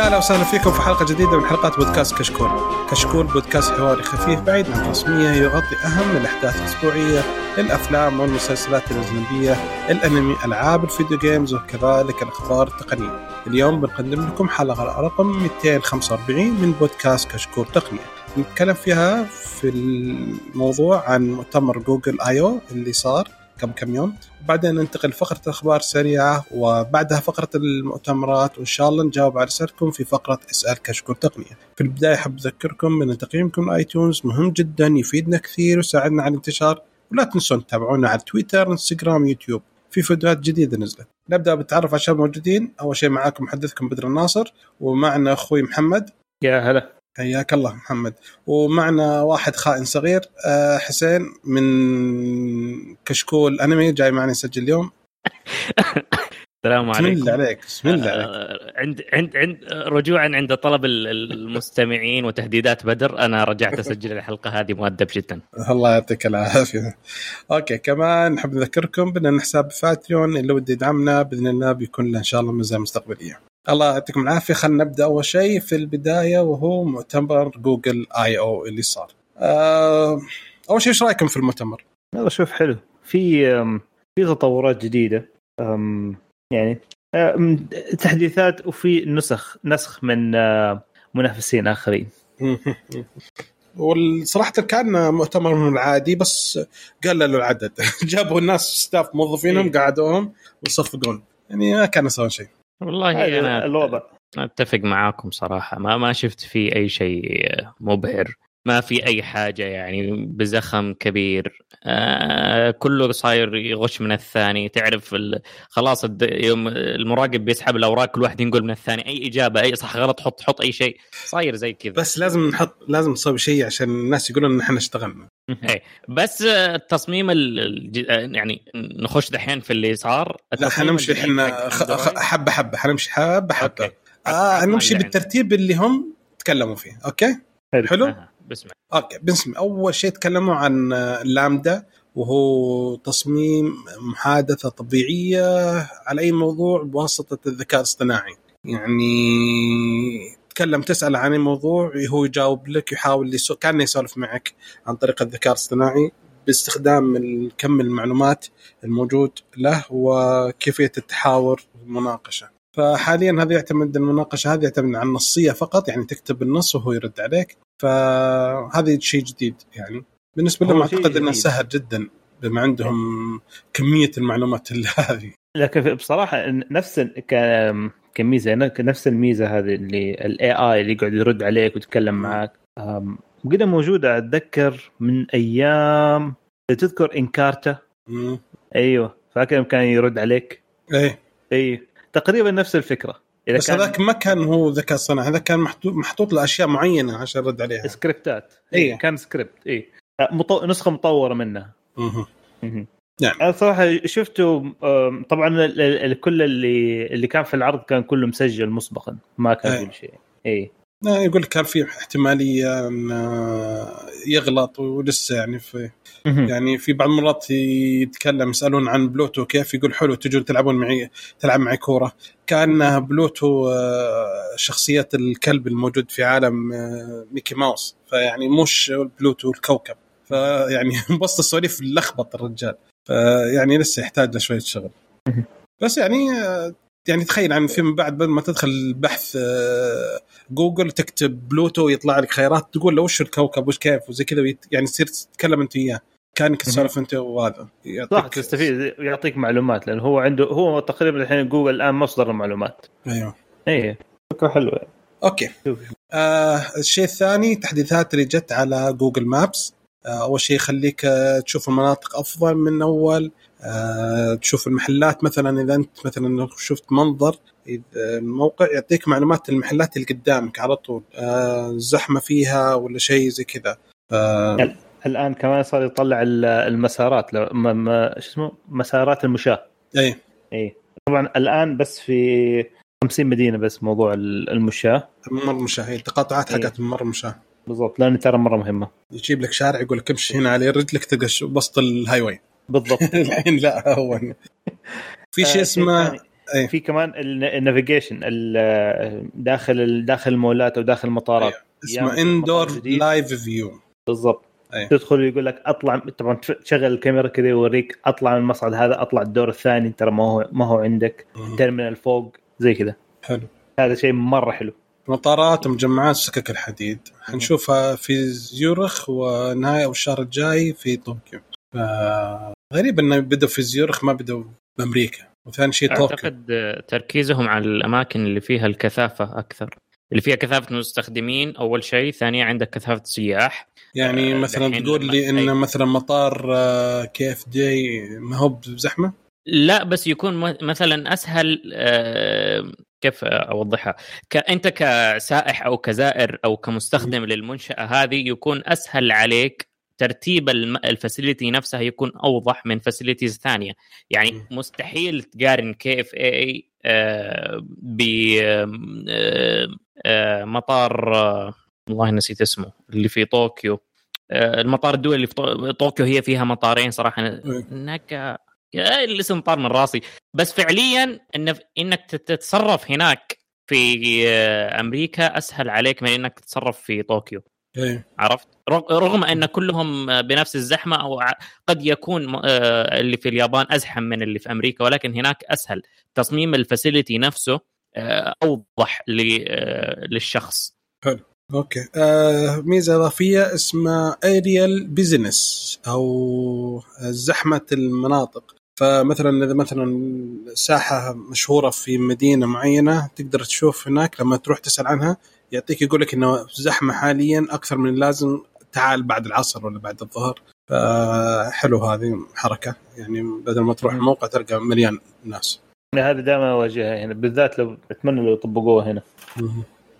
أهلا وسهلا فيكم في حلقة جديدة من حلقات بودكاست كشكول. كشكول بودكاست حواري خفيف بعيد عن الرسمية يغطي أهم الأحداث الأسبوعية للافلام والمسلسلات الأجنبية، الأنمي، ألعاب ال video games وكذلك الأخبار التقنية. اليوم بنقدم لكم حلقة رقم 245 من بودكاست كشكول تقنية. نتكلم فيها في الموضوع عن مؤتمر Google I/O اللي صار قبل كم يوم. وبعدين ننتقل لفقرة أخبار سريعة وبعدها فقرة المؤتمرات وإن شاء الله نجاوب على رسالتكم في فقرة أسأل كشكول تقنية. في البداية أحب أذكركم أن تقييمكم iTunes مهم جدا يفيدنا كثير ويساعدنا على الانتشار. ولا تنسون تتابعونا على تويتر إنستغرام يوتيوب. في فيديوهات جديدة نزلت. نبدأ بالتعرف على الشباب الموجودين أول شيء معاكم محدثكم بدر الناصر ومعنا أخوي محمد. يا هلا. حياك الله محمد. ومعنا واحد خائن صغير آه، حسين من كشكول أنمي جاي معنا يسجل اليوم. السلام بسم عليكم. الله عليك بسم الله عليك. آه، عند عند عند رجوعا عند طلب ال- المستمعين وتهديدات بدر أنا رجعت أسجل الحلقة هذه مؤدب جدا. الله يعطيك العافية. okay كمان نحب نذكركم بان حساب Patreon اللي ودي يدعمنا بإذن الله بيكون له إن شاء الله مزايا مستقبلية. الله يعطيكم العافية. خلينا نبدأ أول شيء. في البداية وهو مؤتمر Google I/O اللي صار. آه، أول شيء إيش رأيكم في المؤتمر؟ والله شوف حلو. في في تطورات جديدة. يعني تحديثات وفي نسخ نسخ من آه، منافسين آخرين. والصراحة كان مؤتمر من العادي بس قللوا العدد. جابوا الناس ستاف موظفينهم إيه. قعدوهم ويصفقون يعني ما كانوا يسوون شيء. والله أنا الوضع. أتفق معاكم صراحة. ما ما شفت فيه أي شيء مبهر. ما في أي حاجة يعني بزخم كبير آه كله صاير يغش من الثاني. تعرف ال- خلاص الد- يوم المراقب بيسحب الأوراق كل واحد ينقل من الثاني. أي إجابة أي صح غلط حط حط أي شيء. صاير زي كذا. بس لازم نحط لازم نسوي شيء عشان الناس يقولون إن إحنا اشتغلنا. إيه. بس آه، التصميم ال- الج- آه، يعني نخش دحين في اللي صار. لا حنمشي إحنا حبة حبة حنمشي حبة حبة. آه عطنا نمشي اللي بالترتيب اللي هم تكلموا فيه. okay؟ حلو. حلو؟ آه، بسم okay بنسمع أول شيء تكلموا عن ال LaMDA وهو تصميم محادثة طبيعية على أي موضوع بواسطة الذكاء الاصطناعي. يعني تكلم تسأل عن أي موضوع هو يجاوب لك يحاول يسو... كأنه يسولف معك عن طريق الذكاء الاصطناعي باستخدام كم المعلومات الموجود له وكيفية التحاور والمناقشة. فحاليا هذا يعتمد المناقشة هذه يعتمد على النصية فقط يعني تكتب النص وهو يرد عليك. فهذا شيء جديد يعني. بالنسبة لهم أعتقد إنه. سهل جدا بما عندهم كمية المعلومات اللي هذه. لكن بصراحة نفس كميزة نفس الميزة هذه اللي ال AI اللي يقعد يرد عليك ويتكلم معك أم، قد موجودة أتذكر من أيام تذكر Encarta. أيوه فاكر كان يرد عليك. إيه. اي تقريبا نفس الفكرة. إذا بس هذاك ما كان هو ذكاء صناعي هذا كان محطوط محطوط له اشياء معينة عشان يرد عليها سكريبتات إيه. اي كان سكريبت اي مطو... نسخة مطورة. مهم. نعم. أنا صراحة شفته طبعا كل اللي اللي كان في العرض كان كله مسجل مسبقا ما كان إيه. يقول شيء اي يقول كان في احتمالية أن يغلط ولسه يعني في يعني في بعض المرات يتكلم يسألون عن بلوتو كيف يقول حلو تجون تلعبون معي تلعب معي كورة. كان بلوتو آه، شخصية الكلب الموجود في عالم آه، ميكي ماوس. فيعني مش بلوتو الكوكب. فيعني بوسط السواليف لخبط الرجال. فيعني لسه يحتاج له شوية شغل. بس يعني آه، يعني تخيل عن فيما بعد بدل ما تدخل بحث آه، جوجل تكتب بلوتو يطلع لك خيارات تقول له وش الكوكب وش كيف وزي كذا يعني تصير تتكلم أنت وياه. كأنك تسولف أنت وهذا. صح تستفيد يعطيك معلومات لأنه هو عنده هو تقريبا الحين جوجل الآن مصدر المعلومات. أيوه. اي فكرة حلوة. okay. آه الشيء الثاني تحديثات اللي جت على Google Maps. آه أول شيء يخليك آه تشوف المناطق أفضل من أول. آه تشوف المحلات مثلا إذا أنت مثلا شفت منظر الموقع يعطيك معلومات المحلات اللي قدامك على طول آه زحمة فيها ولا شيء زي كذا. آه الآن كمان صار يطلع ال- المسارات لو ما ما شو اسمه؟ مسارات المشاة. إي. إي. طبعا الآن بس في 50 مدينة بس موضوع ال- المشاة. ممر مشاة هي التقاطعات. حقت ممر مشاة. بالضبط لأن ترى مرة مهمة. يجيب لك شارع يقول لك امشي هنا على رجلك تلقى بوسط ال highway بالضبط. الحين لا هو في شيء آه، اسمه. أي. في كمان ال navigation داخل داخل المولات أو داخل المطارات. اسمه أيام indoor. live view بالضبط. أي. تدخل يقول لك أطلع طبعا تشغل الكاميرا كذا يوريك أطلع من المصعد هذا أطلع الدور الثاني ترى ما هو ما هو عندك. terminal فوق زي كذا. حلو. هذا شيء مرة حلو. مطارات ومجمعات سكك الحديد. حنشوفها في زيورخ ونهاية الشهر الجاي في طوكيو. غريب إنه بدوا في زيورخ ما بدوا بأمريكا. وثاني شيء طوكيو أعتقد آه، تركيزهم على الأماكن اللي فيها الكثافة أكثر. اللي فيها كثافة مستخدمين أول شيء ثانيا عندك كثافة سياح يعني آه، مثلا تقول لي إن أي. مثلا مطار KFD ما هو بزحمة؟ لا بس يكون مثلا أسهل آه، كيف أوضحها؟ أنت كسائح أو كزائر أو كمستخدم للمنشأة هذه يكون أسهل عليك ترتيب ال facility نفسها يكون أوضح من facilities ثانية. يعني. مستحيل تقارن KFI بمطار آه، والله نسيت اسمه اللي في طوكيو آه، المطار الدولي اللي في طو- طوكيو هي فيها مطارين صراحة. يا الاسم طار من راسي. بس فعليا إن إنك تت- تتصرف هناك في آه، أمريكا أسهل عليك من إنك تتصرف في طوكيو. إيه. عرفت؟ رغ- رغم أن كلهم بنفس الزحمة أو قد يكون آه، اللي في اليابان أزحم من اللي في أمريكا ولكن هناك أسهل. تصميم ال facility نفسه آه، أوضح آه، للشخص. okay. آه ميزة إضافية اسمها area busyness أو زحمة المناطق. فمثلا إذا مثلا ساحة مشهورة في مدينة معينة تقدر تشوف هناك لما تروح تسأل عنها يعطيك يقول لك إنه زحمة حاليا أكثر من اللازم تعال بعد العصر ولا بعد الظهر. فحلو هذه حركة يعني بدل ما تروح مم. موقع تلقى مليان ناس. أنا هذا دائما أواجهها هنا بالذات لو أتمنى لو يطبقوها هنا.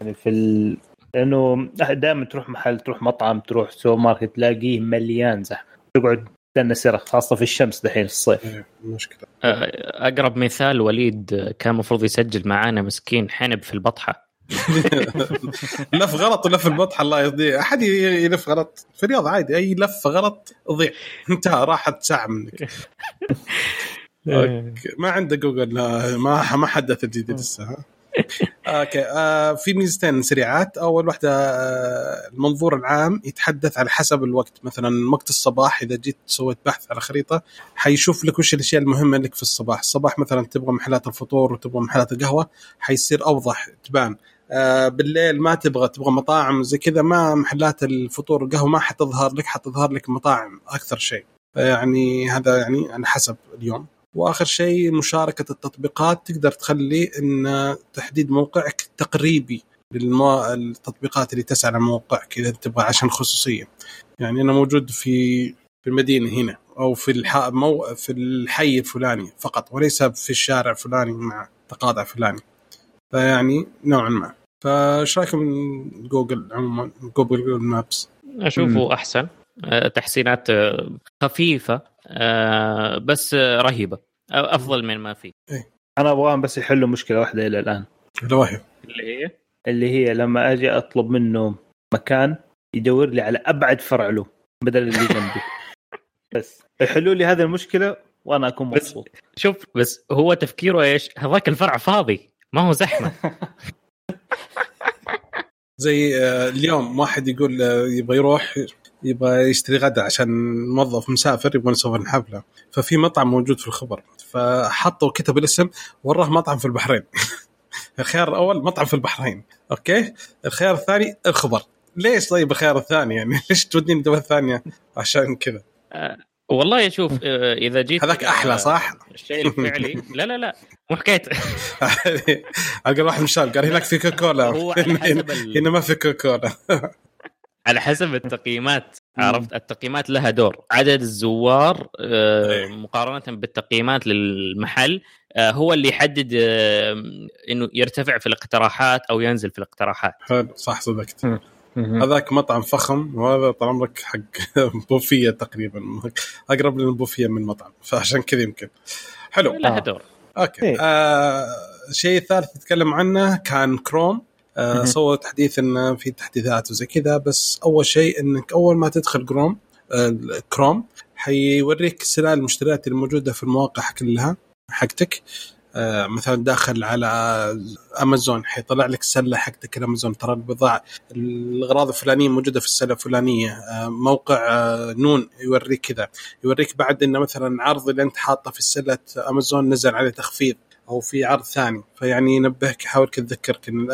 يعني في ال... لأنه دائما تروح محل تروح مطعم تروح سوبر ماركت تلاقيه مليان زحمة. تقعد تستنى سرا خاصة في الشمس دحين في الصيف. إيه، مشكلة. أقرب مثال وليد كان المفروض يسجل معانا مسكين حنب في البطحة. لف غلط ولف البطحه الله يرضيه أحد يلف غلط؟ في الرياض عادي. أي لف غلط ضيع. انتهى. راحت ساعة منك. ما عنده جوجل. ما ما حدث الجديد لسه؟ okay. آه في ميزتين سريعات. أول واحدة آه المنظور العام يتحدث على حسب الوقت. مثلا وقت الصباح إذا جيت سويت بحث على خريطة حيشوف لك وش الأشياء المهمة لك في الصباح. الصباح مثلا تبغى محلات الفطور وتبغى محلات القهوة حيصير أوضح تبان. بالليل ما تبغى تبغى مطاعم زي كذا ما محلات الفطور والقهوة ما حتظهر لك حتظهر لك مطاعم أكثر شيء. يعني هذا يعني على حسب اليوم. وآخر شيء مشاركة التطبيقات تقدر تخلي إن تحديد موقعك تقريبي للتطبيقات اللي تسعى على موقعك إذا تبغى عشان خصوصية. يعني أنا موجود في في المدينة هنا أو في الح... مو... في الحي الفلاني فقط وليس في الشارع الفلاني مع تقاطع فلاني. فيعني نوعا ما. فايش رايكم من جوجل عموما؟ جوجل مابس. أشوفه أحسن. آه، تحسينات آه، خفيفة آه، بس رهيبة. أفضل من ما في أنا أبغاهم بس يحلوا مشكلة واحدة إلى الآن. الوهي اللي هي؟ اللي هي لما أجي أطلب منه مكان يدور لي على أبعد فرع له بدل اللي جنبي. بس. يحلوا لي هذه المشكلة وأنا أكون بس- مبسوط. شوف بس هو تفكيره إيش؟ هذاك الفرع فاضي ما هو زحمة. زي آه، اليوم واحد يقول آه، يبغى يروح يبغى يشتري غدا عشان موظف مسافر يبغى نسوي الحفله ففي مطعم موجود في الخبر. فحطوا وكتب الاسم وراه مطعم في البحرين. الخيار الأول مطعم في البحرين. أوكي؟ الخيار الثاني الخبر. ليش طيب الخيار الثاني يعني؟ ليش توديني الدول الثانية عشان كذا. والله شوف آه، إذا جيت هذاك أحلى صح؟ الشيء الفعلي. لا لا لا مو حكاية. أقول واحد من الشباب قال هناك في كوكولا. هو على حسب ال- هنا ما في كوكولا. على حسب التقييمات عرفت؟ التقييمات لها دور. عدد الزوار آه، إيه. مقارنة بالتقييمات للمحل آه، هو اللي يحدد إنه يرتفع في الاقتراحات أو ينزل في الاقتراحات. حلو صح صدقت. هذاك مطعم فخم وهذا طال عمرك حق بوفيه تقريبا. أقرب للبوفيه من مطعم فعشان كذا يمكن. حلو. لها. دور okay. إيه. آه الشيء الثالث نتكلم عنه كان كروم. آه. سووا تحديث انه في تحديثات وزي كذا بس أول شيء إنك أول ما تدخل كروم آه كروم حيوريك سلال المشتريات الموجودة في المواقع كلها حقتك. مثلا داخل على امازون حيطلع لك السله حقتك الامازون ترى البضاعة الأغراض الفلانية موجودة في السلة الفلانية. آه، موقع آه، نون يوريك كذا. يوريك بعد انه مثلا عرض اللي أنت حاطه في سلة امازون نزل عليه تخفيض أو في عرض ثاني. فيعني ينبهك يحاول تذكرك إن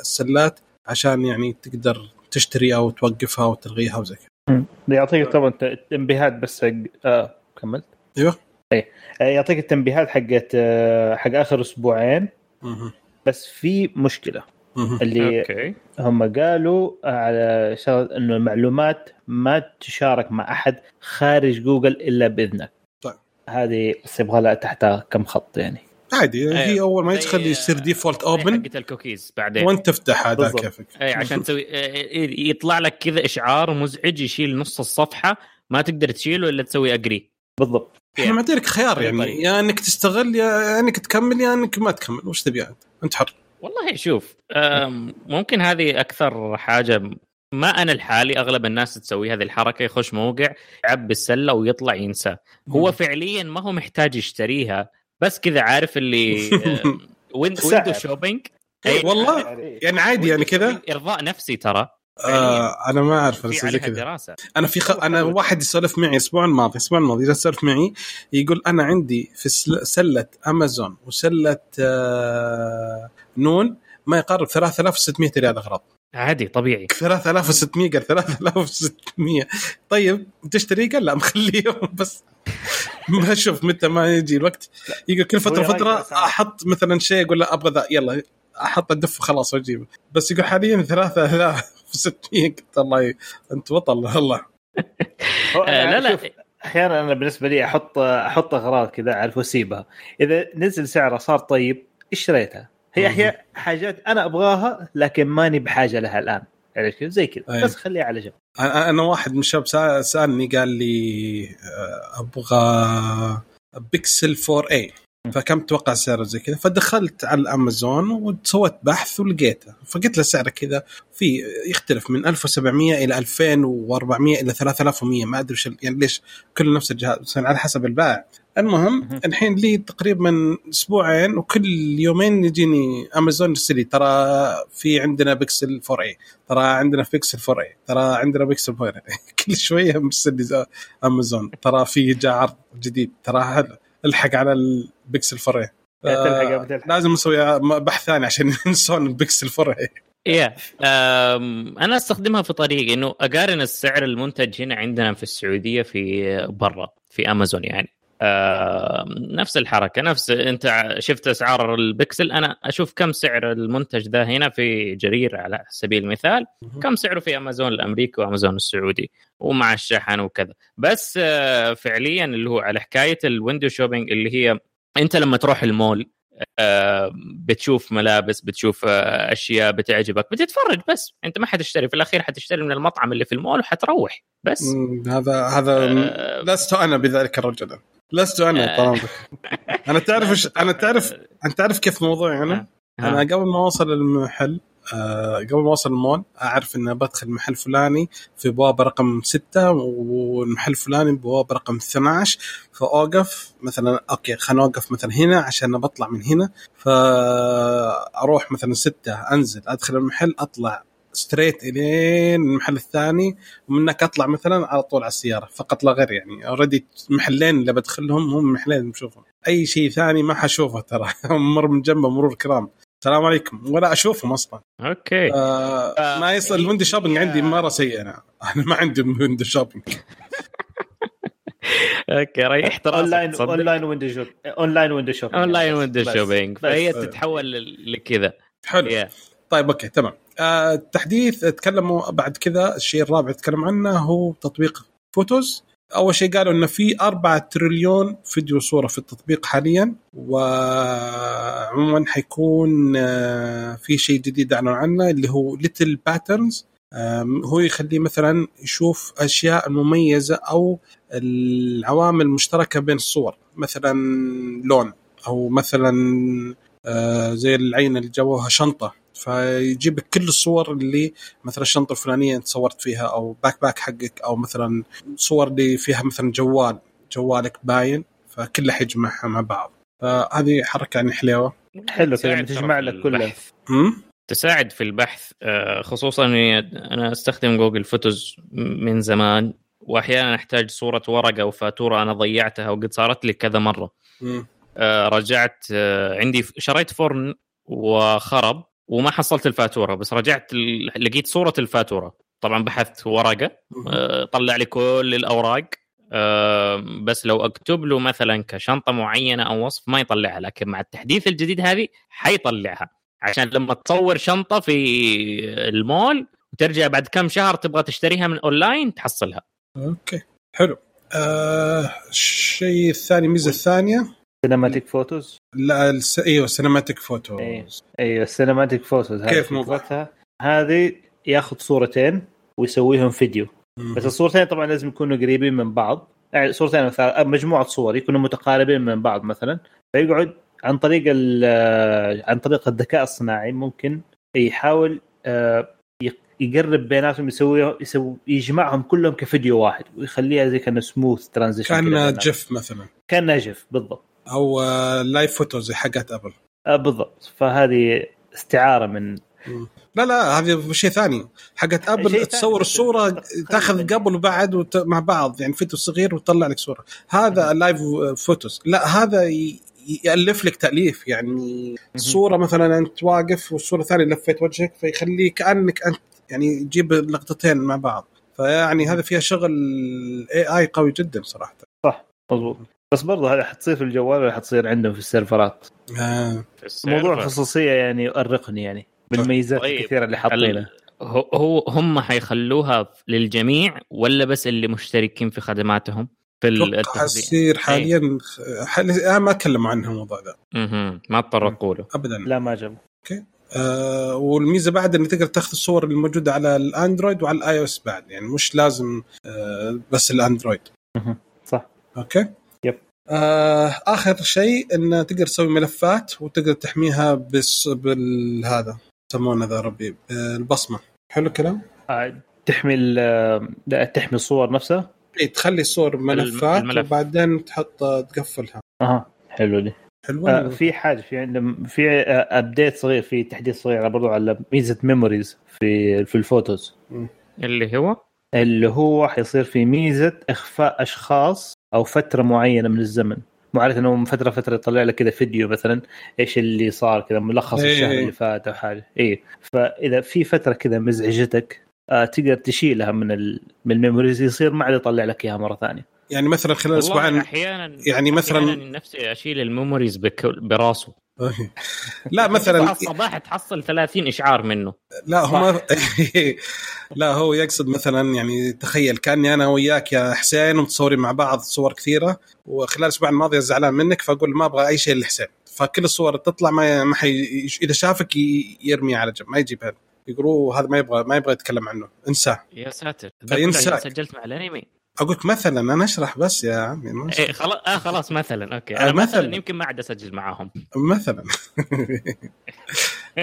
السلات عشان يعني تقدر تشتري أو توقفها أو تلغيها وزي كذا. يعطيك طبعا تنبيهات بس آه كملت. أيوه. إيه يعطيك التنبيهات حقت آه، حق آخر أسبوعين. بس في مشكلة. اللي okay هم قالوا على شغله إنه المعلومات ما تشارك مع أحد خارج جوجل إلا بإذنك طيب. هذه بس يبغى لها تحتها كم خط يعني عادي هي أيوة. أول ما يدخل يصير default open حقت الكوكيز بعدين وانت تفتح هذا بالضبط. كيفك اي عشان تسوي آه، يطلع لك كذا إشعار مزعج يشيل نص الصفحة ما تقدر تشيله إلا تسوي agree بالضبط إحنا معطينك خيار يعني. يا إنك تستغل يا إنك تكمل يا إنك ما تكمل. وش تبي أنت؟ أنت حر. والله شوف ممكن هذه أكثر حاجة ما أنا الحالي أغلب الناس تسوي هذه الحركة يخش موقع يعبي السله ويطلع ينسى. هو فعليا ما هو محتاج يشتريها بس كذا عارف اللي. window shopping والله يعني عادي يعني كذا. إرضاء نفسي ترى. آه أنا ما أعرف بس زي كذا. أنا في خ... أنا واحد يسولف معي الأسبوع الماضي الأسبوع الماضي جالس يسولف معي يقول أنا عندي في سل... سلة أمازون وسلة آه... نون ما يقارب 3600 ريال اغراض عادي طبيعي. 3600 قال 3600 طيب تشتري؟ قال لا مخليه بس. ما أشوف متى ما يجي الوقت. يقول كل فترة فترة. أحط مثلا شيء أقول لا أبغى ذا يلا. أحط الدف وخلاص واجيبه بس يقول حاليا 3600 قلت الله ي- أنت بطل والله آه، أنا لا لا. أحيانا أنا بالنسبة لي أحط أحط أغراض كذا أعرف واسيبها إذا نزل سعرها صار طيب اشتريتها هي. أحيانا حاجات أنا أبغاها لكن ماني بحاجة لها الآن. عرفت كيف؟ زي كذا. أي. بس خليها على جنب. أنا أنا واحد من الشباب سأ- سألني قال لي آه، أبغى بيكسل 4 اي فكم تتوقع سعره زي كذا؟ فدخلت على الأمازون وسويت بحث ولقيته. فقلت له سعره كذا في يختلف من 1700 إلى 2400 إلى 3100 ما أدري وش يعني ليش كل نفس الجهاز بس على حسب البائع. المهم مهم. الحين لي تقريبا أسبوعين وكل يومين يجيني أمازون يرسل لي ترى في عندنا بيكسل 4 a ترى عندنا بيكسل 4 a ترى عندنا بيكسل 4 a كل شوية مرسل لي أمازون. ترى في جاء عرض جديد ترى هذا الحق على البيكسل 4 a تلحق قبل تلحق. لازم أسوي بحث ثاني عشان ينسون البيكسل 4 اي يا أنا أستخدمها في طريق إنه أقارن السعر المنتج هنا عندنا في السعودية في برا في أمازون يعني. أم، نفس الحركة نفس أنت شفت أسعار البكسل أنا أشوف كم سعر المنتج ذا هنا في جرير على سبيل المثال كم سعره في أمازون الأمريكي وأمازون السعودي ومع الشحن وكذا. بس آه، فعليا اللي هو على حكاية ال window shopping اللي هي أنت لما تروح المول آه، بتشوف ملابس بتشوف آه، أشياء بتعجبك بتتفرج بس. أنت ما حتشتري في الأخير حتشتري من المطعم اللي في المول وحتروح بس. هذا هذا آه، لست أنا بذلك الرجل. لست أنا عمرك. أنا تعرف وش أنا تعرف أنت تعرف كيف موضوعي أنا؟ أنا قبل ما أوصل المحل آه قبل ما أوصل المول أعرف ان بدخل محل فلاني في بوابه رقم ستة والمحل الفلاني بوابه رقم 12 فأوقف مثلا أوكي خلينا نوقف مثلا هنا عشان بطلع من هنا فأروح مثلا ستة أنزل أدخل المحل أطلع straight الين المحل الثاني ومنك أطلع مثلا على طول على السيارة فقط لا غير يعني. already المحلين اللي بدخلهم هم محلين اللي بشوفهم. أي شيء ثاني ما حشوفه ترى. مر من جنبه مرور كرام السلام عليكم. ولا أشوفهم أصلا. okay. آه آه، ما يصل ال window shopping هي- عندي مرة سيء أنا أنا ما عندي ويندو شوبينج. أوكي ريحت راسك online؟ online window shop online window shop online window. shopping. فهي. تتحول لكذا. حلو. يا. طيب okay تمام. آه التحديث تكلموا بعد كذا الشيء الرابع تكلم عنه هو تطبيق Photos. أول شيء قالوا إنه في 4 تريليون فيديو صورة في التطبيق حاليا وعموما حيكون آه، في شيء جديد أعلنوا عنه اللي هو little patterns هو يخليه مثلا يشوف أشياء مميزة أو العوامل المشتركه بين الصور. مثلا لون أو مثلا آه، زي العين اللي جابوها شنطة. فيجيب لك كل الصور اللي مثلا الشنطة الفلانية أنت صورت فيها أو backpack حقك أو مثلا صور اللي فيها مثلا جوال جوالك باين فكلها حيجمعها مع بعض. فهذه حركة يعني حليوه حلو كذا تساعد تجمع لك. امم تساعد في البحث آه، خصوصا إني أنا أستخدم جوجل فوتوز من زمان واحيانا أحتاج صورة ورقة أو فاتورة أنا ضيعتها وقد صارت لي كذا مرة. أمم. آه، رجعت آه، عندي شريت فرن وخرب. وما حصلت الفاتورة بس رجعت لقيت صورة الفاتورة. طبعا بحثت ورقة آه، طلع لي كل الأوراق آه، بس لو أكتب له مثلا كشنطة معينة أو وصف ما يطلعها لكن مع التحديث الجديد هذه حيطلعها. عشان لما تصور شنطة في المول وترجع بعد كم شهر تبغى تشتريها من أونلاين تحصلها. Okay حلو. آه الشيء الثاني الميزه الثانية. cinematic photos لا الس... أيوه سينماتيك فوتو إيه. أيوه ال cinematic photos هذه كيف موضوع؟ فكرتها. هذه ياخذ صورتين ويسويهم فيديو. بس الصورتين طبعا لازم يكونوا قريبين من بعض. يعني صورتين مثلا مجموعة صور يكونوا متقاربين من بعض مثلا. فيقعد عن طريق عن طريق الذكاء الصناعي ممكن يحاول آه، يق- يقرب بيناتهم يسوي يسوي يجمعهم كلهم كفيديو واحد ويخليها زي كأنه smooth transition كأن GIF مثلا. كأن GIF بالضبط. أو آه live photo زي حقت أبل. آه، بالضبط. فهذه استعارة من لا لا هذه شيء ثاني. حقت أبل. تصور الصورة تأخذ قبل وبعد وت... مع بعض. يعني فيديو صغير وتطلع لك صورة. هذا live photos لا هذا ي... يألف لك تأليف. يعني الصورة مثلا أنت واقف والصورة الثانية لفيت وجهك فيخليه كأنك أنت يعني يجيب لقطتين مع بعض. فيعني هذا فيها شغل AI قوي جدا صراحة. مضبوط بس برضه هذه حتصير في الجوال ولا حتصير عندهم في السيرفرات؟ آه. موضوع الخصوصية يعني يؤرقني يعني بالميزات طيب. الكثيره اللي حاطينها. هو هو هم حيخلوها للجميع ولا بس اللي مشتركين في خدماتهم؟ في التخزين؟ يصير حاليا حال... أنا ما أتكلم عنها الموضوع ذا. مهم. ما اضطر اقوله ابدا. لا ما جاب آه والميزة بعد انك تقدر تاخذ الصور الموجودة على الأندرويد وعلى الاي أو اس بعد يعني مش لازم آه بس الأندرويد. صح. أوكي. آخر شيء انه تقدر تسوي ملفات وتقدر تحميها بس بالهذا يسمونه ذا ربي البصمة. حلو الكلام؟ آه، تحمي تحمي الصور نفسها؟ إي تخلي الصور ملفات الملف. وبعدين تحط تقفلها. أها حلو دي. حلوة آه في حاجة في عندهم في آه update صغير في تحديث صغير برضو على ميزة memories في في ال Photos. اللي هو؟ اللي هو حيصير في ميزة إخفاء أشخاص أو فترة معينة من الزمن. مو عارف إنه من فترة فترة يطلع لك كذا فيديو مثلا إيش اللي صار كذا ملخص إيه. الشهر اللي فات أو حاجة. اي فإذا في فترة كذا مزعجتك آه تقدر تشيلها من ال... من ال memories يصير ما عاد يطلع لك إياها مرة ثانية. يعني مثلا خلال أسبوعين أحيانا يعني مثلاً- أحياناً نفسي أشيل ال memories براسه. لا مثلا الصباح تحصل 30 إشعار منه. لا هو لا هو يقصد مثلا يعني تخيل كأني أنا وياك يا حسين ومتصورين مع بعض صور كثيرة وخلال الأسبوع الماضي زعلان منك فأقول ما أبغى أي شيء لحسين. فكل الصور تطلع ما ما حي... إذا شافك ي- يرمي على جنب ما يجيبها. يقولوا هذا ما يبغى ما يبغى يتكلم عنه. انساه. يا ساتر. فينساك. كله سجلت مع الأنمي. أقول مثلا أنا أشرح بس يا عمي ما. إيه خلاص آه خلاص مثلا أوكي آه، أنا مثلاً. مثلا يمكن ما عاد أسجل معاهم مثلا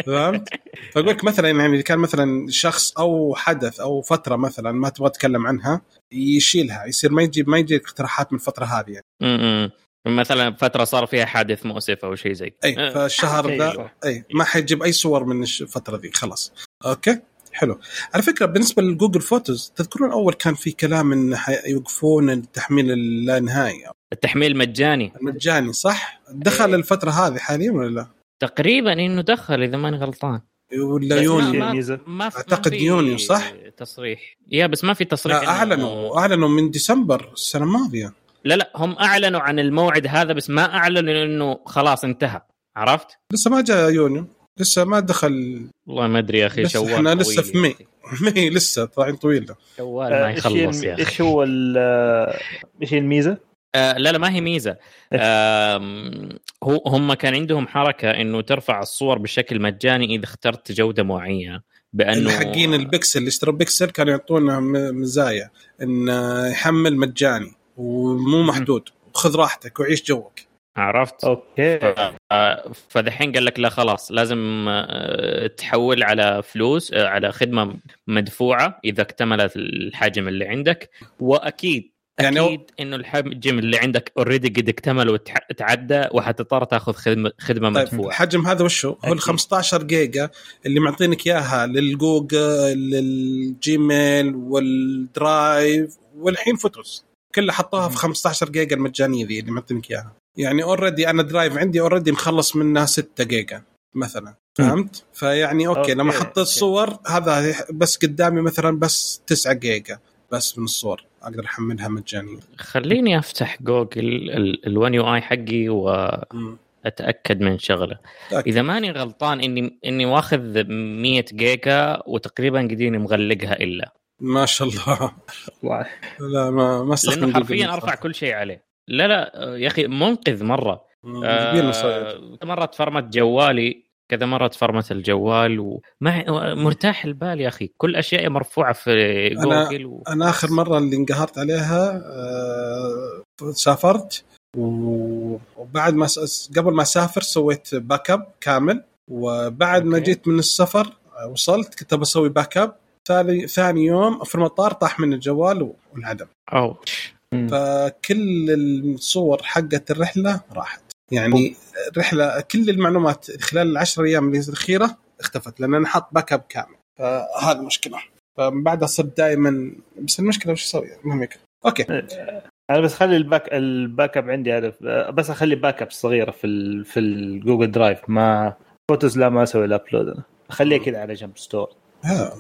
فهمت؟ فاقول لك مثلا يعني إذا كان مثلا شخص أو حدث أو فترة مثلا ما تبغى تتكلم عنها يشيلها يصير ما يجيب ما يجي اقتراحات من الفترة هذه يعني. مثلا فترة صار فيها حادث مؤسف أو شيء زي أي آه، فالشهر ذا. أي ما حيجيب أي صور من الفترة ذي خلاص okay حلو على فكرة بالنسبة لجوجل فوتوز تذكرون أول كان في كلام إن حيوقفون التحميل اللانهائي التحميل مجاني المجاني صح؟ دخل إيه. الفترة هذه حاليا ولا لا؟ تقريبا إنه دخل إذا ماني غلطان ولا يونيو ما-. ما في يونيو، صح؟ تصريح يا بس ما في تصريح لا إنه- أعلنوا أعلنوا من ديسمبر السنة الماضية لا لا هم أعلنوا عن الموعد هذا بس ما أعلنوا إنه خلاص انتهى عرفت؟ لسه ما جاء يونيو لسه ما دخل. والله ما أدري يا أخي شوال إحنا لسه في مي. مي لسه طالعين طويل. ده شوال آه، ما إيش يخلص يا أخي. إيش هو ال- آه، إيش هي الميزة؟ آه لا لا ما هي ميزة. آم، هو هم كان عندهم حركة إنه ترفع الصور بشكل مجاني إذا اخترت جودة معينة بأنه حقين البكسل اللي اشتروا بكسل كانوا يعطونا م- مزايا إن يحمل مجاني ومو محدود. وخذ راحتك وعيش جوك. عرفت؟ Okay آه، فدحين قال لك لا خلاص لازم آه، تحول على فلوس آه، على خدمة مدفوعة إذا اكتملت الحجم اللي عندك وأكيد يعني أكيد إنه الحجم اللي عندك already قد اكتمل وتعدى وحتضطر تاخذ خدمة خدمة طيب مدفوعة الحجم هذا وشو؟ هو ال أكيد. 15 جيجا اللي معطينك إياها للجوجل للجيميل وال Drive والحين Photos كلها حطوها في 15 جيجا المجانية ذي اللي معطينك إياها يعني already أنا Drive عندي already مخلص منها 6 جيجا مثلا فهمت؟ فيعني okay, okay، لما أحط okay. الصور هذا بس قدامي مثلا بس 9 جيجا بس من الصور أقدر أحملها مجانيا خليني أفتح جوجل ون يو اي حقي. واتاكد من شغله تأكد. إذا ماني غلطان إني إني واخذ 100 جيجا وتقريبا قديني مغلقها إلا ما شاء الله والله لا ما ما لأنه حرفيا. أرفع كل شيء عليه لا لا يا أخي منقذ مرة. آه مرة تفرمت جوالي كذا مرة تفرمت الجوال ومع مرتاح البال يا أخي. كل اشيائي مرفوعة في جوجل و... أنا آخر مرة اللي انقهرت عليها آه، سافرت وبعد ما س- قبل ما أسافر سويت backup كامل وبعد ما okay. جيت من السفر آه، وصلت كنت بسوي backup ثاني ثاني يوم في المطار طاح من الجوال وانعدم فكل الصور حقت الرحلة راحت. يعني الرحلة كل المعلومات خلال العشر أيام الأخيرة اختفت لأن أنا حاط backup كامل. فهذه مشكله فمن بعدها صرت دائما بس المشكلة وش أسوي؟ المهم okay. أنا بس خلي ال back ال backup عندي هذا. بس أخلي backup صغيرة في ال في ال Google Drive ما photos لا ما أسوي ال upload أنا أخليها كذا على جنب store ها.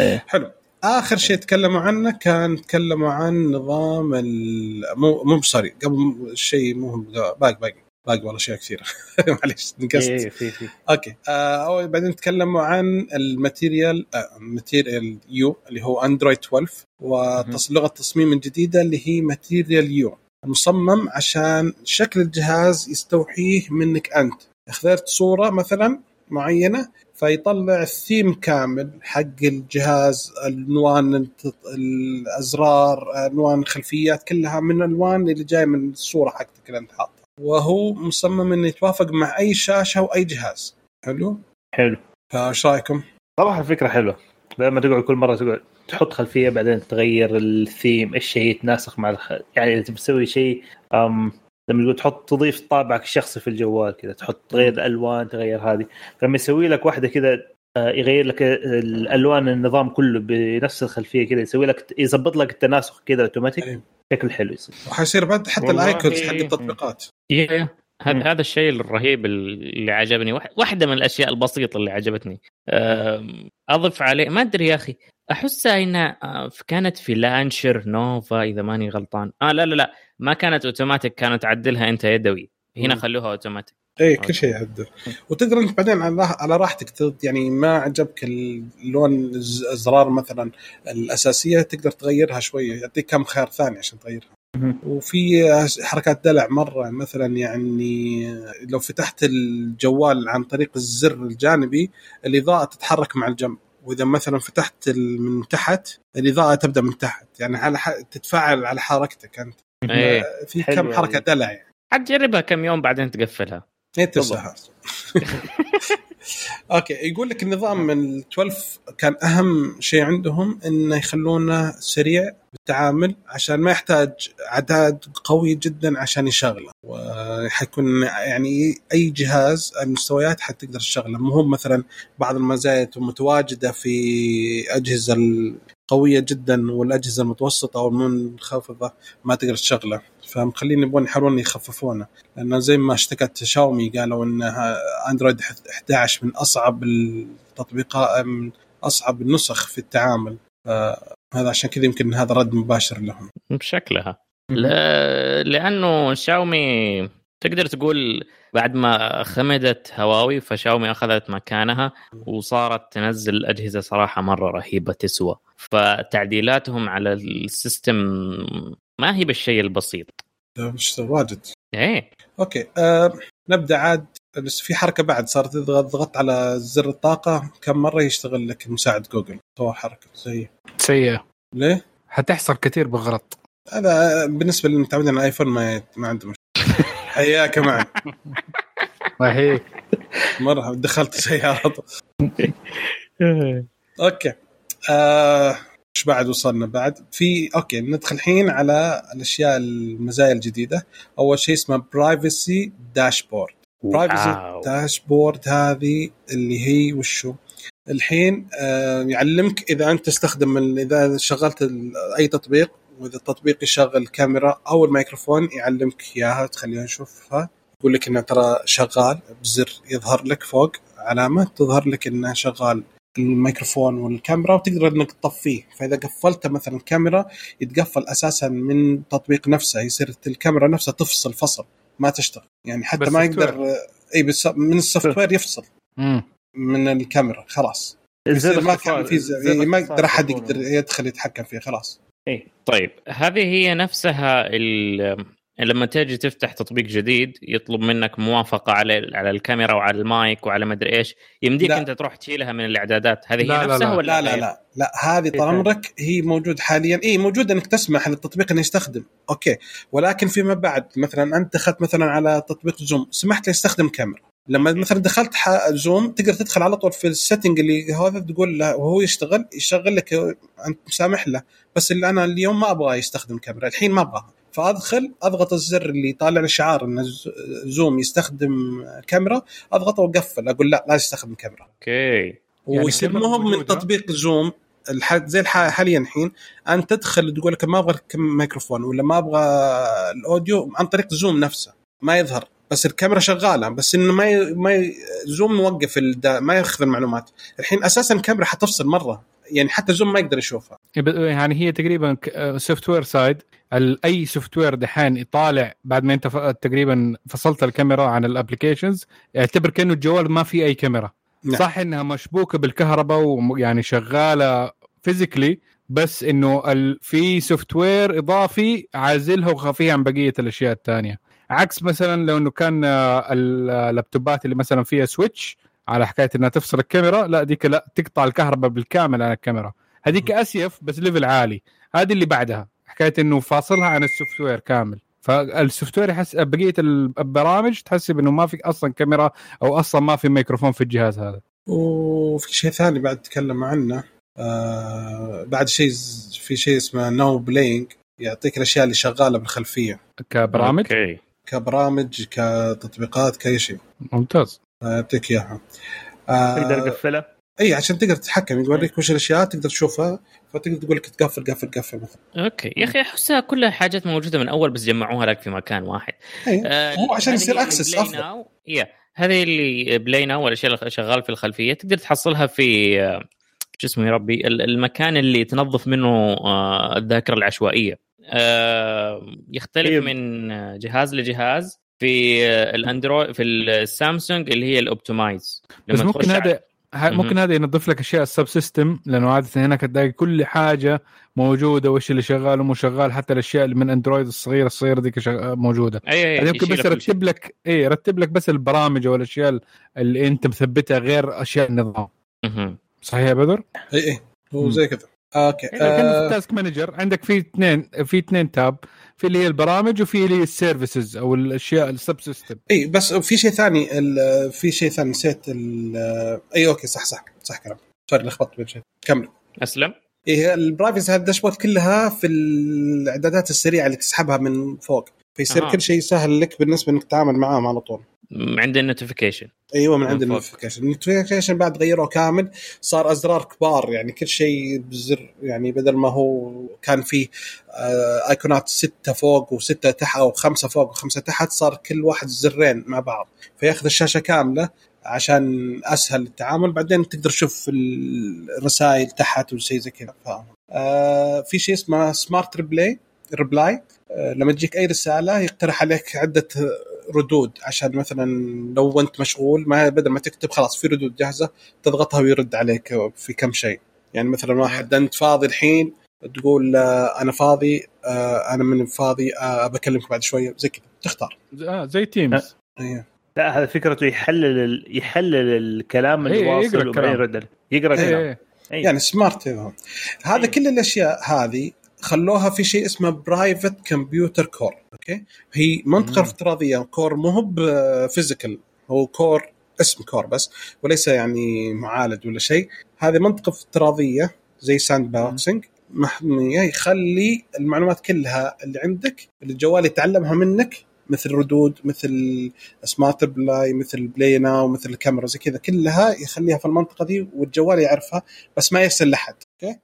إيه. حلو. آخر شيء تكلموا عنه كان تكلموا عن نظام ال... مو مو sorry قبل شيء مو باقي باقي. باقي والله أشياء كثيرة. معليش نقصت. إيه في في. okay. آه بعدين تكلموا عن ال material آه Material You اللي هو أندرويد 12 ولغه التصميم الجديده اللي هي Material You. مصمم عشان شكل الجهاز يستوحيه منك أنت. اخترت صورة مثلا معينة فيطلع الثيم كامل حق الجهاز الألوان الت- الأزرار ألوان الخلفيات كلها من الألوان اللي جاية من الصورة حقتك اللي أنت حاطها وهو مصمم إنه يتوافق مع أي شاشة وأي جهاز حلو حلو فايش رأيكم؟ صراحة الفكرة حلوة بدل ما تقعد كل مرة تقعد تحط خلفية بعدين تغير الثيم إيش شيء يتناسق مع الخ... يعني إذا تبي تسوي شيء. لما تقول تحط تضيف طابعك الشخصي في الجوال كذا تحط تغير الألوان تغير هذه. لما يسوي لك واحدة كذا آه، يغير لك الألوان النظام كله بنفس الخلفية كذا يسوي لك يظبط لك التناسق كذا اوتوماتيك. شكل حلو يصير. وحيصير بعد حتى ال icons حق إيه. التطبيقات. يا هذا. هذا الشيء الرهيب اللي عجبني. واحد- واحدة من الأشياء البسيطة اللي عجبتني. أضف عليه ما أدري يا أخي احسها انها آه، كانت في لانشر نوفا إذا ماني غلطان آه لا لا لا ما كانت أوتوماتيك كانت تعدلها أنت يدوي هنا. خلوها أوتوماتيك اي. كل شيء يعدل وتقدر انت بعدين على راح- على راحتك يعني ما عجبك اللون الز- الازرار مثلا الأساسية تقدر تغيرها شوية يعطيك كم خيار ثاني عشان تغيرها. وفي حركات دلع مرة مثلا يعني لو فتحت الجوال عن طريق الزر الجانبي الإضاءة تتحرك مع الجنب. وإذا مثلا فتحت من تحت الإضاءة تبدأ من تحت. يعني على ح... تتفاعل على حركتك أنت. إيه. في كم حركة. دلع يعني. حتجربها كم يوم بعدين تقفلها. إيه أوكي يقول لك النظام من ال 12 كان أهم شيء عندهم إنه يخلونه سريع بالتعامل عشان ما يحتاج عداد قوي جدا عشان يشغله. وحيكون يعني أي جهاز المستويات حتقدر تشغله. مو مثلا بعض المزايا متواجدة في أجهزة القوية جدا والأجهزة المتوسطة أو المنخفضة ما تقدر تشغله. فمخلين يبغون يحاولون يخففونه لأن زي ما اشتكت شاومي قالوا إن أندرويد 11 من أصعب التطبيقات من أصعب النسخ في التعامل. فهذا عشان كذا يمكن هذا رد مباشر لهم. بشكلها. لا لأنه شاومي تقدر تقول بعد ما خمدت هواوي فشاومي أخذت مكانها وصارت تنزل أجهزة صراحة مرة رهيبة تسوى. فتعديلاتهم على ال system ما هي بالشيء البسيط. مش واجد. إيه. okay أه نبدأ عاد. بس في حركة بعد صارت تضغط ضغطت على زر الطاقة. كم مرة يشتغل لك مساعد جوجل؟ سوى حركة زي. سيئة. ليه؟ حتحصل كثير بالغلط. هذا بالنسبة للمتعودين على الايفون ما ما عنده مشكلة. حياك معي. هي. مرة دخلت سيارة. okay آه إيش بعد وصلنا بعد. في okay ندخل الحين على الأشياء المزايا الجديدة. أول شيء اسمه privacy dashboard privacy. dashboard هذه اللي هي وشو؟ الحين آه يعلمك إذا أنت تستخدم إذا شغلت أي تطبيق وإذا التطبيق يشغل الكاميرا أو الميكروفون يعلمك إياها تخليها نشوفها. يقول لك إنه ترى شغال بزر يظهر لك فوق علامة تظهر لك إنه شغال الميكروفون والكاميرا وتقدر إنك تطفيه. فإذا قفلت مثلا الكاميرا يتقفل أساسا من التطبيق نفسه يصير الكاميرا نفسها تفصل فصل ما تشتغل. يعني حتى ما يقدر إي بس من ال software يفصل. مم. من الكاميرا خلاص. يصير ما كان في ما يقدر أحد يقدر يدخل يتحكم فيه خلاص. إيه. طيب. هذه هي نفسها ال- لما تيجي تفتح تطبيق جديد يطلب منك موافقة على على الكاميرا وعلى المايك وعلى مدري إيش يمديك لا. أنت تروح تشيلها من الإعدادات. هذه لا، هي لا، نفسها لا. ولا لا لا غير؟ لا لا هذه طال عمرك هي موجود حاليا. اي موجود إنك تسمح للتطبيق إنه يستخدم. okay. ولكن فيما بعد مثلا أنت دخلت مثلا على تطبيق زوم سمحت له يستخدم كاميرا. لما مثلا دخلت زوم تقدر تدخل على طول في ال setting اللي هذا تقول له وهو يشتغل يشغل لك أنت مسامح له. بس اللي أنا اليوم ما أبغى يستخدم كاميرا الحين ما أبغاها. فأدخل أضغط الزر اللي طالع لي شعار ان زوم يستخدم كاميرا أضغطه وأقفل أقول لا لا يستخدم كاميرا. okay. يعني ويصير الكاميرا مهم من. تطبيق زوم الح... زي الح... حاليا الحين انت تدخل تقول لك ما أبغى كم- ميكروفون ولا ما أبغى ال audio عن طريق زوم نفسه ما يظهر. بس الكاميرا شغالة بس إنه ما ي... ما ي... زوم موقف الدا... ما يأخذ المعلومات. الحين أساسا الكاميرا حتفصل مرة. يعني حتى زوم ما يقدر يشوفها يعني هي تقريبا software side أي software دحين يطالع بعد ما أنت ف- تقريبا فصلت الكاميرا عن ال applications يعتبر كأنه الجوال ما في أي كاميرا نعم. صح إنها مشبوكة بالكهرباء ويعني شغالة physically بس إنه. في software إضافي عازلها وخافيها عن بقية الأشياء الثانية عكس مثلا لو إنه كان آه، اللابتوبات اللي مثلا فيها switch على حكاية إنها تفصل الكاميرا لا ديك لا تقطع الكهرباء بالكامل عن الكاميرا. هذيك safe بس level عالي. هذه اللي بعدها. حكاية إنه فاصلها عن ال software كامل. فال software يحس بقية البرامج تحسب إنه ما في أصلا كاميرا أو أصلا ما في ميكروفون في الجهاز هذا. وفي شيء ثاني بعد تكلم عنه آه بعد شيء في شيء اسمه Now Playing يعطيك الأشياء اللي شغالة بالخلفية. كبرامج؟ okay. كبرامج كتطبيقات كأي شيء. ممتاز. يعطيك إياها. آه تقدر تقفلها؟ إي عشان تقدر تتحكم. يوريك وش الاشياء تقدر تشوفها فتقدر تقول لك تقفل قفل قفل مثلا. أوكي. يا أخي أحسها كلها حاجات موجودة من أول بس جمعوها لك في مكان واحد. إي آه، هو عشان يصير أفضل. Now- يا هذه اللي play now والاشياء اللي شغال في الخلفية تقدر تحصلها في آه، شو اسمه يا ربي ال- المكان اللي تنظف منه آه، الذاكرة العشوائية. آه، يختلف طيب. من آه، جهاز لجهاز. في الأندرويد في السامسونج اللي هي ال optimize بس ممكن هذا. ممكن هذا ينظف لك أشياء ال subsystem لأنه عادة هناك تلاقي كل حاجة موجودة وش اللي شغال ومو شغال حتى الأشياء اللي من أندرويد الصغيره الصغيرة دي موجودة اي اي هذا يمكن بس. يرتب لك إيه يرتب لك بس البرامج أو الأشياء اللي أنت مثبتها غير أشياء النظام. صحيح يا بدر؟ إي إي هو. زي كذا okay كان في آه ال task manager عندك في اثنين في اثنين tab في اللي هي البرامج وفي اللي هي ال services أو الأشياء ال subsystem. إي بس في شيء ثاني ال- في شيء ثاني نسيت ال- إي okay صح صح صح كلام. sorry لخبطت بين شيء. كمل. أسلم. إيه ال privacy هذا ال dashboard كلها في الإعدادات السريعة اللي تسحبها من فوق. فيصير أها. كل شيء سهل لك بالنسبة إنك تتعامل معاهم على طول. م- عند ال notification. أيوه من عند من. النوتيفيكيشن. النوتيفيكيشن بعد غيروه كامل صار أزرار كبار يعني كل شيء بزر يعني بدل ما هو كان فيه آه ايقونات ستة فوق وستة تحت أو خمسة فوق وخمسة تحت صار كل واحد زرين مع بعض. فياخذ الشاشة كاملة عشان أسهل التعامل. بعدين تقدر تشوف الرسائل تحت وشيء زي كذا. آه في شيء اسمه smart reply reply آه لما تجيك أي رسالة يقترح عليك عدة ردود عشان مثلا لو أنت مشغول ما بدل ما تكتب خلاص في ردود جاهزة تضغطها ويرد عليك في كم شيء. يعني مثلا واحد أنت فاضي الحين؟ تقول آه، أنا فاضي آه، أنا مو فاضي بكلمك بعد شوية. زي كذا. تختار. آه زي Teams أيوه لا هذا فكرته يحلل ال... يحلل الكلام اللي إيه، يقرأ واصل وبعدين الكلام. يرد عليه. يقرأ الكلام. يعني smart هذا. كل الأشياء هذه خلوها في شيء اسمه private compute core okay هي منطقة مم. افتراضية core مو هو physical هو core اسم core بس وليس يعني معالج ولا شيء. هذه منطقة افتراضية زي sandboxing محمية يخلي المعلومات كلها اللي عندك اللي الجوال يتعلمها منك مثل ردود مثل smart reply مثل play now مثل الكاميرا زي كذا كلها يخليها في المنطقة دي والجوال يعرفها بس ما يرسل لحد okay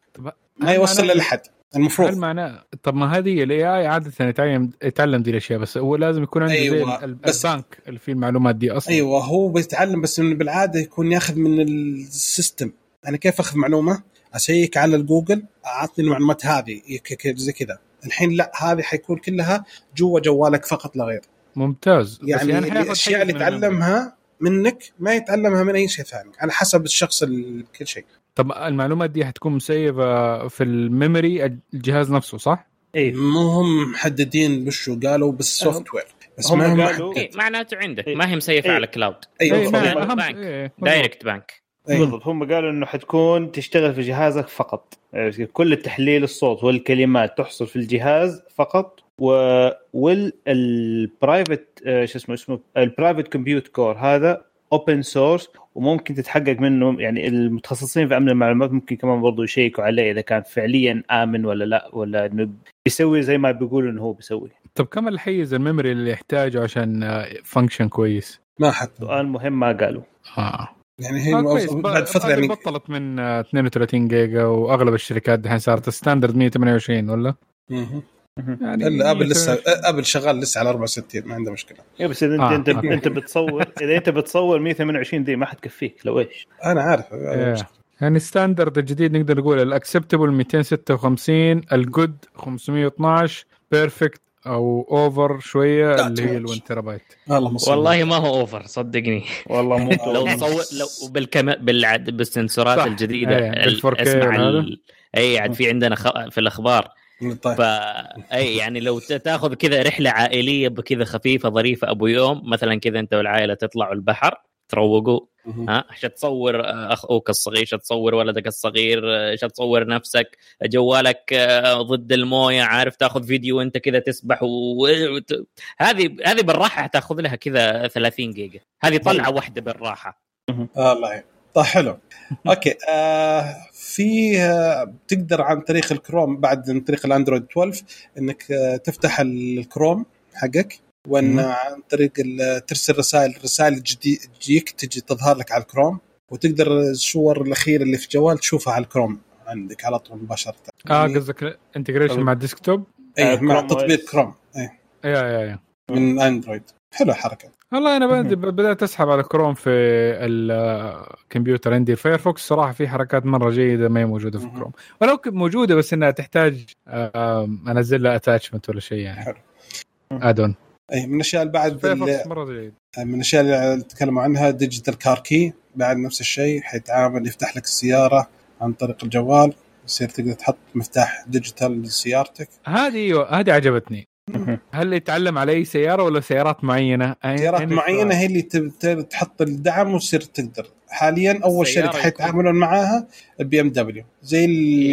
ما يوصل معناه- لحد هل المفروض معناه طب ما هذه ال AI عادة يتعلم يتعلم دي الأشياء بس هو لازم يكون عنده أيوة، زي ال- بس- البنك اللي فيه المعلومات دي أصلا. أيوه هو بيتعلم بس إنه بالعادة يكون ياخذ من ال system. أنا كيف أخذ معلومة؟ أسيك على الجوجل أعطني المعلومات هذه زي كذا. الحين لا هذه حيكون كلها جوا جوالك فقط لا غير. ممتاز. يعني حياخد الأشياء اللي. يتعلمها منك ما يتعلمها من أي شيء ثاني. على حسب الشخص ال- كل شيء. طب المعلومات دي حتكون مسيفة في ال memory الجهاز نفسه صح؟ إيه مو هم محددين بشو قالوا بال software بس هم ما هم قالوا-. إيه معناته عندك إيه. ما هي مسيفة إيه. على cloud أيوه إيه،. إيه، بالضبط. direct بانك. بالضبط هم قالوا إنه حتكون تشتغل في جهازك فقط؟ كل التحليل الصوت والكلمات تحصل في الجهاز فقط و وال private شو اسمه اسمه ال private compute core هذا open source وممكن تتحقق منه يعني المتخصصين في أمن المعلومات ممكن كمان برضو يشيكوا عليه إذا كان فعليا آمن ولا لا ولا إنه بيسوي زي ما بيقولوا إنه هو بيسوي طب كم الحيز ال memory اللي يحتاجه عشان function كويس؟ ما حد سؤال مهم ما قالوا آه يعني هي آه،. بعد فترة يعني بطلت من آه، 32 جيجا وأغلب الشركات دحين صارت standard 128 ولا؟ مهم. يعني إلا ابل لسه 128. ابل شغال لسه على 64 ما عنده مشكلة إيه بس إذا انت آه، انت. أنت بتصور إذا أنت بتصور 128 دي ما حتكفيك لو إيش أنا عارف إيه. يعني standard الجديد نقدر نقول ال acceptable 256 ال good 512 perfect أو over شوية لا، اللي هي much. ال1 تيرا بايت اللهم صل والله ما هو over صدقني والله مو لو. تصور لو بالكم بالعد بال sensorات صح. الجديدة إيه، ال- بال 4K اسمع اي عاد في عندنا خ... في الأخبار طيب. فا أي يعني لو تاخذ كذا رحلة عائلية بكذا خفيفة ظريفة أبو يوم مثلا كذا أنت والعائلة تطلعوا البحر تروقوا. ها؟ تصور آه، أخوك الصغير؟ تصور ولدك الصغير؟ آه، تصور نفسك؟ جوالك آه، ضد الموية عارف؟ تاخذ فيديو وأنت كذا تسبح و... هذه هذه بالراحة حتاخذ لها كذا 30 جيجا. هذه طلعة واحدة بالراحة. الله يعين. طيب حلو. okay آه في آه تقدر عن طريق الكروم بعد عن طريق الأندرويد 12 إنك آه تفتح الكروم حقك وإن. عن طريق ترسل رسائل رسائل جديد تجيك تجي تظهر لك على الكروم وتقدر الصور الأخيرة اللي في الجوال تشوفها على الكروم عندك على طول مباشرة. آه قصدك integration مع ال desktop اي آه، مع تطبيق. كروم اي يا يا من اندرويد حلو حركه والله أنا بدات أسحب على كروم في الكمبيوتر عندي. الفايرفوكس صراحة في حركات مرة جيدة ما هي موجودة في. كروم ولو موجودة بس إنها تحتاج أنزل لها attachment ولا شيء يعني. حلو. add-on أي من الأشياء اللي بعد اللي فايرفوكس مرة جيد. من الأشياء اللي تكلموا عنها digital car key بعد نفس الشيء حيتعامل يفتح لك السيارة عن طريق الجوال يصير تقدر تحط مفتاح digital لسيارتك. هذه أيوه هذه عجبتني. هل يتعلم على أي سيارة ولا سيارات معينة؟ سيارات معينة هي اللي تحط الدعم وتصير تقدر. حاليا أول شركه حيتعاملون معاها البي إم دبليو. زي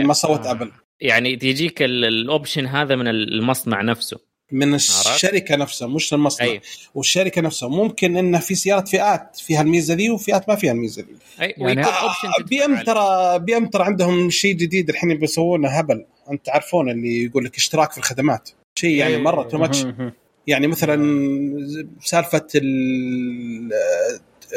ما سوت آه. أبل. يعني تجيك ال- ال option هذا من المصنع نفسه. من الشركة نفسها مش المصنع. اي والشركة نفسها ممكن انه في سيارات فئات فيها الميزة ذي وفئات ما فيها الميزة ذي. اي يعني آه، بي إم ترى بي إم ترى عندهم شيء جديد الحين بيسوونه هبل. أنت تعرفون اللي يقول لك اشتراك في الخدمات. شيء يعني إيه. مرة too much. يعني مثلا سالفة ال-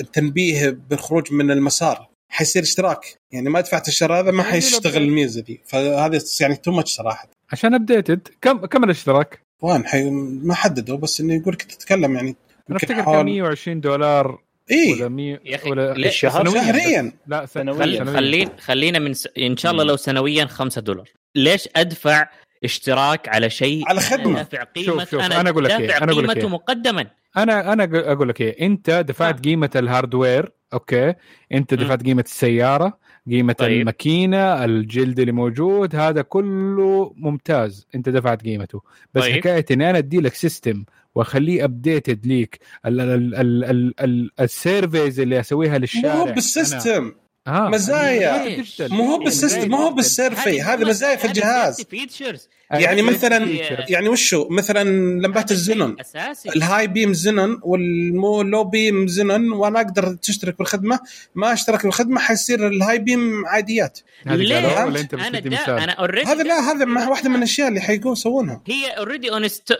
التنبيه بالخروج من المسار حيصير اشتراك يعني ما دفعت الشهر هذا ما يعني حيشتغل الميزة دي فهذا يعني too much صراحة عشان updated كم كم الاشتراك؟ وين حي ما حددوا بس إنه يقول لك تتكلم يعني أنا أفتكر حوالي- كان 120 دولار اي ولا 100 يا أخي، ولا؟ الشهر؟ سنوياً. شهريا لا. سنوياً. خلينا خلينا من س... إن شاء الله لو سنويا 5 دولار ليش أدفع اشتراك على شيء على خدمة. أنا دافع قيمه شوف- شوف، أنا, أنا أقول لك دافع إيه، أنا قيمته إيه. مقدما أنا أنا أقول لك إيه أنت دفعت آه. قيمة ال hardware okay أنت. دفعت قيمة السيارة قيمة طيب. الماكينة الجلد اللي موجود هذا كله ممتاز أنت دفعت قيمته بس طيب. حكاية إني أنا أدي لك system وأخليه updated ليك ال- ال- ال- ال- ال- services اللي أسويها مو للشارع هو بال system ها مزايا. مو هو بال system مو هو بال service هذه مزايا. في الجهاز. features يعني مثلا. يعني وشو؟ مثلا لمبات الزنون. أساسي. ال high beam xenon والمو low beam xenon وأنا أقدر تشترك بالخدمة ما أشترك بالخدمة حيصير ال high beam عاديات. ليه؟ قالوها ولا أنت أنا دا أنا already هذا لا هذا واحدة من الأشياء اللي حيقوا يسوونها. هي already honest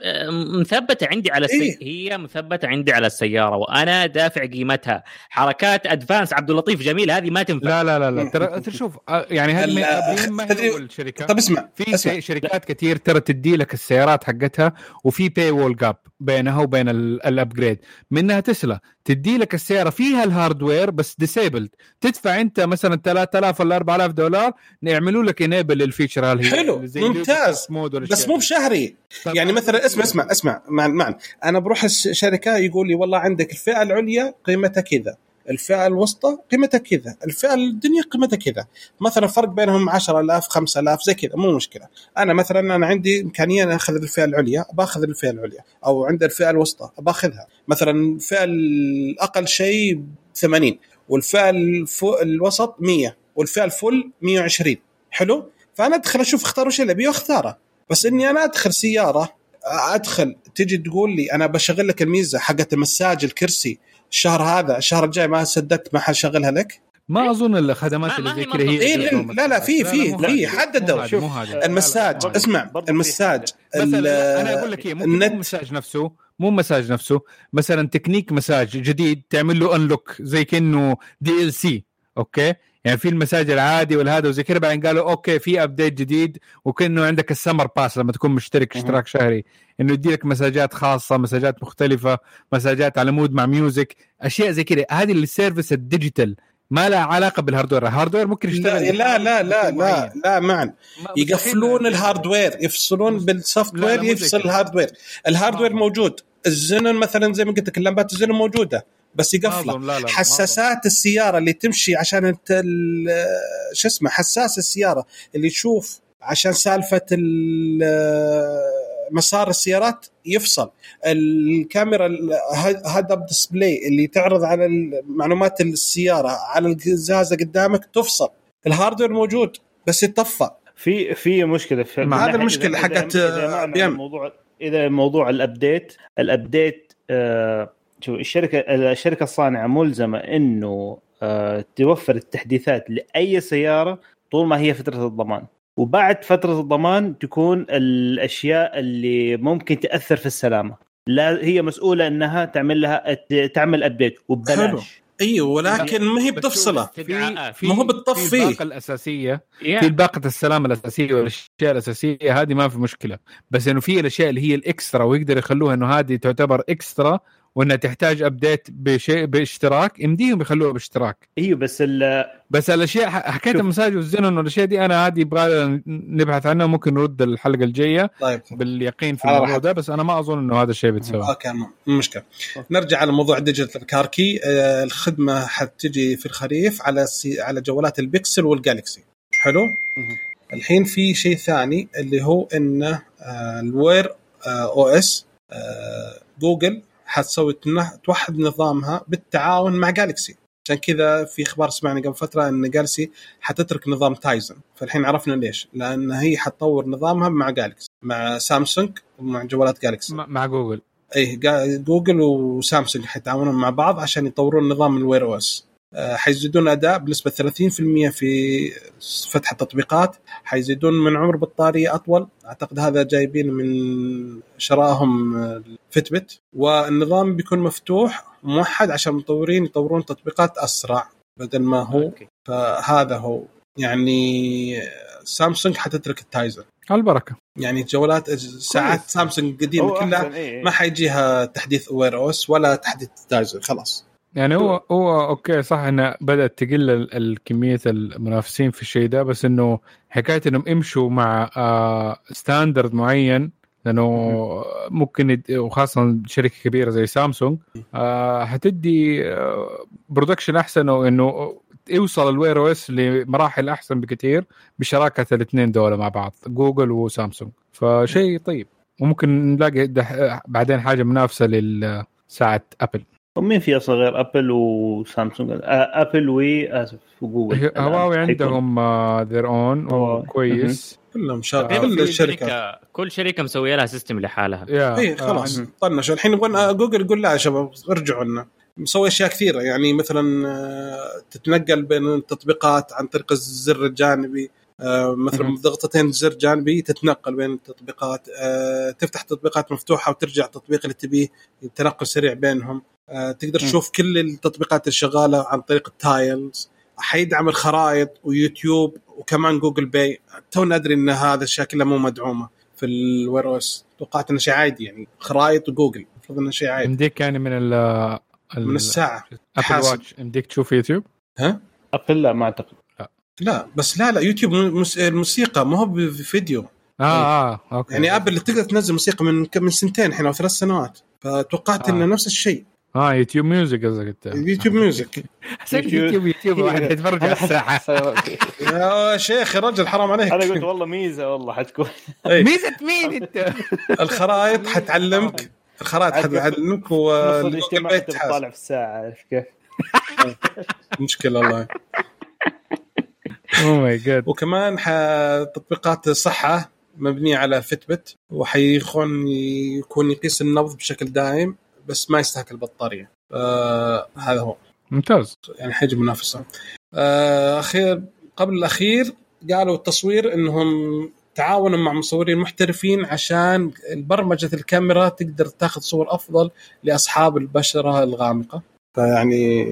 مثبتة عندي على السي... إيه؟ هي مثبتة عندي على السيارة وأنا دافع قيمتها. حركات advance عبد اللطيف جميل هذه ما تنفع. لا لا لا لا. ترى شوف آه، يعني هذه ما تدري- هي أول شركة. طب اسمع في اسمع. شركات كثير ترى تدي لك السيارات حقتها وفي paywall جاب بينها وبين ال- ال upgrade منها تسلا تدي لك السيارة فيها ال hardware بس disabled تدفع أنت مثلا 3000 ولا 4000 دولار يعملوا لك enable لل feature هذه. حلو، ممتاز. mode بس مو بشهري. يعني مثلا اسمع اسمع اسمع مع مع أنا بروح الشركة يقول لي والله عندك الفئة العليا قيمتها كذا. الفئة الوسطى قيمتها كذا الفئة الدنيا قيمتها كذا. مثلا فرق بينهم 10000 5000 زي كذا مو مشكلة. أنا مثلا أنا عندي إمكانية أخذ الفئة العليا باخذ الفئة العليا. أو عند الفئة الوسطى باخذها مثلا الفئة الأقل شيء 80 والفئة الوسط 100 والفئة الفل 120 حلو؟ فأنا أدخل أشوف أختار وش اللي ابيه وأختاره. بس إني أنا أدخل سيارة أدخل تجي تقول لي أنا بشغل لك الميزة حقت المساج الكرسي الشهر هذا الشهر الجاي ما سددت ما حشغلها لك ما اظن الخدمات ما- اللي زي هي كذا هي إيه،. لا، لا، في- في- في،. حددوا. شوف، المساج اسمع المساج أنا أقول لك إيه ممكن مو النت مساج نفسه مو مساج نفسه مثلا تكنيك مساج جديد تعمل له unlock زي كانه DLC okay يعني في المساج العادي والهذا وزي كذا بعدين قالوا okay في update جديد وكأنه عندك ال summer pass لما تكون مشترك. اشتراك شهري إنه يدي لك مساجات خاصة مساجات مختلفة مساجات على mood مع music أشياء زي كذا هذه ال service ال digital ما لها علاقة بال hardware ال hardware ممكن يشتغل لا لا لا لا لا. لا معا يقفلون. ال hardware يفصلون بال software يفصل. ال hardware ال hardware ما- موجود الزنن مثلا زي ما قلت لك اللمبات الزنن موجودة بس يقفله. لا، لا، حساسات السيارة اللي تمشي عشان انت ال- شو اسمه حساس السيارة اللي تشوف عشان سالفة ال- مسار السيارات يفصل. الكاميرا ال head-up display اللي تعرض على معلومات السيارة على القزازه قدامك تفصل. ال hardware موجود بس يتطفى في في مشكلة في مع- من هذا إذا- حقت، معنى beam. الموضوع إذا موضوع ال update ال update آه شوف الشركة الشركة الصانعة ملزمة إنه آه توفر التحديثات لأي سيارة طول ما هي فترة الضمان وبعد فترة الضمان تكون الأشياء اللي ممكن تأثر في السلامة لا هي مسؤولة إنها تعمل لها تعمل update حلو. وببلاش أيوه ولكن ما هي بتفصلة ما هو بتطفيه. في الباقه الأساسية. في الباقة السلامة الأساسية والأشياء الأساسية هذه ما في مشكلة بس إنه في الأشياء اللي هي ال extra ويقدر يخلوها إنه هذه تعتبر extra وإنها تحتاج update بشيء باشتراك. يمديهم يخلوها باشتراك. إيوه بس ال- بس الأشياء ح- حكاية شوف. المساج والزنون والأشياء دي أنا هذه يبغى نبحث عنها ممكن نرد الحلقة الجاية طيب. باليقين في على الموضوع. ده بس أنا ما أظن إنه هذا الشيء بتسوي okay مشكلة. نرجع على موضوع digital car key آه الخدمة حتجي في الخريف على سي على جوالات البيكسل والجالكسي حلو؟ الحين في شيء ثاني اللي هو إنه آه ال Wear آه OS آه جوجل حتسوي توحد نظامها بالتعاون مع جالكسي عشان كذا في أخبار سمعنا قبل فترة إن جالكسي حتترك نظام تايزن فالحين عرفنا ليش. لأن هي حتطور نظامها مع جالكسي مع سامسونج ومع جوالات جالكسي مع جوجل جا- جوجل وسامسونج حيتعاونون مع بعض عشان يطورون نظام ال Wear OS حيزيدون أداء بنسبة 30% في فتح التطبيقات. حيزيدون من عمر بطارية أطول. أعتقد هذا جايبين من شرائهم Fitbit والنظام بيكون مفتوح وموحد عشان المطورين يطورون تطبيقات أسرع بدل ما هو. okay. فهذا هو. يعني سامسونج حتترك التايزن. على البركة. يعني جوالات ساعات. سامسونج القديمه هو كلها أحسن، إيه. ما حيجيها تحديث Wear OS ولا تحديث تايزن خلاص. يعني هو هو okay صح إنه بدأت تقل ال- الكميه المنافسين في الشيء ده بس إنه حكاية إنهم يمشوا مع آه standard معين لأنه ممكن وخاصة شركة كبيرة زي سامسونج آه حتدي آه production أحسن وإنه يوصل ال Wear OS لمراحل أحسن بكثير بشراكة الاثنين دول مع بعض جوجل وسامسونج. فشيء طيب. وممكن نلاقي بعدين حاجة منافسة لساعه ابل ومين في أصلا غير أبل وسامسونج آه، أبل و آسف وجوجل هواوي عندهم their own هواوي. كويس. كلهم شغال في كل شركة- كل شركة مسوية لها system لحالها. يا أي آه، خلاص مم. طنشوا الحين يبغون جوجل يقول لا يا شباب ارجعوا لنا. مسوي أشياء كثيرة. يعني مثلا آه، تتنقل بين التطبيقات عن طريق الزر الجانبي آه، مثلا مهم. ضغطتين زر جانبي تتنقل بين التطبيقات. آه، تفتح تطبيقات مفتوحة وترجع التطبيق اللي تبيه تنقل سريع بينهم. آه، تقدر مم. تشوف كل التطبيقات الشغالة عن طريق ال tiles. حيدعم الخرائط ويوتيوب وكمان Google Pay تو ندري إن هذا كلها مو مدعومة في ال Wear OS. توقعت إنه شيء عادي يعني. خرائط وجوجل. المفروض إنه شيء عادي. يمديك يعني من ال من الساعة. Apple. Watch يمديك تشوف يوتيوب؟ ها؟ Apple لا ما أعتقد. لا. بس لا لا يوتيوب الموسيقى ما هو بفيديو آه آه okay. يعني Apple تقدر تنزل موسيقى من من سنتين الحين أو ثلاث سنوات. فتوقعت آه. إنه نفس الشيء. آه YouTube Music قصدك أنت. YouTube Music حسيت YouTube YouTube واحد يتفرج على الساعة. يا شيخ يا رجل حرام عليك. أنا قلت والله ميزة والله حتكون. إيه. ميزة مين أنت؟ الخرائط حتعلمك. الخرائط حتعلمك وجوجل الاجتماع بتطالع في الساعة عارف كيف؟ مشكلة والله. اوه ماي جاد وكمان. تطبيقات صحة مبنية على فيتبت وحيكون يكون يقيس النبض بشكل دائم. بس ما يستهلك البطارية. آه هذا هو. ممتاز. يعني حجم منافسة. آه أخير قبل الأخير قالوا التصوير أنهم تعاونوا مع مصورين محترفين عشان برمجة الكاميرا تقدر تاخذ صور أفضل لأصحاب البشرة الغامقة. فيعني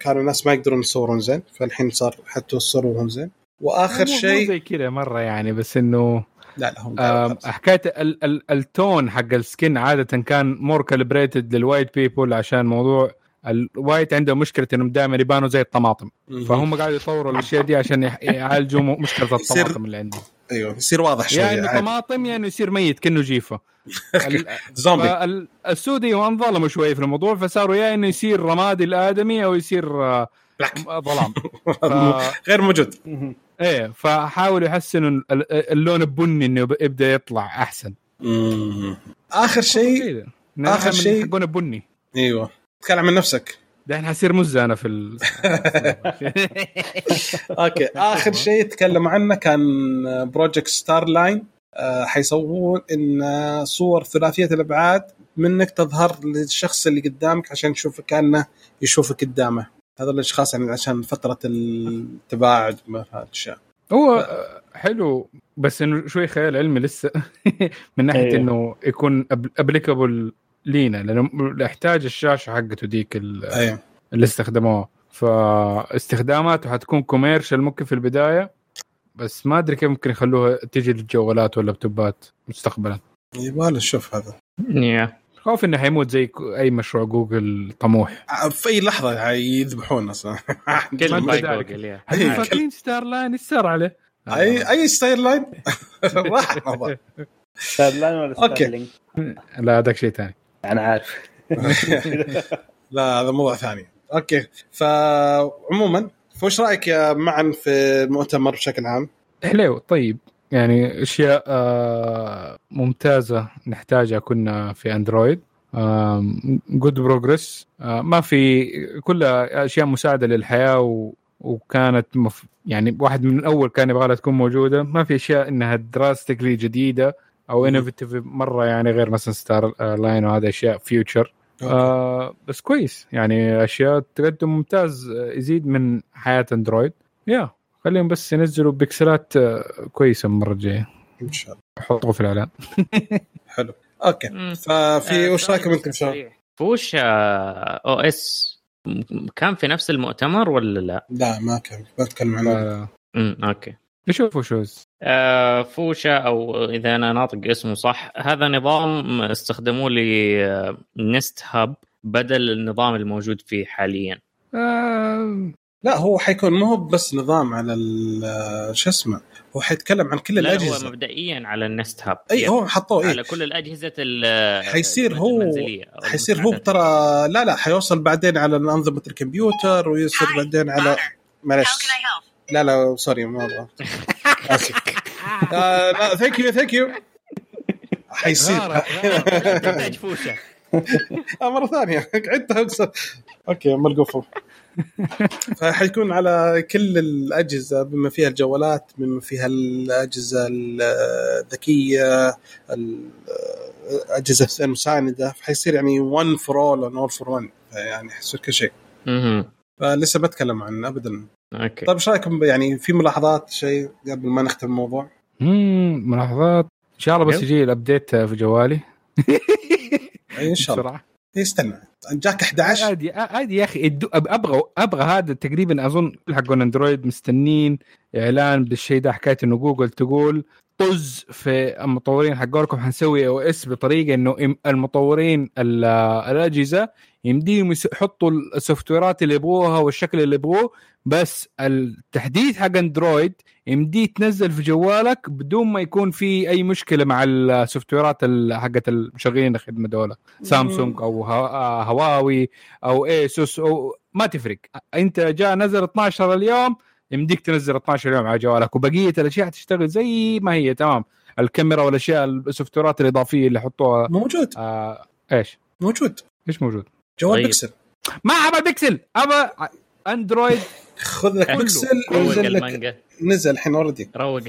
كانوا الناس ما يقدرون يصورون زين فالحين صار حتى صورهم زين. وآخر شيء زي كذا مرة يعني بس إنه لا لا هم حكاية ال- ال- ال tone حق ال skin عادة كان more calibrated لل white people عشان موضوع ال white عنده مشكلة إنهم دائما يبانوا زي الطماطم. فهم قاعدوا يطوروا الأشياء دي عشان يعالجوا مشكلة الطماطم اللي عندهم. أيوه يصير واضح شوي يا انه عادي. طماطم انه يصير ميت كأنه جيفة. زومبي. السود انظلموا شوي في الموضوع فصاروا يا إنه يصير رمادي الآدمي أو يصير آه،. ظلام. ف... غير موجود. إيه فحاولوا يحسنوا ال- اللون البني إنه يب- يبدأ يطلع أحسن. آخر شيء نحن شيء- حقون البني إيوه. تكلم عن نفسك. دحين حصير مزة أنا في ال... Okay. آخر شيء تكلموا عنه كان Project Starline حيسوون إن صور ثلاثية الأبعاد منك تظهر للشخص اللي قدامك عشان يشوفك كأنه يشوفك قدامه. هذول الاشخاص يعني عشان فترة التباعد من هذه الأشياء. هو حلو بس إنه شوي خيال علمي لسه. من ناحية أيوه. إنه يكون applicable لينا لأنه يحتاج الشاشة حقته ديك ال- أيوه اللي استخدموها فاستخداماته حتكون commercial ممكن في البداية بس ما أدري كيف ممكن يخلوها تجي للجوالات واللابتوبات مستقبلا. يبغى نشوف هذا. يا خوف إنه حيموت زي أي مشروع جوجل طموح في اي لحظة يذبحون أصلا كل. جوجل. فاكرين Starline إيش صار عليه؟ اي أي Starline راح الموضوع. Starline ولا. Starlink؟ لا هذاك شيء ثاني أنا عارف لا هذا موضوع ثاني okay فعموما فوش رأيك يا معا في المؤتمر بشكل عام؟ حلو طيب يعني أشياء آه، ممتازة نحتاجها كنا في Android good progress ما في كلها أشياء مساعدة للحياة و وكانت مف... يعني واحد من الأول كان يبغى لها تكون موجودة. ما في أشياء إنها drastically جديدة أو. innovative مرة يعني غير مثلا Starline وهذا أشياء future آه بس كويس. يعني أشياء تقدم ممتاز آه، يزيد من حياة Android يا خليهم بس ينزلوا بكسلات آه، كويسة المرة الجاية. إن شاء الله. يحطوا في الإعلان. حلو. أوكي. مم. ففي آه، وش رأيكم أنتم؟ شباب؟ فوش آه، أو إس كان في نفس المؤتمر ولا لا؟ لا ما كان. بتكلم عنه امم أوكي. نشوفوا شوز آه، فوشا أو إذا أنا ناطق اسمه صح هذا نظام استخدموه لنست هاب بدل النظام الموجود فيه حاليا. آه، لا هو حيكون مو هو بس نظام على ال- شو اسمه هو حيتكلم عن كل لا هو الأجهزة. مبدئيا على ال Nest Hub. إي هو حطوه على اي كل الأجهزة ال- حيصير هو- حيصير هو. ترى لا لا حيوصل بعدين على انظمه الكمبيوتر ويصير بعدين على معلش. لا لا sorry ما أبغى. اسف thank you thank you حيصير. آه، مرة ثانية. أقصد. Okay ملقوفه فحيكون على كل الأجهزة بما فيها الجوالات بما فيها الأجهزة الذكية الأجهزة المساندة فحيصير يعني one for all all for one يعني حيصير كل شيء. فلسه بتكلم عنه ابدا. Okay. طيب إيش رأيكم؟ يعني في ملاحظات شيء قبل ما نختم الموضوع؟ مم، ملاحظات. إن شاء الله بس. يجي ال update في جوالي. اي إن شاء الله. بسرعة. استنى. جاك 11 عادي عادي يا أخي. أبغى أبغى هذا تقريبا أظن حقون Android مستنين إعلان بالشيء ده حكاية إنه جوجل تقول طز في المطورين حقولكم حنسوي OS بطريقة إنه المطورين ال- الأجهزة يمديهم يحطوا السوفت ويرات اللي يبغوها والشكل اللي يبغوه بس التحديث حق Android يمديه تنزل في جوالك بدون ما يكون في أي مشكلة مع السوفت ويرات حقت المشغلين الخدمة دول سامسونج أو آه، هواوي أو Asus أو ما تفرق. أنت جاء نزل 12 اليوم يمديك تنزل 12 يوم على جوالك. وبقية الأشياء تشتغل زي ما هي تمام. الكاميرا والأشياء السوفت ويرات الإضافية اللي حطوها موجود. آه إيش؟ موجود. إيش موجود؟ جوال طيب. بيكسل. ما ابى بيكسل ابى Android خذ لك كله. بيكسل روق نزل لك. المانجا نزل الحين already روق.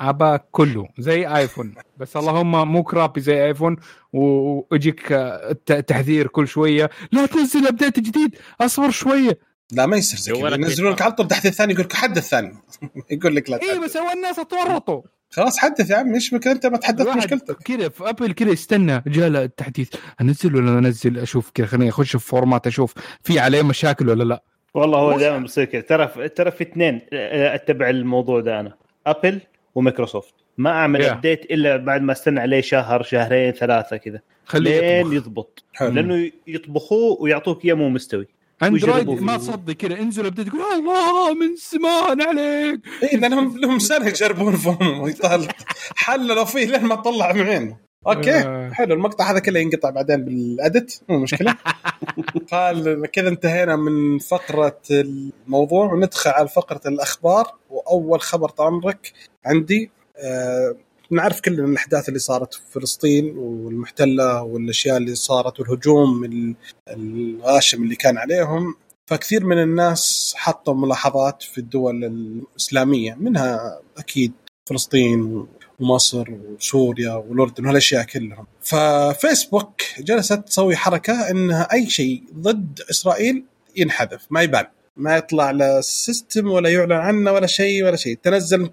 أبل كله زي ايفون بس اللهم مو كرابي زي ايفون ويجيك آه، تحذير كل شوية. لا تنزل update جديد أصبر شوية. لا ما يصير زي كذا. ينزلون لك. على طول تحت الثاني يقول لك حدث ثاني. يقول لك لا اي. بس هو الناس تورطوا خلاص حدث يا عم إيش بك انت ما تحدثت مشكلتك. كذا في أبل كذا يستنى جاء التحديث. أنزل ولا ما أنزل؟ أشوف كذا خليني أخش في forums أشوف في عليه مشاكل ولا لا. والله هو دائما بيصير كذا. ترى ترى في اثنين آه، أتبع الموضوع ده أنا. أبل ومايكروسوفت ما أعمل Yeah. update إلا بعد ما أستنى عليه شهر شهرين ثلاثة كذا. خليه. يضبط. لأنه يطبخوه ويعطوك إياه مو مستوي. أندرويد ما. تصدق كذا انزل update تقول الله من زمان عليك اي لأنهم لهم سنه يجربون ويطال- حللوا فيه لين ما طلع من عينه okay آه. حلو المقطع هذا كله ينقطع بعدين بال edit مو مشكلة قال كذا انتهينا من فقرة الموضوع وندخل على فقرة الأخبار وأول خبر طال عمرك عندي آه نعرف كلنا الأحداث اللي صارت في فلسطين والمحتلة والأشياء اللي صارت والهجوم ال- الغاشم اللي كان عليهم. فكثير من الناس حطوا ملاحظات في الدول الإسلامية منها أكيد فلسطين ومصر وسوريا والأردن وهالاشياء كلهم. ففيسبوك جلست تسوي حركة إنها أي شيء ضد إسرائيل ينحذف ما يبان. ما يطلع لا ال system ولا يعلن عنه ولا شيء ولا شيء. تنزل.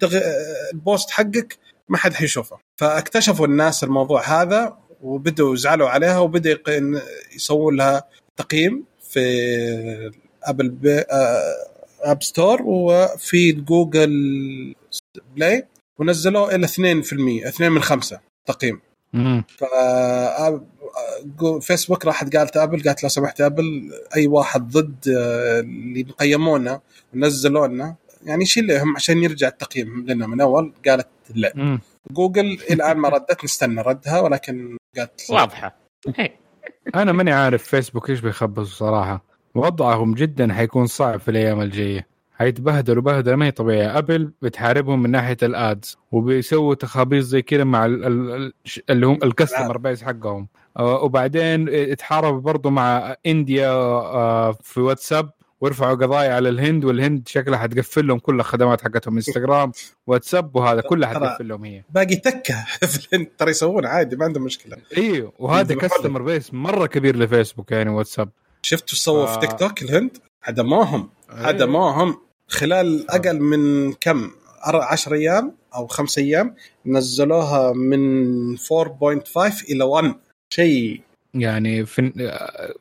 ال post حقك ما حد حيشوفه. فاكتشفوا الناس الموضوع هذا وبدوا يزعلوا عليها وبدوا يسوون لها تقييم في ابل بي... آه، App Store وفي جوجل بلاي ونزلوه إلى 2% 2 من 5 تقييم. ف جو- فيسبوك راحت قالت ابل قالت لو سمحت ابل أي واحد ضد آه، اللي قيمونا ونزلونا يعني شيلهم عشان يرجع التقييم لنا من أول قالت لا. مم. جوجل الآن ما ردت نستنى ردها ولكن قالت. واضحة. إيه. أنا ماني عارف فيسبوك إيش بيخبصوا صراحة. وضعهم جدا حيكون صعب في الأيام الجاية. حيتبهدلوا بهدله ما هي طبيعية. أبل بتحاربهم من ناحية ال ads وبيسووا تخابيص زي كذا مع ال- ال- ال- اللي هم ال customer base حقهم. آه، وبعدين اتحاربوا برضو مع إنديا آه، في واتساب. ورفعوا قضايا على الهند والهند شكلها حتقفل لهم كل الخدمات حقتهم إنستغرام واتساب وهذا كلها حتقفل لهم هي. باقي تكة في الهند ترى يسوون عادي ما عندهم مشكلة. أيوه وهذا كاستمر بيس مرة كبير لفيسبوك يعني واتساب. شفتوا إيش سووا آه. في تيك توك الهند؟ عدموهم عدموهم. خلال أقل من كم؟ 10 أيام أو خمس أيام نزلوها من 4.5 إلى 1 شيء يعني في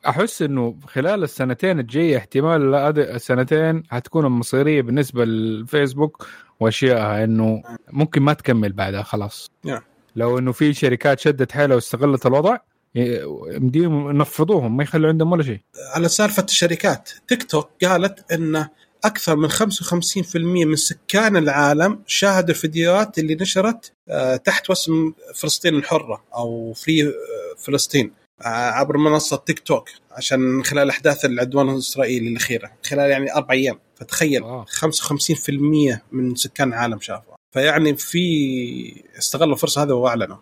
أحس إنه خلال السنتين الجاية احتمال هذه السنتين حتكون مصيريه بالنسبة للفيسبوك وأشيائها إنه ممكن ما تكمل بعدها خلاص. نعم. لو إنه في شركات شدت حيلها واستغلت الوضع يمديهم ينفضوهم ما يخلوا عندهم ولا شيء. على سالفة الشركات تيك توك قالت إن أكثر من 55% من سكان العالم شاهدوا الفيديوهات اللي نشرت آه، تحت واسم فلسطين الحرة أو Free فلسطين. آه، عبر منصة تيك توك عشان خلال أحداث العدوان الإسرائيلي الأخيرة خلال يعني أربع أيام. فتخيل واو. 55% من سكان العالم شافوا فيعني في استغلوا الفرصة هذه وأعلنوا.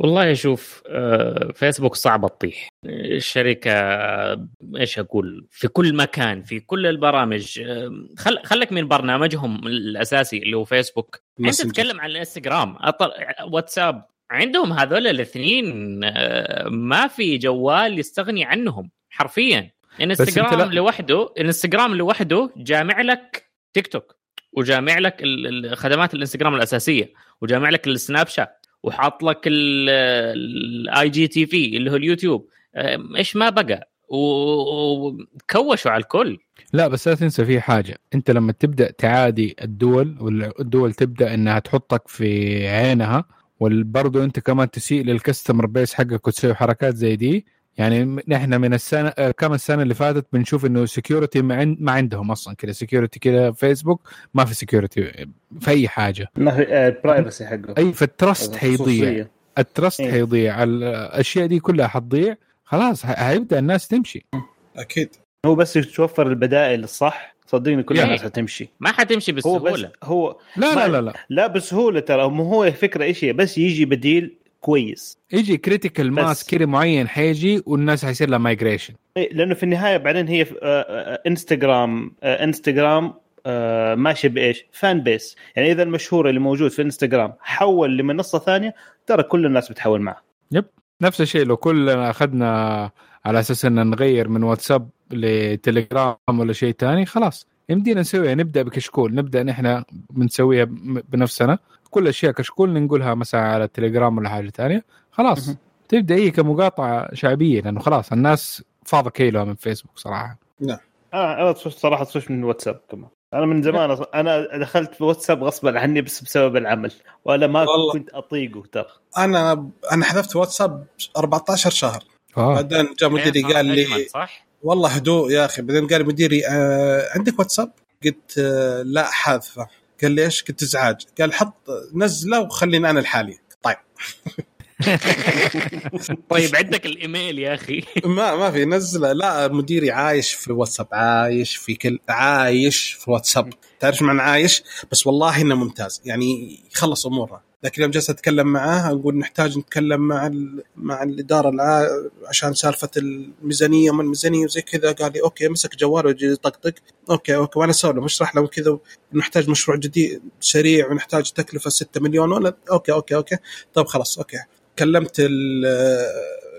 والله شوف آه، فيسبوك صعبة تطيح. الشركة آه، إيش أقول؟ في كل مكان في كل البرامج. آه، خل خلك من برنامجهم الأساسي اللي هو فيسبوك. أنت. تتكلم عن الإنستغرام أطل... واتساب عندهم هذول الاثنين آه، ما في جوال يستغني عنهم حرفيا. انستغرام لا- لوحده انستغرام لوحده جامع لك تيك توك وجامع لك خدمات الإنستغرام الأساسية وجامع لك السناب شات وحاط لك ال IGTV اللي هو اليوتيوب. أم، إيش ما بقى؟ وكوشوا على الكل. لا بس لا تنسى في حاجة. أنت لما تبدأ تعادي الدول والدول تبدأ إنها تحطك في عينها وبرضه انت كمان تسيء لل customer base حقك وتسوي حركات زي دي. يعني نحن من السنة آه، كم السنة اللي فاتت بنشوف انه security ما, عند ما عندهم أصلا كذا. security كذا فيسبوك ما في security في أي حاجة. ما في ال privacy حقه. أي فال trust حيضيع. ال trust إيه. حيضيع الأشياء دي كلها حتضيع. خلاص هيبدأ الناس تمشي. أكيد. هو بس توفر البدائل الصح صدقني كل. الناس حتمشي. ما حتمشي هو بس بسهوله هو لا لا لا لا. لا بسهولة ترى. مو هو الفكرة إيش هي؟ بس يجي بديل كويس. يجي critical. mass كذا معين حيجي والناس حيصير لها migration إيه، لأنه في النهاية بعدين هي انستغرام انستغرام آه، ماشي بإيش؟ fan base يعني إذا المشهور اللي موجود في انستغرام حول لمنصة ثانية ترى كل الناس بتحول معه نفس الشيء لو كلنا أخذنا على أساس ان نغير من واتساب لتليجرام ولا شيء ثاني خلاص. يمدينا نسويها نبدأ بكشكول نبدأ نحن بنسويها بنفسنا. كل الاشياء كشكول ننقلها مثلا على التليجرام ولا حاجة ثانية خلاص. تبدأ هي كمقاطعة شعبية لأنه خلاص الناس فاضه كيلوها من فيسبوك صراحة. أنا أنا تص- صراحة تصوش من واتساب كمان. أنا من زمان أص- أنا دخلت في واتساب غصبا عني بس بسبب العمل. وأنا ما والله. كنت أطيقه ترى. أنا أنا حذفت واتساب 14 شهر. آه. بعدين جاء مديري صار قال لي صح؟ والله هدوء يا أخي. بعدين قال مديري آه عندك واتساب؟ قلت آه لا حاذفه قال لي إيش؟ قلت إزعاج. قال حط نزله وخليني أنا لحالي. طيب. طيب عندك الإيميل يا أخي. ما ما في. نزله. لا مديري عايش في الواتساب عايش في كل عايش في الواتساب تعرف معنى عايش؟ بس والله إنه ممتاز. يعني يخلص أموره. لكن يوم جلست أتكلم معاه أقول نحتاج نتكلم مع. مع الإدارة الع... عشان سالفة الميزانية ما الميزانية وزي كذا. قال لي okay مسك جواله ويجي يطقطق. okay okay وأنا اسولف اشرح له كذا. نحتاج مشروع جديد سريع ونحتاج تكلفة 6 مليون ولا؟ okay okay okay. طيب خلاص okay. كلمت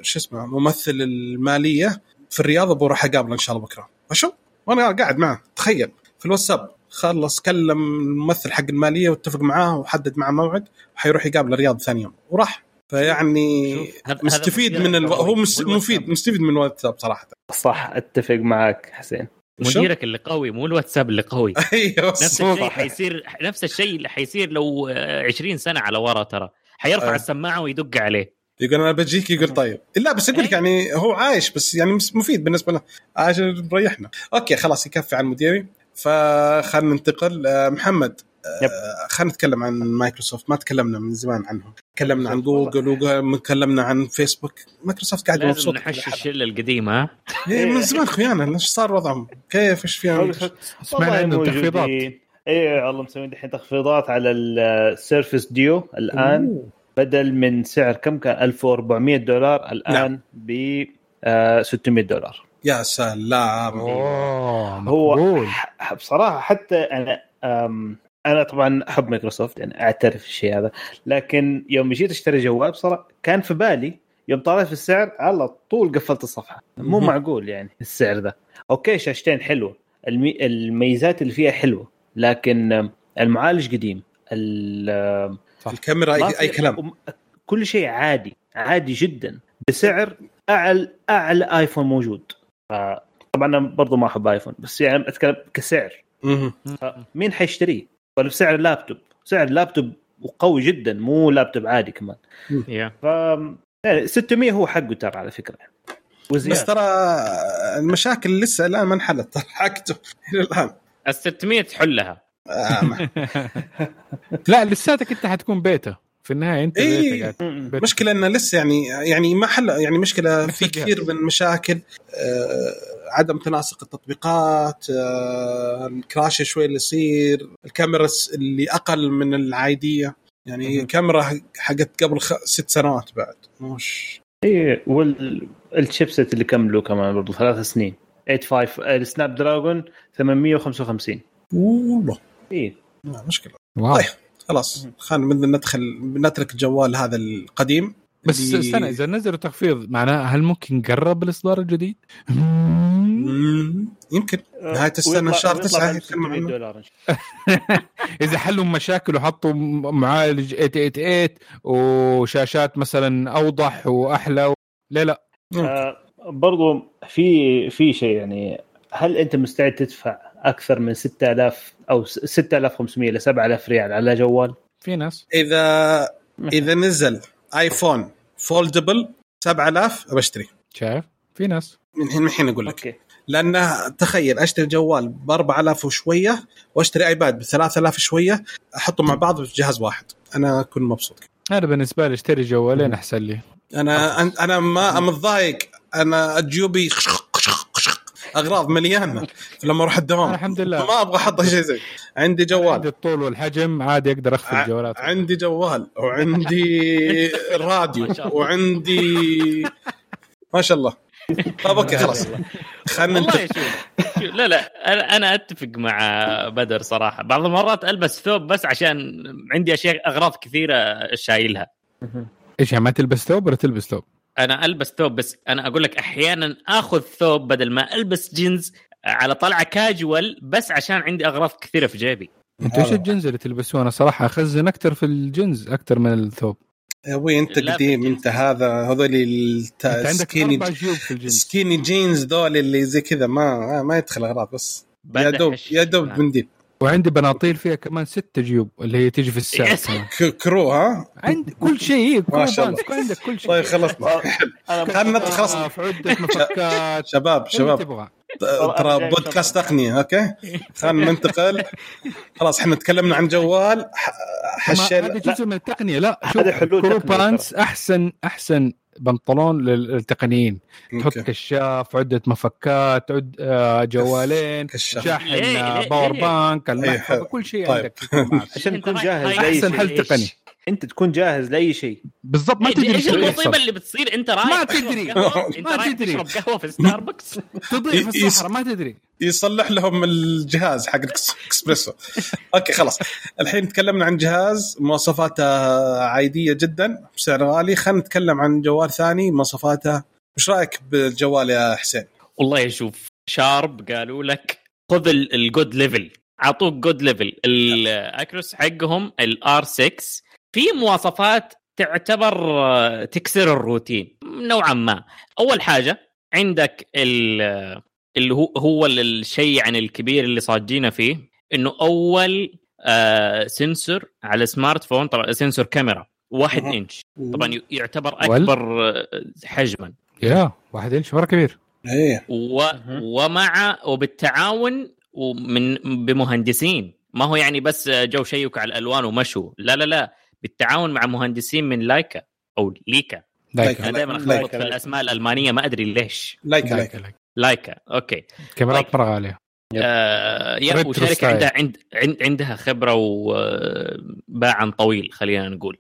شو اسمه ممثل المالية في الرياض ابو راح اقابله إن شاء الله بكرة. أشوف وأنا قاعد معه. تخيل. في الواتساب. خلص كلم الممثل حق المالية واتفق معاه وحدد معه موعد وحيروح يقابل الرياض ثاني يوم. وراح. فيعني مستفيد من ألو... هو مس... مفيد مستفيد من الواتساب صراحة. صح أتفق معك حسين؟ مديرك اللي قوي مو الواتساب اللي قوي. أيوه نفس هو الشيء. حيصير نفس الشيء اللي حيصير لو آه، 20 سنة على ورا ترى. حيرفع آه. السماعة ويدق عليه. يقول أنا بجيك يقول طيب. لا بس أقول لك إيه. يعني هو عايش بس يعني مفيد بالنسبة له. عشان مريحنا okay خلاص يكفي عن مديري. فخلنا ننتقل. آه، محمد يب. آه، خلينا نتكلم عن مايكروسوفت. ما تكلمنا من زمان عنهم. تكلمنا عن جوجل وتكلمنا عن فيسبوك. مايكروسوفت قاعد لازم مبسوط. نحش الشله القديمه ها؟ إيه، من زمان اخويانا إيش صار وضعهم؟ كيف؟ إيش فيهم؟ سمعنا عندهم تخفيضات. اي والله مسوين دحين تخفيضات على ال Surface Duo الآن. أوه. بدل من سعر كم كان؟ 1400 دولار. الآن نعم. ب آه، 600 دولار. يا سلام. أوه هو بصراحة حتى أنا أم أنا طبعا أحب مايكروسوفت يعني أعترف الشيء هذا لكن يوم جيت أشتري جوال بصراحة كان في بالي يوم طالع في السعر على طول قفلت الصفحة. مو. معقول يعني السعر ذا okay شاشتين حلوة. المي... الميزات اللي فيها حلوة لكن المعالج قديم. الكاميرا اي, أي كلام. أم- كل شيء عادي عادي جدا. بسعر اعلى أعلى ايفون موجود. طبعا أنا برضو ما أحب ايفون بس يعني أتكلم كسعر. مين حيشتريه؟ ولا بسعر لابتوب سعر لابتوب وقوي جدا مو لابتوب عادي كمان. ف يعني 600 هو حقه ترى على فكرة. بس وزياده ترى المشاكل لسه الآن ما انحلت ترى حقته إلى الآن. ال 600 تحلها. آه، لا لساتك أنت حتكون بيتا. في النهاية أنت إيه. بيتا قاعد م- م. بيتا. مشكلة إنه لسه يعني يعني ما حل يعني مشكلة نفس في. كثير من مشاكل آه عدم تناسق التطبيقات آه ال crash شوي اللي يصير الكاميرا اللي أقل من العادية يعني مهم. كاميرا حقت قبل خ... ست سنوات بعد مش اي وال chipset اللي كملوا كمان برضو ثلاث سنين 85 ال Snapdragon 855 والله اي مشكلة واو طيب. خلاص خلينا بدنا ندخل نترك الجوال هذا القديم بس اللي- استنى إذا نزلوا تخفيض معناه هل ممكن قرب الإصدار الجديد؟ يمكن نهاية السنة ويطلع- شهر ويطلع تسعة ب يتكلم 600 عنه. دولار إن شاء الله. إذا حلوا مشاكل وحطوا معالج 888 وشاشات مثلا أوضح وأحلى و... لا لا آه، برضو في في شيء يعني هل أنت مستعد تدفع أكثر من 6000 أو س- 6500 ل 7000 ريال. على جوال؟ في ناس. اذا إذا نزل ايفون foldable 7000 بشتري. شايف؟ في ناس. من الحين من الحين أقول لك. أوكي. لأن تخيل أشتري جوال ب 4000 وشوية وأشتري ايباد ب 3000 شوية أحطه مع بعض في جهاز واحد. أنا أكون مبسوط. أنا بالنسبة لي اشتري جوالين أحسن لي. أنا أن- أنا ما متضايق. أنا جيوبي أغراض مليانة. لما أروح الدوام الحمد لله. ما أبغى أحط شيء زي عندي عندي جوال. الطول والحجم عادي أقدر أخفي الجوالات. عندي جوال وعندي راديو. وعندي ما شاء الله. طيب أوكي خلاص. خلينا والله لا لا أنا أنا أتفق مع بدر صراحة. بعض المرات ألبس ثوب بس عشان عندي أشياء أغراض كثيرة شايلها. إيش يعني ما تلبس ثوب ولا تلبس ثوب؟ أنا ألبس ثوب بس أنا أقول لك أحيانا آخذ ثوب بدل ما ألبس جينز على طلعة كاجوال بس عشان عندي أغراض كثيرة في جيبي. أنتوا إيش هذا. الجينز اللي تلبسوه أنا صراحة أخزن أكثر في الجينز أكثر من الثوب. يا أبوي أنت قديم أنت هذا هذول الت- أنت عندك ال skinny أربع جيوب في الجينز skinny jeans ذول اللي زي كذا ما ما يدخل أغراض بس. يا دوب يا دوب. منديل وعندي بناطيل فيها كمان ستة جيوب اللي هي تيجي في الساعة كرو ها؟ عندي كل شيء كل ما شاء الله. pants، عندك كل شيء. طيب خلصنا. خلنا آه، في عدة مفكات شباب شباب. تبغى. ترى بودكاست تقنية أوكي؟ خلينا ننتقل. خلاص إحنا تكلمنا عن جوال ح- ما- هذا حشينا جزء من التقنية. لا شوف cargo pants أحسن أحسن بنطلون لل- للتقنيين تحط. كشاف عدة مفكات عد آه، جوالين. شاحن آه، power ليه؟ بانك حلو. المحفظة كل شيء طيب. عندك. عشان تكون جاهز أحسن شيء حل؟ تقني. انت تكون جاهز لأي شيء. بالضبط ما تدري إيش اللي المصيبه اللي بتصير؟ أنت رايح ما تدري. ما رايح تدري. تشرب قهوة في ستاربكس تضيع في الصحراء ما تدري. يصلح لهم الجهاز حق الإكسبريسو. أوكي خلاص. الحين تكلمنا عن جهاز مواصفاته عادية جدا بسعر غالي. خلينا نتكلم عن جوال ثاني مواصفاته. وش رأيك بالجوال يا حسين؟ والله شوف شارب قالوا لك خذ ال- الجود ليفل أعطوك جود ليفل الاكروس حقهم الار 6 في مواصفات تعتبر آه، تكسر الروتين نوعا ما. أول حاجة عندك ال- اللي هو هو الشيء يعني الكبير اللي صاجينا فيه إنه أول آه sensor على smartphone طبعا sensor كاميرا واحد. إنش. طبعا يعتبر؟ أكبر آه، حجما. يا واحد إنش مرة كبير. إيه. و... ومع وبالتعاون ومن بمهندسين. ما هو يعني بس جو شيكوا على الألوان ومشوا. لا لا لا. بالتعاون مع مهندسين من لايكا أو ليكا. لايكا. أنا دائما لايكا، اخلط في لايكا. الاسماء الألمانية ما أدري ليش. لايك لايك لايك لايك. لايكا. أوكي. كاميرات. مره غاليه آه وشركه. عندها عند عند عندها خبرة وباعا طويل خلينا نقول.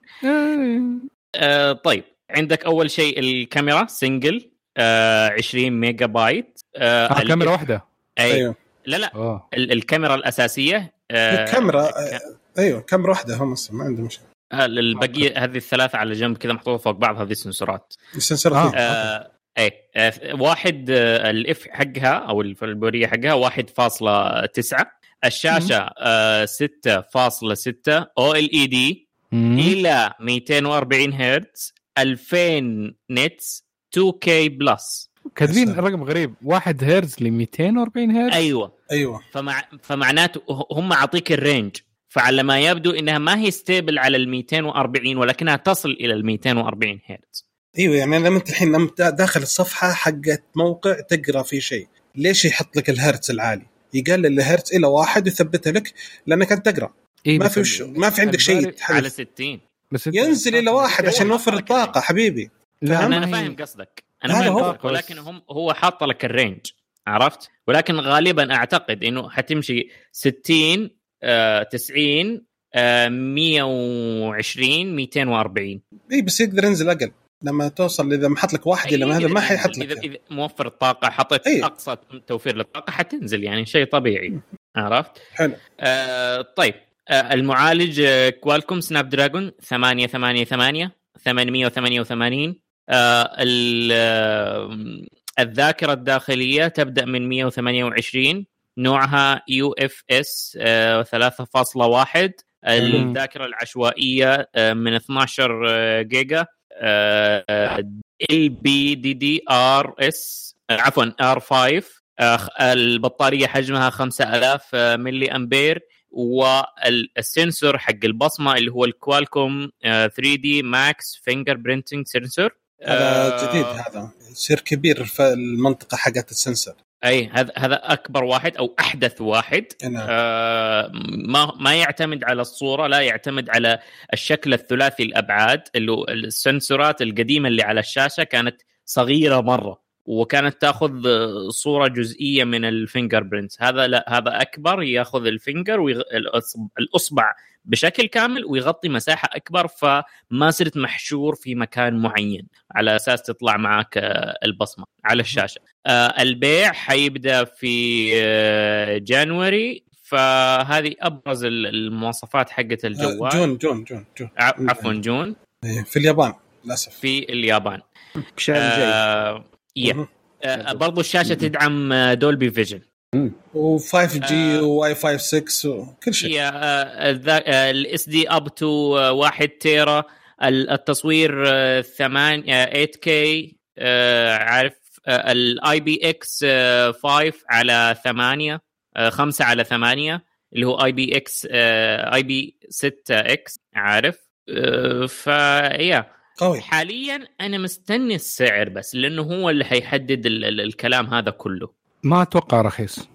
آه. طيب. عندك أول شيء الكاميرا single آه 20 ميجا بايت. آه آه كاميرا واحدة. أي. أيوه. لا لا. ال- الكاميرا الأساسية آه كاميرا ك- أيوه كاميرا واحدة هم أصلاً ما عندهم مشكله آه، البقية هذه الثلاثة على جنب كذا محطوطة فوق بعض هذه السنسورات؟ السنسور آه. آه إيه. آه واحد آه الإف حقها أو البورية حقها 1.9 الشاشة آه 6.6 أو إل إي دي. إلى 240 هرتز. 2000 نتس 2K بلس. كاتبين. رقم غريب. 1 هرتز ل 240 هرتز؟ أيوه. أيوه. فمع فمعناته هم أعطيك ال range. فعلى ما يبدو إنها ما هي stable على ال 240 ولكنها تصل إلى ال 240 هرتز أيوه يعني لما انت الحين لما دا- داخل الصفحة حقت موقع تقرأ في شيء. ليش يحط لك الهرتز العالي؟ يقلل الهرتز إلى واحد ويثبتها لك لأنك أنت تقرأ. إيه ما في وش ما في عندك شيء على تحذف 60 بس أنت- ينزل إلى واحد عشان يوفر الطاقة حبيبي. لا؟ أنا فاهم قصدك. أنا هذا فاهم هو. قصدك ولكن هم هو حاط لك ال range عرفت؟ ولكن غالبا أعتقد إنه حتمشي 60 آه 90 آه 120 240 اي بس يقدر ينزل أقل. لما توصل إذا محط لك واحد إلى هذا ما حيحط إذا لك إذا موفر الطاقة حطيت إيه. أقصى توفير للطاقة حتنزل يعني شيء طبيعي. عرفت؟ حلو. آه طيب. آه المعالج آه Qualcomm Snapdragon 888 888 آه ال- آه، الذاكرة الداخلية تبدأ من 128 نوعها UFS 3.1 الذاكرة العشوائية آه، من 12 آه، جيجا إل بي دي دي آر إس عفوا آر 5 البطارية حجمها 5000 ملي أمبير وال sensor حق البصمة اللي هو ال Qualcomm 3D Max fingerprinting sensor. هذا جديد هذا. يصير كبير في المنطقة حقت ال sensor أي هذا هذا أكبر واحد أو أحدث واحد. نعم. آه، ما ما يعتمد على الصورة لا يعتمد على الشكل الثلاثي الأبعاد. اللي ال sensor ات القديمة اللي على الشاشة كانت صغيرة مرة. وكانت تاخذ صورة جزئية من ال fingerprint هذا لا هذا أكبر ياخذ الفينجر ويغ... الأصبع بشكل كامل ويغطي مساحة أكبر فما صرت محشور في مكان معين. على أساس تطلع معك آه، البصمة على الشاشة. آه، البيع حيبدأ في آه، January. فهذه أبرز ال- المواصفات حقت الجوال. June June June June. عفوا June. إيه، في اليابان للأسف. في اليابان. شيء جيد. آه yeah. آه برضو الشاشة تدعم آه، Dolby Vision و 5G آه. وواي فاي 6 وكل شيء. هي ال SD up to 1 تيرا. ال- التصوير آه، 8 8K عارف ال IPX 5 على 8 5 على 8 اللي هو اي بي إكس اي بي 6 إكس عارف؟ آه، ف yeah قوي. حاليا أنا مستني السعر بس لأنه هو اللي حيحدد ال- ال- الكلام هذا كله. ما أتوقع رخيص.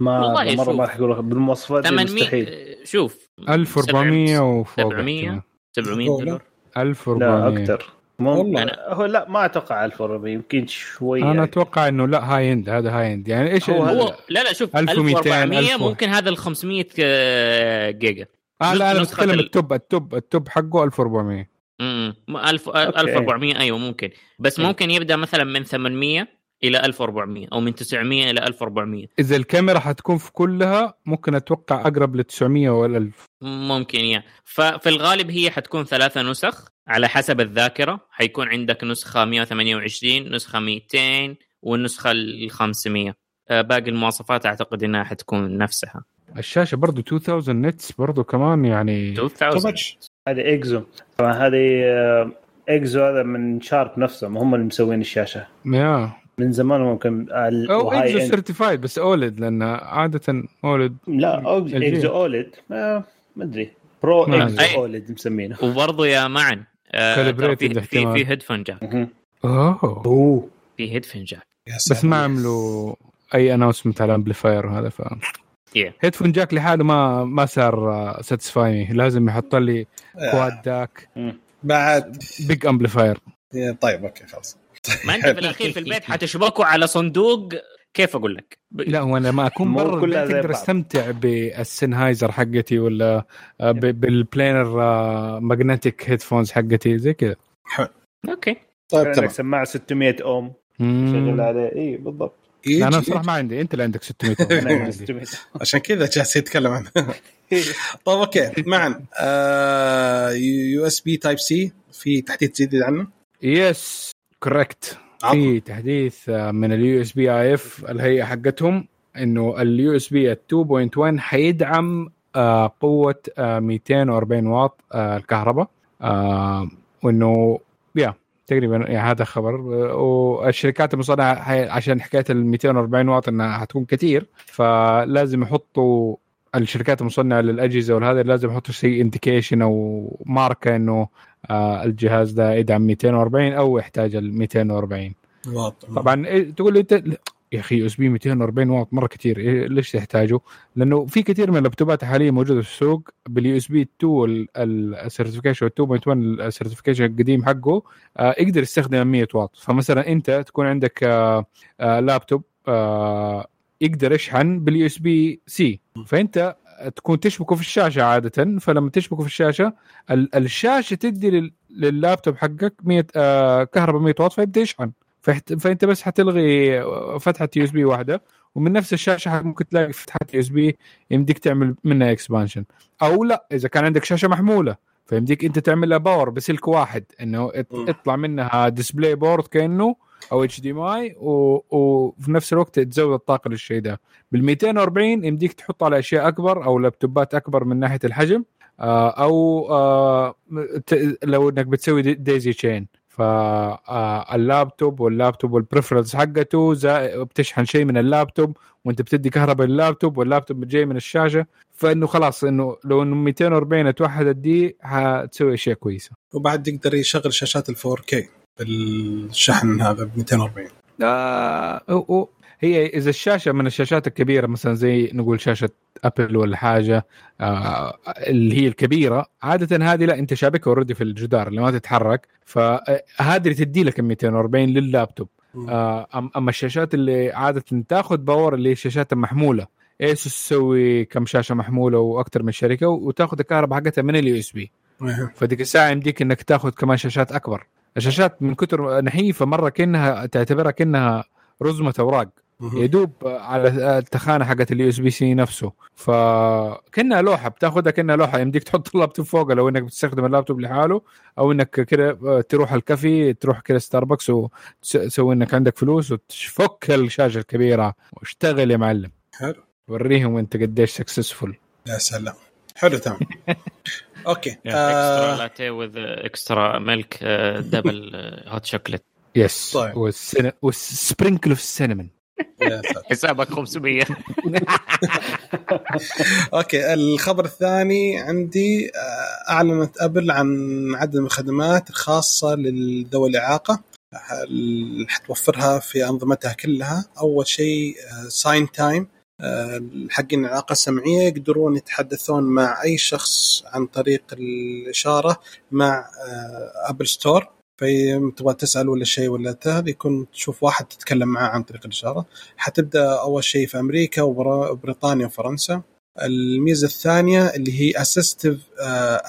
ما والله مرة. ما راح أقول بالمواصفات 800 مستحيل. شوف 1400 وفوق 700 احتمال. 700 دولار. 1400 لا أكثر. والله. أنا- هو لا ما أتوقع 1400 يمكن شوي أنا أتوقع إنه لا high end هذا high end يعني إيش هو هو لا لا شوف 1200 1400 1000 ممكن هذا ال 500 آه، جيجا. آه لا أنا بتكلم ال- ال top ال top ال top حقه 1400 امم 1000 okay. 1400 أيوه ممكن. بس. ممكن يبدأ مثلا من 800 إلى 1400 أو من 900 إلى 1400 إذا الكاميرا حتكون في كلها ممكن أتوقع أقرب ل 900 ولا 1000 ممكن يا. ففي الغالب هي حتكون ثلاثة نسخ على حسب الذاكرة. حيكون عندك نسخة 128 نسخة 200 والنسخة ال 500 آه، باقي المواصفات أعتقد إنها حتكون نفسها. الشاشة برضو 2000 نتس برضو كمان يعني 2000 هذه إكزو طبعا هذه آه، إكزو هذا من شارب نفسهم هم اللي مسوين الشاشة يا من زمان ممكن ال- أو إكزو. سيرتيفايد بس اولد لأن عادة اولد لا. إكزو اولد ما ما أدري برو إكزو. اولد مسمينه وبرضه يا معن آه، في في. في هيدفون جاك. أوه أوه في هيدفون جاك بس. ما عملوا أي اناونسمنت على الامبليفاير وهذا ف Yeah. هيدفون جاك لحاله ما ما صار ساتسفاي لازم يحط لي آه، quad DAC بعد. big amplifier طيب okay خلاص. ما أنت في الأخير في البيت حتشبكوا على صندوق. كيف أقول لك؟ ب- لا وأنا لما أكون مو برا البيت أقدر. أستمتع بال Sennheiser حقتي ولا آه، ب- بال planar magnetic headphones حقتي زي كذا. okay. طيب عندك تمام. سماعة 600 أوم. شغل عليه. اي بالضبط. يجي- لا أنا يجي. بصراحه ما عندي. انت اللي عندك 600 أنا عندي عندي. 600 عشان كذا جالس يتكلم عنه. طيب okay. معا. USB Type-C في تحديث جديد عنه؟ yes correct. في تحديث آه، من ال USB-IF الهيئة حقتهم إنه ال USB 2.1 حيدعم آه، قوة آه، 240 واط آه، الكهرباء. آه، وإنه yeah تقريبا يعني هذا خبر. والشركات المصنعة عشان حكايه ال 240 واط إنها حتكون كثير فلازم يحطوا الشركات المصنعة للأجهزة والهذا لازم يحطوا شيء indication أو ماركه إنه آه، الجهاز ده يدعم 240 أو يحتاج ال 240 واط. طبعا إيه، تقول لي إنت يا أخي USB 240 واط مرة كثير إيه ليش تحتاجه؟ لأنه في كثير من اللابتوبات حاليا موجودة في السوق. بال USB 2 ال certification 2.1 ال certification القديم حقه آه يقدر يستخدم 100 واط. فمثلا أنت تكون عندك آه آه لابتوب آه يقدر يشحن بال USB-C. فأنت تكون تشبكه في الشاشة عادة. فلما تشبكه في الشاشة ال- الشاشة تدي لل- لللابتوب حقك 100 آه كهرباء 100 واط فيبدأ يشحن. فحت- فانت بس حتلغي فتحة USB واحدة ومن نفس الشاشة ممكن تلاقي فتحة USB يمديك تعمل منها expansion أو لا إذا كان عندك شاشة محمولة فيمديك أنت تعمل لها power بسلك واحد إنه. يطلع منها display port كأنه أو HDMI وفي نفس الوقت تزود الطاقة للشيء ده. بال 240 يمديك تحط على أشياء أكبر أو لابتوبات أكبر من ناحية الحجم آه، أو آه، لو إنك بتسوي دي- daisy chain فاللابتوب واللابتوب وال peripherals حقته زا- بتشحن شيء من اللابتوب وانت بتدي كهرباء لللابتوب واللابتوب جاي من الشاشة فإنه خلاص إنه لو إنه 240 اتوحدت دي حتسوي أشياء كويسة. وبعد يقدر يشغل شاشات ال 4K بالشحن هذا ب 240 آه هي إذا الشاشة من الشاشات الكبيرة مثلا زي نقول شاشة أبل ولا حاجة آه اللي هي الكبيرة عادة هذه لا أنت شابكها already في الجدار اللي ما تتحرك فهذه اللي تدي لك ال 240 لللابتوب. آه أما الشاشات اللي عادة تاخذ power اللي هي الشاشات المحمولة. ايسوس تسوي؟ كم شاشة محمولة وأكثر من شركة وتاخذ الكهرباء حقتها من ال USB. فديك الساعة يمديك إنك تاخذ كمان شاشات أكبر. الشاشات من كثر نحيفة مرة كأنها تعتبرها كأنها رزمة أوراق. يدوب على التخانة حقت ال USB-C نفسه. فكأنها لوحة بتاخذها كأنها لوحة يمديك تحط اللابتوب فوقها لو إنك بتستخدم اللابتوب لحاله أو إنك كده تروح الكافي تروح كده ستاربكس وتسوي إنك عندك فلوس وتفك الشاشة الكبيرة. واشتغل يا معلم. حلو. وريهم أنت قديش successful يا سلام. حلو تمام. okay extra latte with extra milk double hot chocolate yes طيب. وال sprinkle of سلام. حسابك 500 okay الخبر الثاني عندي آه، أعلنت أبل عن عدد من الخدمات الخاصه لذوي الاعاقه حتوفرها في أنظمتها كلها. أول شيء SignTime حقين الاعاقه السمعيه يقدرون يتحدثون مع أي شخص عن طريق الإشارة مع أبل store في تبغى تسأل ولا شيء ولا هذا يكون تشوف واحد تتكلم معاه عن طريق الإشارة. حتبدأ أول شيء في أمريكا وبريطانيا وفرنسا. الميزة الثانية اللي هي assistive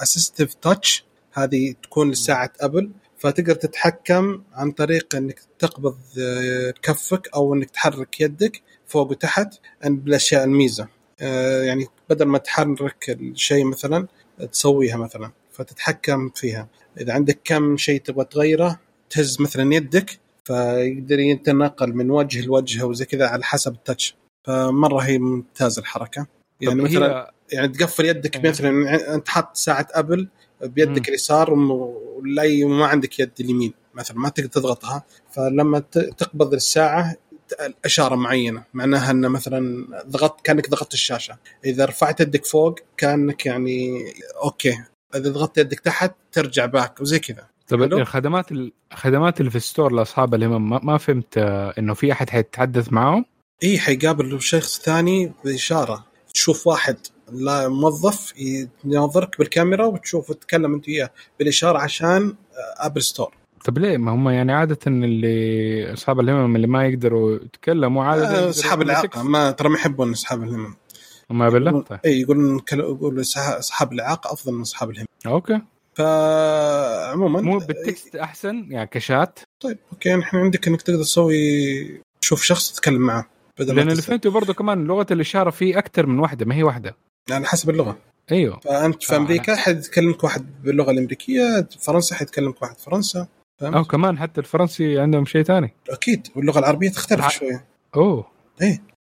AssistiveTouch هذه تكون لساعة ابل فتقدر تتحكم عن طريق إنك تقبض آه، كفك أو إنك تحرك يدك فوق وتحت بالاشياء الميزة. آه، يعني بدل ما تحرك الشيء مثلا تسويها مثلا. فتتحكم فيها. إذا عندك كم شيء تبغى تغيره تهز مثلا يدك فيقدر يتنقل من وجه لوجه وزي كذا على حسب التاتش فمرة هي ممتازة الحركة. يعني مثلا هي يعني تقفل يدك إيه. مثلا أنت حاط ساعة أبل بيدك مم. اليسار ولا وما عندك يد اليمين مثلا ما تقدر تضغطها. فلما تقبض الساعة اشاره معينة معناها إن مثلا ضغطت كأنك ضغطت الشاشة. إذا رفعت يدك فوق كأنك يعني okay إذا ضغطت يدك تحت ترجع back وزي كذا. طب حلو. الخدمات الخدمات اللي في ال store لأصحاب الهمم ما, فهمت آه، إنه في أحد حيتحدث معهم اي حيقابل شخص ثاني بإشارة. تشوف واحد لا موظف يناظرك بالكاميرا وتشوف تتكلم أنت وياه بالإشارة عشان ابل store طب ليه؟ ما هم يعني عادة اللي أصحاب الهمم اللي ما يقدروا يتكلموا عادة آه، أصحاب text. ما ترى ما يحبون أصحاب الهمم. ما بالله؟ طيب. اي يقولون أصح- اصحاب الاعاقه أفضل من اصحاب الهمم okay. فعموما مو بال text أحسن؟ يعني كشات؟ طيب okay نحن عندك إنك تقدر تسوي تشوف شخص تتكلم معه بدل لأن اللي فهمته برضه كمان لغة الإشارة في أكثر من واحدة ما هي واحدة. على حسب اللغة. أيوه. فأنت في أمريكا حيتكلمك واحد باللغة الأمريكية فرنسا حيتكلمك واحد فرنسا فهمت؟ أو كمان حتى الفرنسي عندهم شيء ثاني. أكيد واللغة العربية تختلف ع- شوية. أوه.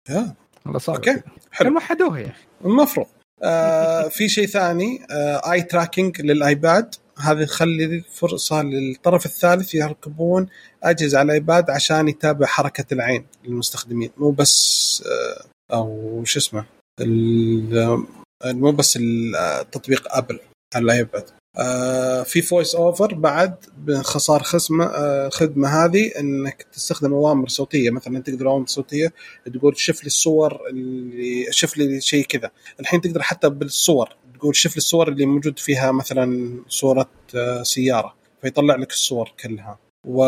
يا. والله صعب okay حلو. وحدوها يا أخي. المفروض آه في شيء ثاني آه eye tracking للآيباد. هذه تخلي فرصة للطرف الثالث يركبون أجهزة على الآيباد عشان يتابع حركة العين للمستخدمين. مو بس آه أو شو اسمه ال- مو بس ال- تطبيق ابل على الآيباد. آه في VoiceOver بعد باختصار خصمه آه الخدمه هذه إنك تستخدم أوامر صوتية. مثلا تقدر أوامر صوتية تقول شوف لي الصور اللي شوف لي شيء كذا. الحين تقدر حتى بالصور تقول شوف لي الصور اللي موجود فيها مثلا صورة آه، سيارة فيطلع لك الصور كلها. و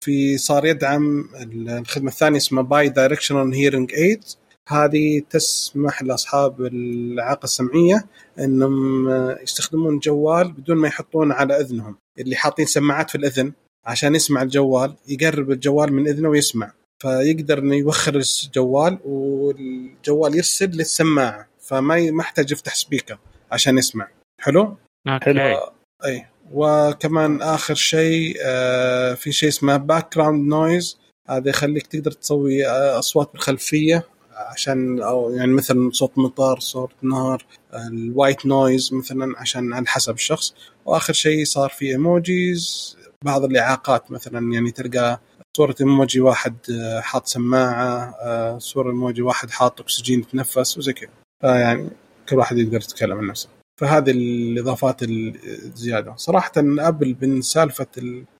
في صار يدعم الخدمة الثانية اسمها bi-directional hearing aid هذه تسمح لأصحاب الاعاقه السمعية إنهم يستخدمون جوال بدون ما يحطون على إذنهم اللي حاطين سماعات في الإذن عشان يسمع الجوال يقرب الجوال من إذنه ويسمع فيقدر إنه يوخر الجوال والجوال يرسل للسماعة فما ما يحتاج يفتح speaker عشان يسمع. حلو؟ okay. إي. وكمان آخر شيء آه، في شيء اسمه background noise هذا يخليك تقدر تسوي آه، أصوات بالخلفية عشان أو يعني مثلا صوت مطر صوت نار ال white noise مثلا عشان على حسب الشخص. وآخر شيء صار في emojis بعض الإعاقات مثلا يعني تلقى صورة ايموجي واحد آه، حاط سماعة آه، صورة ايموجي واحد حاط أكسجين يتنفس وزي كذا. فيعني كل واحد يقدر يتكلم عن نفسه. فهذه الإضافات الزيادة. صراحة أبل من سالفة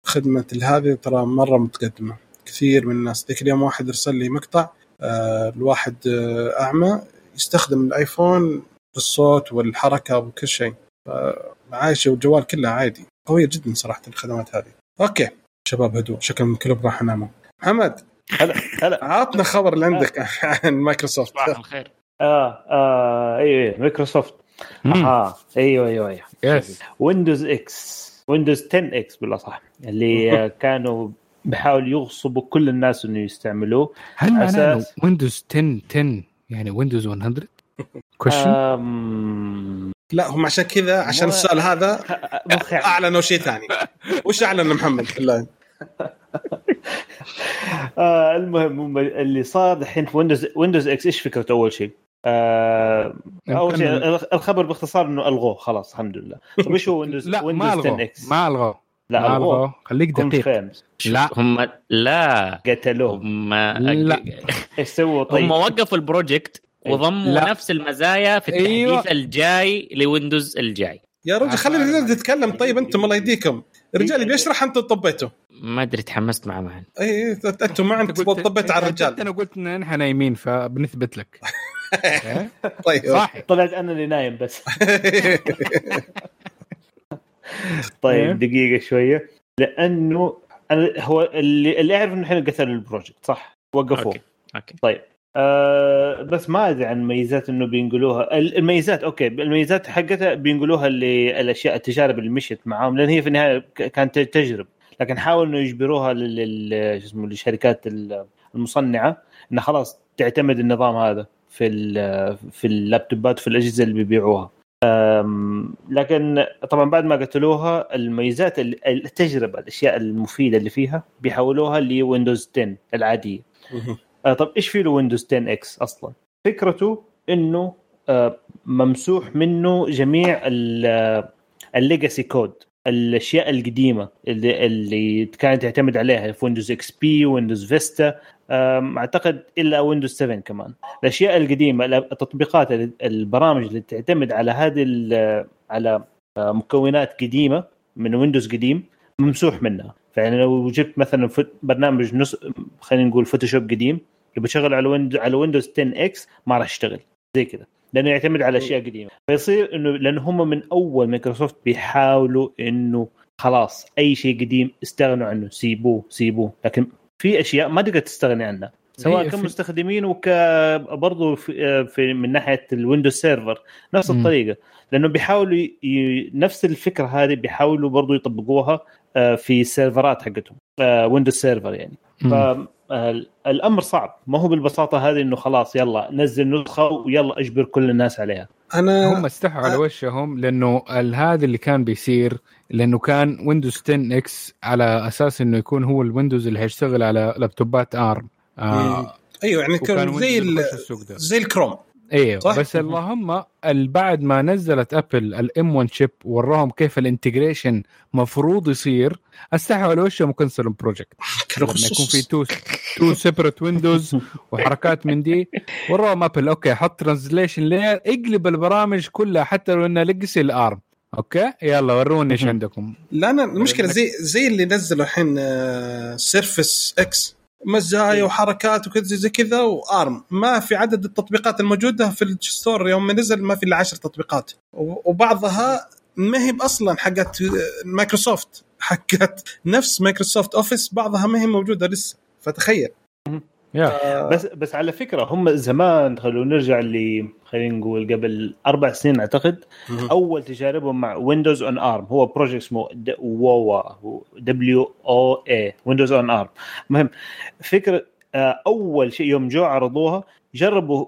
الخدمة هذه ترى مرة متقدمة. كثير من الناس. ذيك اليوم واحد ارسل لي مقطع الواحد آه، أعمى يستخدم الآيفون بالصوت والحركة وكل شيء. عايشه والجوال كله عادي. قوية جدا صراحة الخدمات هذه. okay. شباب هدوء. شكلهم كلهم راح يناموا. محمد. هلا هلا. عطنا خبر اللي عندك عن مايكروسوفت. صباح الخير. آه آه أيوه أيوه مايكروسوفت. آه أيوه أيوه أيوه. yes ويندوز إكس ويندوز 10 إكس بالأصح. اللي آه، كانوا بيحاولوا يغصبوا كل الناس إنه يستعملوه. هل معناه ويندوز 10 10 يعني ويندوز 100 question لا هم عشان كذا عشان مو- السؤال هذا. أعلنوا شيء ثاني. وش أعلن محمد بالله آه المهم هم اللي صار دحين في ويندوز ويندوز إكس إيش فكرته أول شيء؟ آه أول شيء الخبر باختصار إنه ألغوه خلاص الحمد لله. طيب إيش هو ويندوز لا ويندوز ما 10 الغوا إكس ما الغوا لا الغوه الغوا خليك دقيق. لا هم لا. قتلوه. هم لا. إيش سووا؟ طيب؟ هم وقفوا ال project وضموا لا. نفس المزايا في التحديث أيوة. الجاي لويندوز الجاي. يا رجل خلينا نتكلم طيب أنتم الله يهديكم. الرجال بيشرح أنتم طبيتوا ما أدري تحمست معه معا. اي أنتم ما عندكم طبيتوا على الرجال. أنا قلت إن نحن نايمين فبنثبت لك. إيه؟ طيب. صح طلعت أنا اللي نايم بس. إيه؟ طيب دقيقة شوية. لأنه أنا هو اللي اللي اعرف إنه الحين قتلوا ال project صح؟ وقفوه. okay okay. طيب آه بس ما أدري عن ميزات إنه بينقلوها. ال- الميزات okay الميزات حقتها بينقلوها للاشياء التجارب اللي مشيت معاهم لأن هي في النهاية كانت تجرب لكن حاولوا إنه يجبروها لل شو اسمه للشركات ال- المصنعة إنه خلاص تعتمد النظام هذا في ال- في اللابتوبات في الأجهزة اللي بيبيعوها. لكن طبعا بعد ما قتلوها الميزات ال- التجربة الأشياء المفيدة اللي فيها بيحولوها لويندوز 10 العادية. آه طب إيش في له ويندوز 10 إكس أصلا؟ فكرته إنه آه ممسوح منه جميع ال legacy code الأشياء القديمة اللي, اللي كانت تعتمد عليها في ويندوز إكس بي ويندوز فيستا أعتقد إلا ويندوز 7 كمان. الأشياء القديمة التطبيقات البرامج اللي تعتمد على هذه على مكونات قديمة من ويندوز قديم ممسوح منها. فيعني لو جبت مثلا برنامج نص خلينا نقول فوتوشوب قديم يبغى تشغل على ويندوز على ويندوز 10 إكس ما راح يشتغل. زي كذا. لأنه يعتمد على أشياء قديمة. فيصير إنه لأن هم من أول مايكروسوفت بيحاولوا إنه خلاص أي شيء قديم استغنوا عنه. سيبوه سيبوه. لكن في أشياء ما تقدر تستغني عنها. سواء كمستخدمين وك برضو في, في من ناحية الويندوز server. نفس مم. الطريقة. لأنه بيحاولوا ي... نفس الفكرة هذه بيحاولوا برضو يطبقوها آه، في السيرفرات حقتهم. ويندوز server يعني. فالامر صعب. ما هو بالبساطة هذه إنه خلاص يلا نزل نسخة ويلا أجبر كل الناس عليها. أنا هم استحوا على وشهم لأنه ال- هذا اللي كان بيصير لأنه كان ويندوز 10 إكس على أساس إنه يكون هو الويندوز اللي هيشتغل على لابتوبات ARM آه أيوه يعني كان زي. زي الكروم. أيوه صح؟ بس اللهم ال- بعد ما نزلت ابل ال M1 chip وراهم كيف ال integration مفروض يصير استحوا على وشهم وكنسلوا ال project كانوا لما يكون في two two separate Windows وحركات من دي وراهم ابل okay حط translation layer اقلب البرامج كلها حتى لو إنها legacy ال ARM. okay؟ يلا وروني إيش عندكم؟ لا أنا المشكلة زي زي اللي نزلوا الحين Surface X مزايا وحركات وكذا زي كذا و ARM. ما في عدد التطبيقات الموجودة في ال store يوم ما نزل ما في إلا 10 تطبيقات. وبعضها ما هي أصلا حقت مايكروسوفت. حقت نفس مايكروسوفت أوفيس بعضها ما هي موجودة لسه. فتخيل. yeah بس بس على فكرة هم زمان خلونا نرجع ل خلينا نقول قبل أربع سنين أعتقد. أول تجاربهم مع Windows on ARM هو project اسمه WOA W O A Windows on ARM المهم فكرة آه، أول شيء يوم جو عرضوها جربوا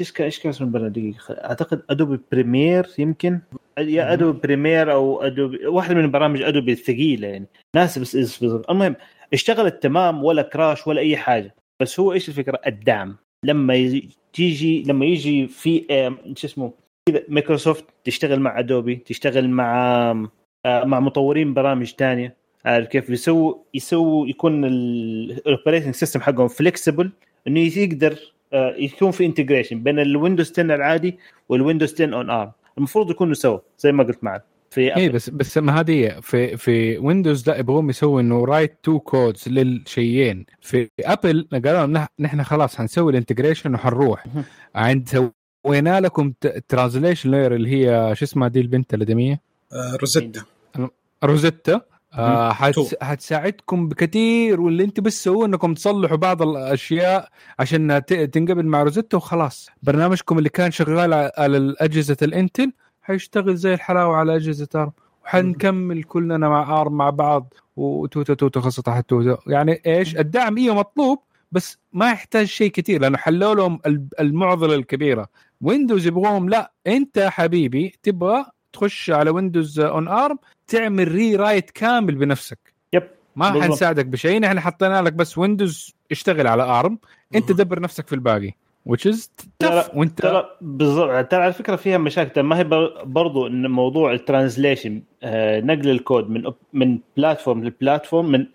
إيش كان إيش كان اسم البرنامج؟ دقيقة أعتقد ادوبي بريمير يمكن. yeah ادوبي بريمير أو ادوبي واحدة من برامج ادوبي الثقيلة يعني. ناس بس المهم اشتغلت تمام ولا crash ولا أي حاجة. بس هو إيش الفكرة؟ الدعم. لما يجي- تيجي لما يجي في شو اسمه؟ كذا مايكروسوفت تشتغل مع ادوبي تشتغل مع آه، مع مطورين برامج تانية. عارف كيف؟ يسووا يسووا يكون ال operating system حقهم flexible إنه يقدر آه، يكون في انتجريشن بين الويندوز 10 العادي والويندوز 10 اون ارم المفروض يكونوا سوا زي ما قلت معك. في اي. بس بس ما هذه. في في ويندوز لا يبغون يسووا إنه رايت تو كودز للشيئين في ابل قالوا نحن خلاص حنسوي الانتجريشن وحنروح. عند سوينا لكم ترانزليشن لاير اللي هي شو اسمها دي البنت الادميه آه، روزيتا روزيتا آه. حتس... حتساعدكم بكثير واللي انت بس سووه إنكم تصلحوا بعض الأشياء عشان ت... تنقبل مع Rosetta وخلاص برنامجكم اللي كان شغال على أجهزة ال Intel حيشتغل زي الحلاوة على أجهزة ARM. وحنكمل كلنا مع ARM مع بعض. وتوتا توتا خاصة تحت توتا. يعني إيش؟ الدعم أيوه مطلوب بس ما يحتاج شيء كثير لأنه حلوا لهم ال- المعضلة الكبيرة. ويندوز يبغوهم لا. أنت حبيبي تبغى تخش على Windows on ARM تعمل rewrite كامل بنفسك. يب ما بالضبط. حنساعدك بشيء. نحن حطينا لك بس Windows اشتغل على ARM. أنت. دبر نفسك في الباقي. Which is tough. وانت ترى بالضبط. ترى على فكرة فيها مشاكل. ترى ما هي بر- برضو إن موضوع ال translation آه نقل الكود من من platform ل platform من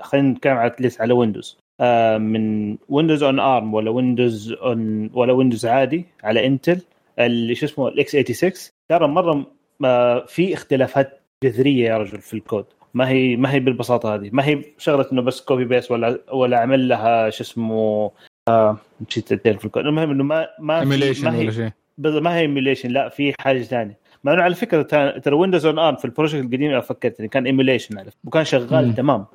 خلينا نتكلم على على Windows آه من Windows on ARM ولا Windows on ولا Windows عادي على Intel اللي شو اسمه ال x86 ترى مرة ما في اختلافات جذرية يا رجل في الكود. ما هي ما هي بالبساطة هذه. ما هي شغله إنه بس copy paste ولا ولا عمل لها شو اسمه آه نسيت الكود المهم إنه ما ما في- emulation ما هي ولا شيء. بس ما هي emulation لا في حاجة ثانية. مع انه على فكرة ترى Windows on ARM في ال project القديم أنا فكرت كان emulation عرفت وكان شغال مم. تمام.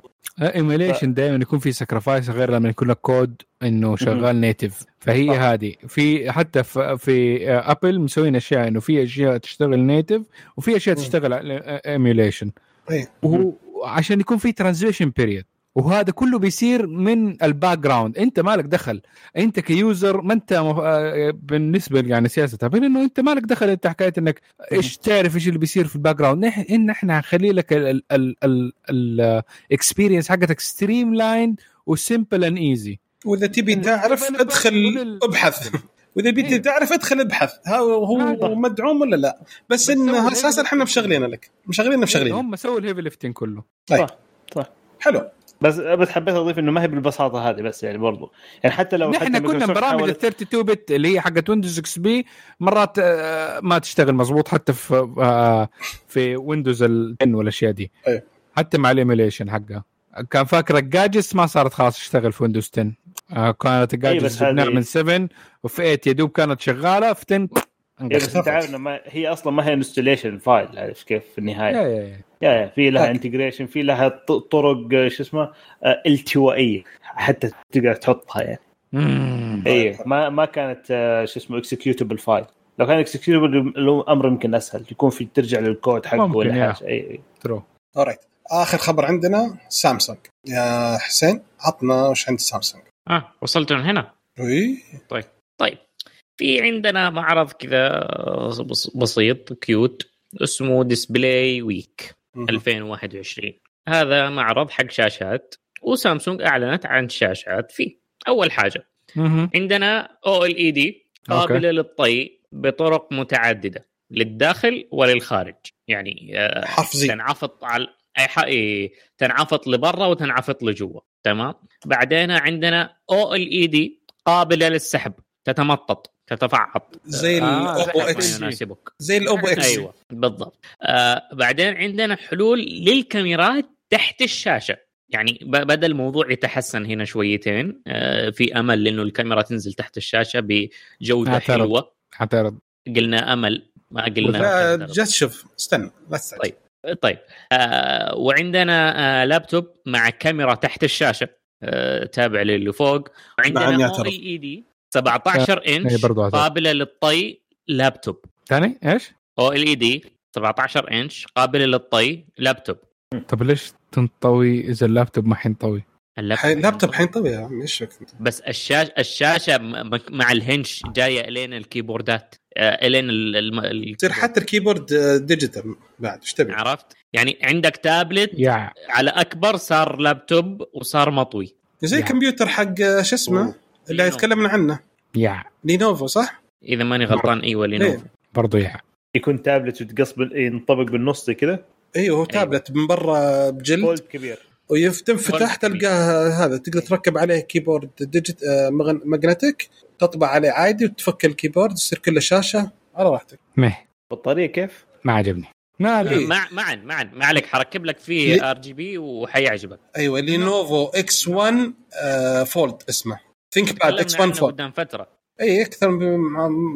emulation دائما يكون في sacrifice غير لما يكون لك كود إنه شغال native فهي. هذه. في حتى في, Apple مسوين أشياء إنه في أشياء تشتغل native وفي أشياء مم. تشتغل emulation أي. وهو عشان يكون في transition period وهذا كله بيصير من ال background انت مالك دخل. انت ك user ما انت مف... آه، بالنسبة يعني سياسة Apple انه انت مالك دخل انت حكاية انك إيش تعرف إيش اللي بيصير في ال background إن إحنا هنخلي لك ال experience حقتك streamline و simple and easy وإذا تبي تعرف نبغى أدخل أبحث. وإذا إيه. بدي تعرف أدخل أبحث. ها هو هذا. مدعوم ولا لا؟ بس بس هو انه أساسا إحنا مشغلينه لك. مشغلينه مشغلينه. هم سووا ال heavy lifting كله. حلو. بس بس حبيت أضيف إنه ما هي بالبساطة هذه بس يعني برضو. يعني حتى لو حتى نحن كنا مايكروسوفت برامج ال حاولت- 32 bit اللي هي حقت Windows XP مرات آه، ما تشتغل مزبوط حتى في آه، في Windows ال 10 والأشياء دي. حتى مع الايميليشن حقها. كان فاكر الجاجس ما صارت خلاص تشتغل في ويندوز 10 آه، كانت الجاجس هذه- من 7 وفي 8 يا دوب كانت شغالة في 10 يعني بس أنت عارف إنه ما هي أصلا ما هي انستليشن فايل عارف كيف في النهاية؟ يا في لها. انتجريشن في لها ط- طرق شو اسمه آه، التوائية حتى تقدر تحطها يعني. اي ما ما كانت آه، شو اسمه اكسكيوتبل فايل لو كان اكسكيوتبل الامر يمكن أسهل يكون في ترجع للكود حقه ممكن، ولا. حاجة. اي اي True Alright آخر خبر عندنا سامسونج يا حسين عطنا وش عند سامسونج آه وصلت من هنا. وي طيب. في عندنا معرض كذا بس- بسيط cute اسمه Display Week 2021 هذا معرض حق شاشات وسامسونج أعلنت عن شاشات فيه. أول حاجة مهم. عندنا OLED قابلة للطي بطرق متعددة للداخل وللخارج. يعني آه، حرف زي تنعفط على إي تنعفط لبرا وتنعفط لجوا. تمام؟ بعدين عندنا OLED قابلة للسحب تتمطط. تتفعط زي آه، ال Oppo زي X. يناسبك زي ال Oppo X. أيوه بالضبط. آه بعدين عندنا حلول للكاميرات تحت الشاشة. يعني بدا الموضوع يتحسن هنا شويتين آه في أمل انه الكاميرا تنزل تحت الشاشة بجودة اعترض. حلوة. حتعرض قلنا أمل ما قلنا. جت شوف استنى تستعجل طيب. طيب. آه وعندنا آه لابتوب مع كاميرا تحت الشاشة. آه، تابع للي فوق. وعندنا OLED 17 إنش إيه،. قابلة للطي لابتوب ثاني إيش؟ OLED 17 إنش قابلة للطي لابتوب طب ليش تنطوي إذا اللابتوب ما حينطوي؟ حي- لابتوب حينطوي يا عم إيش؟ بس الشاشة الشاشه مع ال hinge جاية إلين الكيبوردات آه، إلين ال- الم- ال- تصير حتى ال keyboard آه، digital بعد إيش تبي؟ عرفت يعني عندك تابلت يا على أكبر صار لابتوب وصار مطوي زي يعني. الكمبيوتر حق آه، شو اسمه. اللي Lenovo. يتكلمنا عنه يا Lenovo صح؟ إذا ماني غلطان إيوه Lenovo إيه. برضو يا يكون تابلت وتقص بال- ينطبق بالنص زي كذا أيوه هو تابلت من برا بجلد fold كبير وتنفتح تلقاه هذا تقدر تركب عليه keyboard ديجيت آه، مغن- magnetic تطبع عليه عادي وتفك ال keyboard يصير كله شاشة على راحتك مه بطارية كيف؟ ما عجبني ما إيه. أدري. مع معا معا ما عليك حركب لك؟ فيه RGB وحيعجبك أيوه Lenovo X1 آه، Fold اسمه ThinkPad X1 عنه Fold قدام فترة. اي أكثر من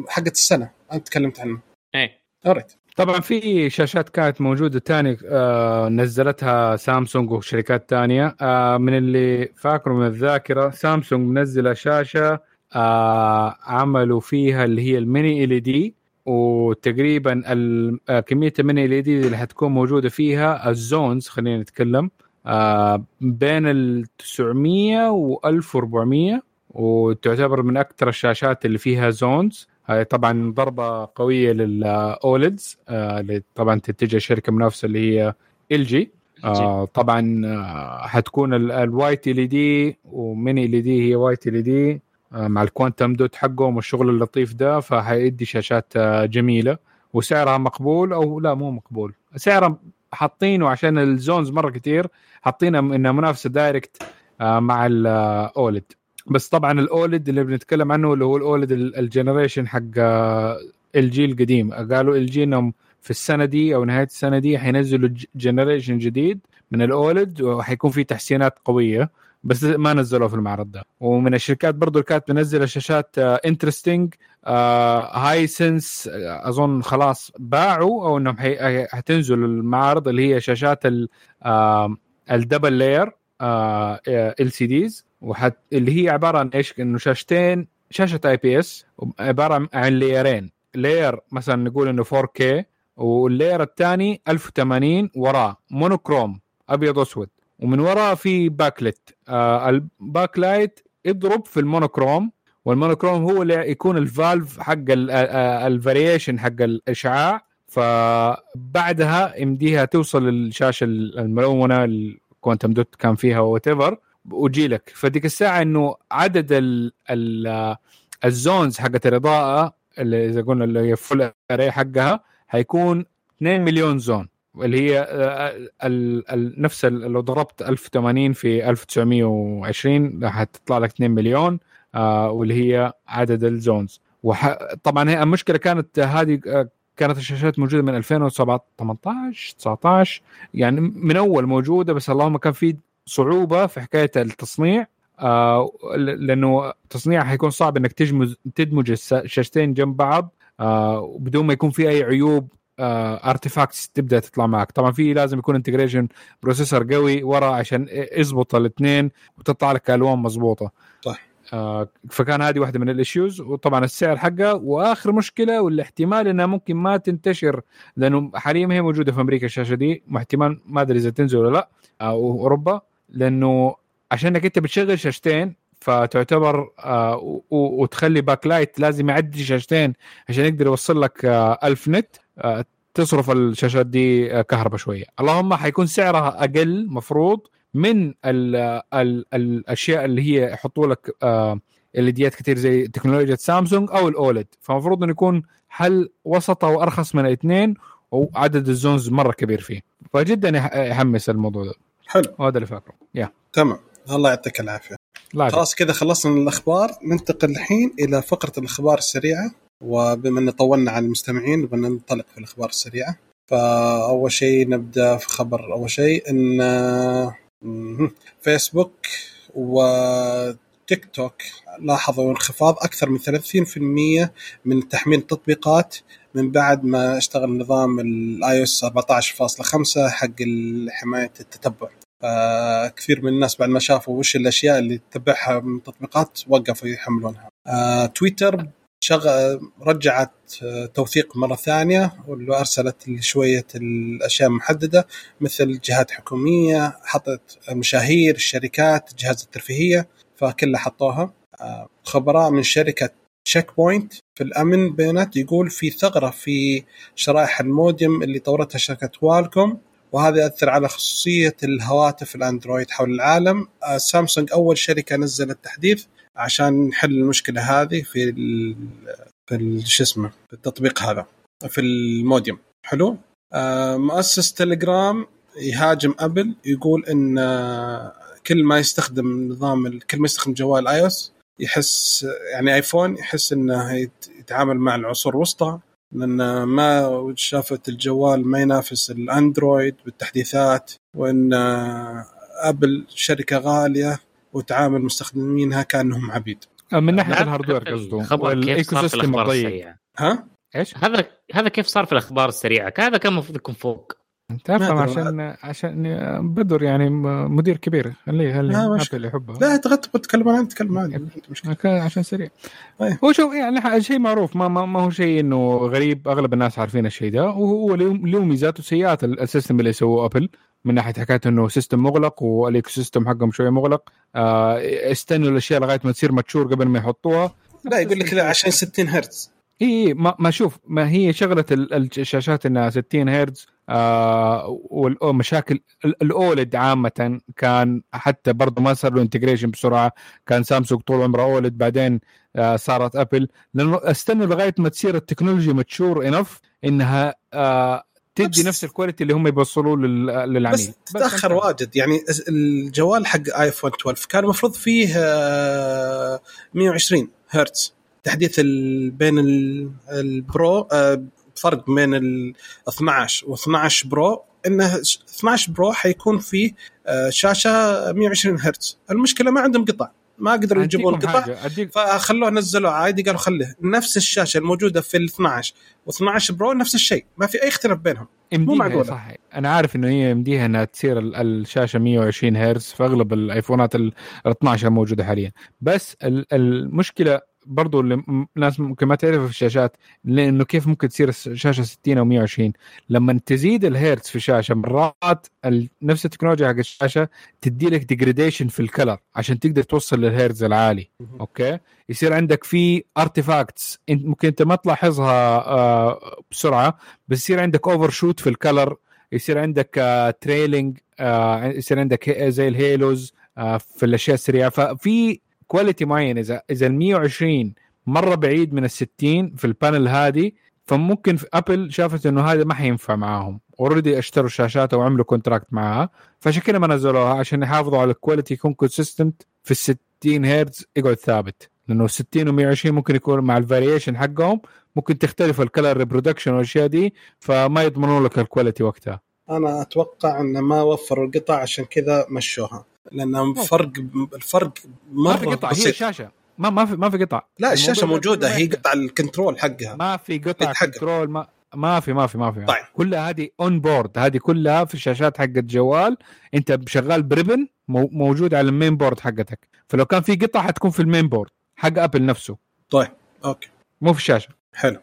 حقت السنة. انت تكلمت عنه. إيه. Alright طبعا في شاشات كانت موجودة تاني آه نزلتها سامسونج وشركات تانية. آه من اللي فاكره من الذاكرة سامسونج منزلة شاشة آه عملوا فيها اللي هي ال mini LED وتقريبا ال- آه، كمية ال mini LED اللي حتكون موجودة فيها ال zones خلينا نتكلم آه بين ال 900 و 1400 وتعتبر من أكثر الشاشات اللي فيها zones هاي طبعا ضربة قوية لل OLEDs آه اللي طبعا تتجه شركة منافسة اللي هي LG. آه طبعا آه حتكون ال white LED و mini LED هي white LED مع ال quantum dot حقهم والشغل اللطيف ده فحيدي شاشات آه جميلة. وسعرها مقبول أو لا مو مقبول. سعرها حاطينه عشان ال zones مرة كتير حاطينها إنها منافسة direct مع ال OLED بس طبعا ال OLED اللي بنتكلم عنه اللي هو ال OLED ال generation حق آه، الجيل القديم. قالوا LG إنهم في السنة دي أو نهاية السنة دي حينزلوا generation جديد من ال OLED وحيكون في تحسينات قوية بس ما نزلوه في المعرض ده. ومن الشركات برضو اللي كانت منزله شاشات interesting هاي سنس أظن خلاص باعوا أو إنهم حتنزل المعارض اللي هي شاشات ال- ال dual layer LCDs وحت اللي هي عبارة عن إيش؟ إنه شاشتين شاشة IPS عباره عن- layerين layer مثلا نقول إنه 4K وال layer الثاني 1080 وراه monochrome أبيض وأسود. ومن وراه في backlight آه ال backlight يضرب في ال monochrome وال monochrome هو اللي يكون ال valve حق ال variation حق الإشعاع. فبعدها يمديها توصل للشاشة الملونة ال quantum dot كان فيها whatever ويجي لك. فديك الساعة إنه عدد ال ال ال zones حقت الإضاءة اللي إذا قلنا اللي هي full array حقها حيكون 2 مليون زون. اللي هي آه، ال ال نفس لو ضربت 1080 في 1920 حتطلع لك 2 مليون آه واللي هي عدد الزونز. وطبعا هي المشكلة كانت هذه آه، كانت الشاشات موجودة من 2018 19 يعني من أول موجودة بس اللهم كان في صعوبة في حكاية التصنيع آه لأنه تصنيعها حيكون صعب إنك تجمز تدمج الشاشتين جنب بعض آه بدون ما يكون في أي عيوب artifacts تبدأ تطلع معك طبعا في لازم يكون integration processor قوي ورا عشان يظبط الاثنين وتطلع لك ألوان مضبوطة. آه فكان هذه واحدة من ال issues وطبعا السعر حقها. وآخر مشكلة والاحتمال إنها ممكن ما تنتشر لأنه حاليا ما هي موجودة في أمريكا الشاشة دي. واحتمال ما أدري إذا تنزل ولا لا أو أوروبا. لأنه عشانك أنت بتشغل شاشتين فتعتبر آه وتخلي backlight لازم يعدي شاشتين عشان يقدر يوصل لك آه 1000 نت آه تصرف الشاشات دي آه كهرباء شوية. اللهم حيكون سعرها أقل مفروض من ال ال الأشياء اللي هي يحطوا لك آه اليديات كثير زي تكنولوجيا سامسونج أو الاولد فمفروض إنه يكون حل وسط أو أرخص من الاثنين وعدد الزونز مرة كبير فيه. فجدا يح- يحمس الموضوع ده. حلو. وهذا اللي فاكره. يا. تمام. الله يعطيك العافية. لا. خلاص كذا خلصنا من الأخبار. ننتقل الحين إلى فقرة الأخبار السريعة. وبما إن طولنا على المستمعين بدنا ننطلق في الأخبار السريعة. فأول شيء نبدأ في خبر أول شيء إن. فيسبوك وتيك توك لاحظوا انخفاض أكثر من 30% من تحميل التطبيقات من بعد ما اشتغل نظام ال iOS 14.5 حق حماية التتبع. آه كثير من الناس بعد ما شافوا وش الأشياء اللي تتبعها من تطبيقات وقفوا يحملونها. آه تويتر شغل رجعت آه، توثيق مرة ثانية واللي ارسلت شوية الأشياء محددة مثل جهات حكومية حطت مشاهير الشركات الجهاز الترفيهية فكلها حطوها. آه، خبراء من شركة تشيك بوينت في الأمن بيانات يقول في ثغرة في شرائح المودم اللي طورتها شركة كوالكوم وهذا ياثر على خصوصية الهواتف الأندرويد حول العالم. آه، سامسونج أول شركة نزلت تحديث عشان نحل المشكلة هذه في في شو اسمه في التطبيق هذا في الموديوم. حلو؟ آه مؤسس تليجرام يهاجم أبل يقول إن آه كل ما يستخدم نظام كل ما يستخدم جوال آي يحس يعني آيفون يحس إنه يتعامل مع العصور الوسطى. لأن ما شافت الجوال ما ينافس الأندرويد بالتحديثات وإن أبل شركة غالية وتعامل مستخدمينها كأنهم عبيد آه، من ناحية ال hardware قصده وال ecosystem الضيق ها؟ إيش؟ هذا هذا كيف صار في الأخبار السريعة؟ هذا كان المفروض يكون فوق تعرف عشان عشان بدر يعني مدير كبير. خليه خليه اللي يحبها لا تبغى تتكلم عن تكلم عن عشان سريع. أيه. هو شوف يعني شيء معروف ما, ما, ما هو شيء إنه غريب. أغلب الناس عارفين الشيء ده. وهو له ميزات وسيئات ال system اللي سووه أبل. من ناحية حكاية إنه system مغلق وال ecosystem حقهم شوية مغلق. آه استنوا الأشياء لغاية ما تصير mature قبل ما يحطوها. لا يقول لك عشان 60 هرتز. اي ما, ما شوف ما هي شغلة الشاشات إنها 60 هرتز. آه ومشاكل ال OLED عامة كان حتى برضه ما صار له integration بسرعة. كان سامسونج طول عمره OLED بعدين آه صارت أبل. لأنه استنوا لغاية ما تصير التكنولوجيا mature enough إنها آه تدي نفس ال quality اللي هم يوصلوه للعميل. بس تاخر واجد. يعني الجوال حق آيفون 12 كان المفروض فيه 120 آه، هرتز. تحديث بين ال Pro فرق بين ال 12 و 12 Pro إنه 12 Pro حيكون فيه آه، شاشة 120 هرتز. المشكلة ما عندهم قطع. ما قدروا يجيبون قطع. فخلوه نزلوه عادي قالوا خليه. نفس الشاشة الموجودة في ال 12 و12 برو نفس الشيء. ما في أي اختلاف بينهم. مو معقولة. صح أنا عارف إنه هي يمديها إنها تصير الشاشة 120 هرتز في أغلب الآيفونات ال 12 الموجودة حاليا. بس المشكلة برضو اللي الناس ممكن ما تعرف في الشاشات لأنه كيف ممكن تصير الشاشه 60 أو 120 لما تزيد الهيرتز في الشاشة مرات نفس التكنولوجيا حق الشاشة تدي لك degradation في ال color عشان تقدر توصل للهيرتز العالي أوكي؟ يصير عندك في artifacts ممكن أنت ما تلاحظها آه، بسرعة بس يصير عندك overshoot في ال color يصير عندك trailing آه، آه، يصير عندك زي ال halos في الأشياء السريعة. ففي quality معين. اذا إذا ال 120 مرة بعيد من ال 60 في ال panel هذه فممكن في أبل شافت إنه هذا ما حينفع معاهم. already اشتروا الشاشات أو عملوا contract معاها فعشان كذا ما نزلوها عشان يحافظوا على ال quality يكون consistent في ال 60 هرتز يقعد ثابت. لأنه 60 و 120 ممكن يكون مع ال variation حقهم ممكن تختلف ال color reproduction والأشياء دي فما يضمنوا لك ال quality وقتها. أنا أتوقع ان ما وفروا القطع عشان كذا مشوها. لأن فرق الفرق مره ما في قطع بسيط. هي الشاشه ما ما في ما في قطع. لا الشاشة موجودة هي قطع الكنترول حقها. ما في قطع كنترول ما ما في ما في ما في. طيب. كلها هذه اون بورد هذه كلها في الشاشات حق الجوال أنت شغال بريبن موجود على المين بورد حقتك. فلو كان في قطع حتكون في المين بورد حق ابل نفسه. طيب أوكي. مو في الشاشة. حلو.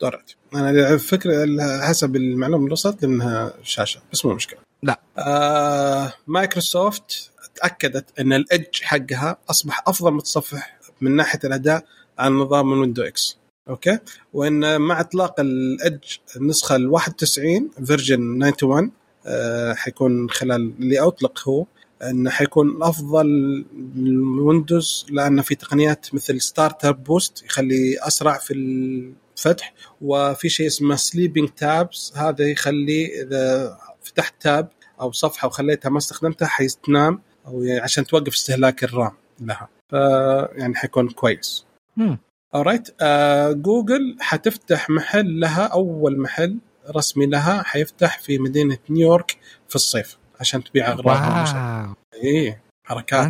دورت أنا فكرة حسب المعلومة اللي وصلت إنها شاشة بس مو مشكلة. لا. آه مايكروسوفت تأكدت إن الإدج حقها أصبح أفضل متصفح من ناحية الأداء عن نظام ال Windows X. okay؟ وإن مع إطلاق ال Edge النسخة ال 91 version 91 آه حيكون خلال اللي أطلق هو انه حيكون أفضل من ويندوز لأن في تقنيات مثل startup boost يخلي أسرع في الفتح وفي شيء اسمه sleeping tabs هذا يخلي إذا فتحت tab أو صفحة وخليتها ما استخدمتها حتنام أو يعني عشان توقف استهلاك ال RAM لها. ف يعني حيكون كويس. alright آه جوجل حتفتح محل لها أول محل رسمي لها حيفتح في مدينة نيويورك في الصيف عشان تبيع اغراض اي حركات.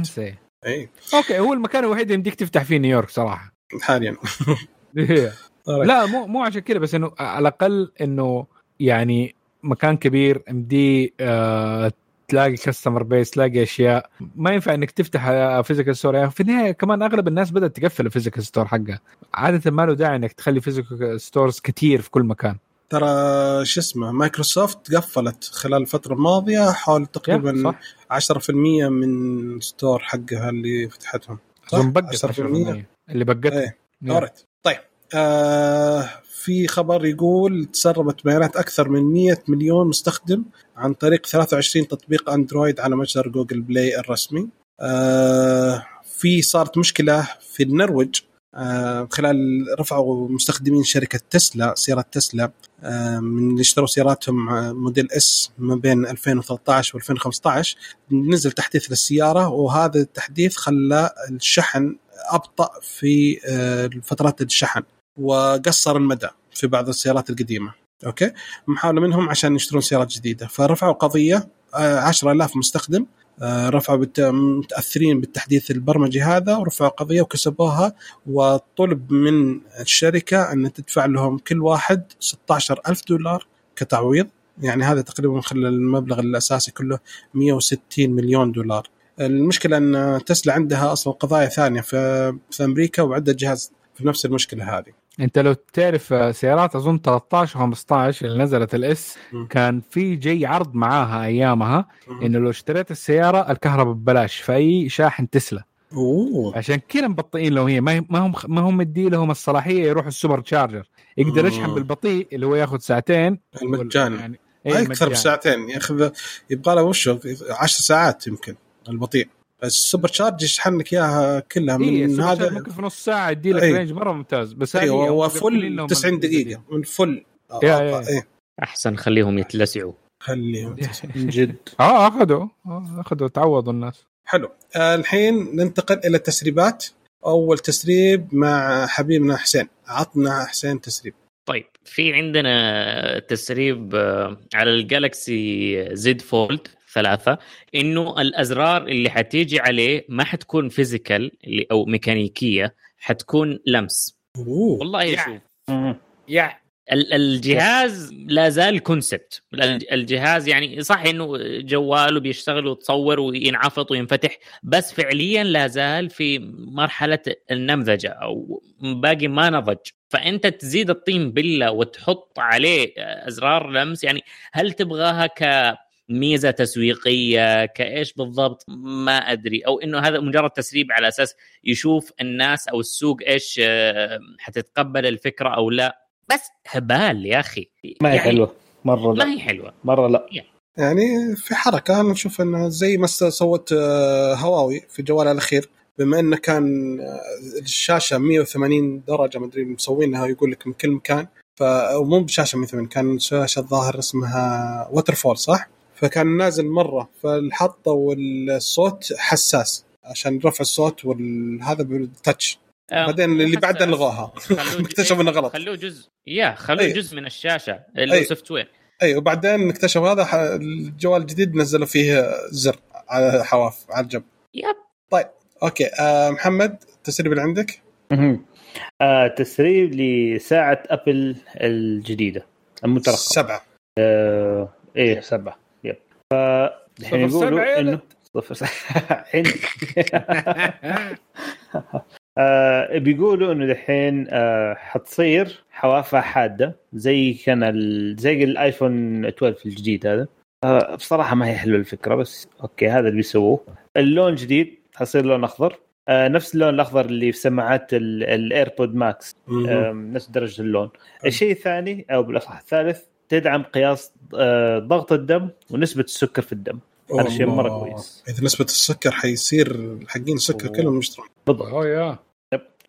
اي okay هو المكان الوحيد اللي يمديك تفتح فيه نيويورك صراحة. حاليا. إيه. لا مو مو عشان كذا بس إنه على الأقل إنه يعني مكان كبير مدي آه تلاقي customer base تلاقي أشياء. ما ينفع إنك تفتح physical store يعني في النهاية كمان أغلب الناس بدأت تقفل ال physical store حقها. عادة ما له داعي إنك تخلي physical stores كثير في كل مكان. ترى شو اسمه مايكروسوفت قفلت خلال الفترة الماضية حول تقريبا صح. 10% من store حقها اللي فتحتهم. صح؟ اظن بقت 10% 10% اللي بقت إيه. طيب. آه في خبر يقول تسربت بيانات أكثر من 100 مليون مستخدم عن طريق 23 تطبيق أندرويد على متجر جوجل بلاي الرسمي. آه في صارت مشكلة في النرويج. آه خلال رفعوا مستخدمين شركة تسلا سيارات تسلا آه من اللي اشتروا سياراتهم آه، Model S ما بين 2013 و2015 نزل تحديث للسيارة وهذا التحديث خلى الشحن أبطأ في آه، فترات الشحن. وقصر المدى في بعض السيارات القديمة. okay؟ محاولة منهم عشان يشترون سيارات جديدة. فرفعوا قضية آه، 10000 مستخدم آه، رفعوا بالت... متأثرين بالتحديث البرمجي هذا ورفعوا قضية وكسبوها. وطلب من الشركة أن تدفع لهم كل واحد 16000 دولار كتعويض. يعني هذا تقريبا خلى المبلغ الأساسي كله 160 مليون دولار. المشكلة أن تسلا عندها أصلا قضايا ثانية في في أمريكا وعدة جهات في نفس المشكلة هذه. انت لو تعرف آه، سيارات اظن 13 15 اللي نزلت ال S. كان في جاي عرض معاها ايامها انه لو اشتريت السيارة الكهرباء ببلاش في اي شاحن تسلا. أوه. عشان كذا مبطئين لو هي. ما هم ما هم مدي لهم الصلاحية يروح ال super charger. يقدر. يشحن بالبطيء اللي هو ياخذ ساعتين المجاني. يعني ما إيه. بساعتين ياخذ يبغى له وش 10 ساعات يمكن البطيء. ال super charge يشحن لك إياها كلها إيه من charger هذا ممكن في نص ساعة يدي لك أي. range مرة ممتاز بس هذه أيوه هو full مقفلين لهم 90 الجديد. دقيقة من full يا- يا- يا. إيه. أحسن خليهم يتلسعوا. خليهم من جد. آه أخذوا. آه، أخذوا تعوضوا الناس. حلو. آه الحين ننتقل إلى التسريبات. أول تسريب مع حبيبنا حسين. عطنا حسين تسريب. طيب في عندنا تسريب آه، على ال Galaxy Z Fold. ثلاثة إنه الأزرار اللي حتيجي عليه ما حتكون physical أو ميكانيكية حتكون لمس. أوه. والله يا. يا. ال- الجهاز لا زال كونسبت الجهاز يعني صح إنه جوال وبيشتغل وتصور وينعفط وينفتح بس فعليا لا زال في مرحلة النمذجة أو باقي ما نضج. فأنت تزيد الطين بلة وتحط عليه أزرار لمس يعني هل تبغاها كميزه تسويقية كإيش بالضبط؟ ما أدري. أو إنه هذا مجرد تسريب على أساس يشوف الناس أو السوق إيش آه، حتتقبل الفكرة أو لا. بس هبال يا أخي. ما هي يعني حلوة. مرة ما لا هي حلوة. مرة لا. يعني في حركة أنا نشوف إنه زي ما سوت آه، هواوي في جوالها الأخير بما إنه كان آه، الشاشة 180 درجة ما أدري مسوينها يقول لك من كل مكان ف أو مو بشاشة 180 كان شاشة الظاهر اسمها waterfall صح؟ فكان نازل مرة فالحطة والصوت حساس عشان رفع الصوت والهذا بال touch آه، بعدين اللي. بعدها لغاها. خلوه اكتشفوا إنه غلط. خلوه جزء. yeah خلوه. جزء من الشاشة اللي هو أي. software أي وبعدين اكتشفوا هذا ح- الجوال الجديد نزلوا فيه زر على حواف على الجنب. yep. okay. آه محمد التسريب اللي عندك. آه تسريب لساعة أبل الجديدة المترقبة. سبعة. آه إيه. سبعة. yep ف الحين صفر سبعة يا يقولوا انه. صفر عند آه بيقولوا إنه دحين آه حتصير حوافها حادة زي كان ال... زي الآيفون 12 الجديد هذا. آه بصراحة ما هي حلوة الفكرة بس okay هذا اللي بيسووه. اللون جديد حيصير لون أخضر. آه نفس اللون الأخضر اللي في سماعات ال AirPod Max. آم، نفس درجة اللون. الشيء الثاني أو بالأصح الثالث تدعم قياس آه، ضغط الدم ونسبة السكر في الدم. هذا شيء. مرة كويس. إذا نسبة السكر حيصير حقين السكر أوه. كلهم يشترون. بالضبط. أوه يا.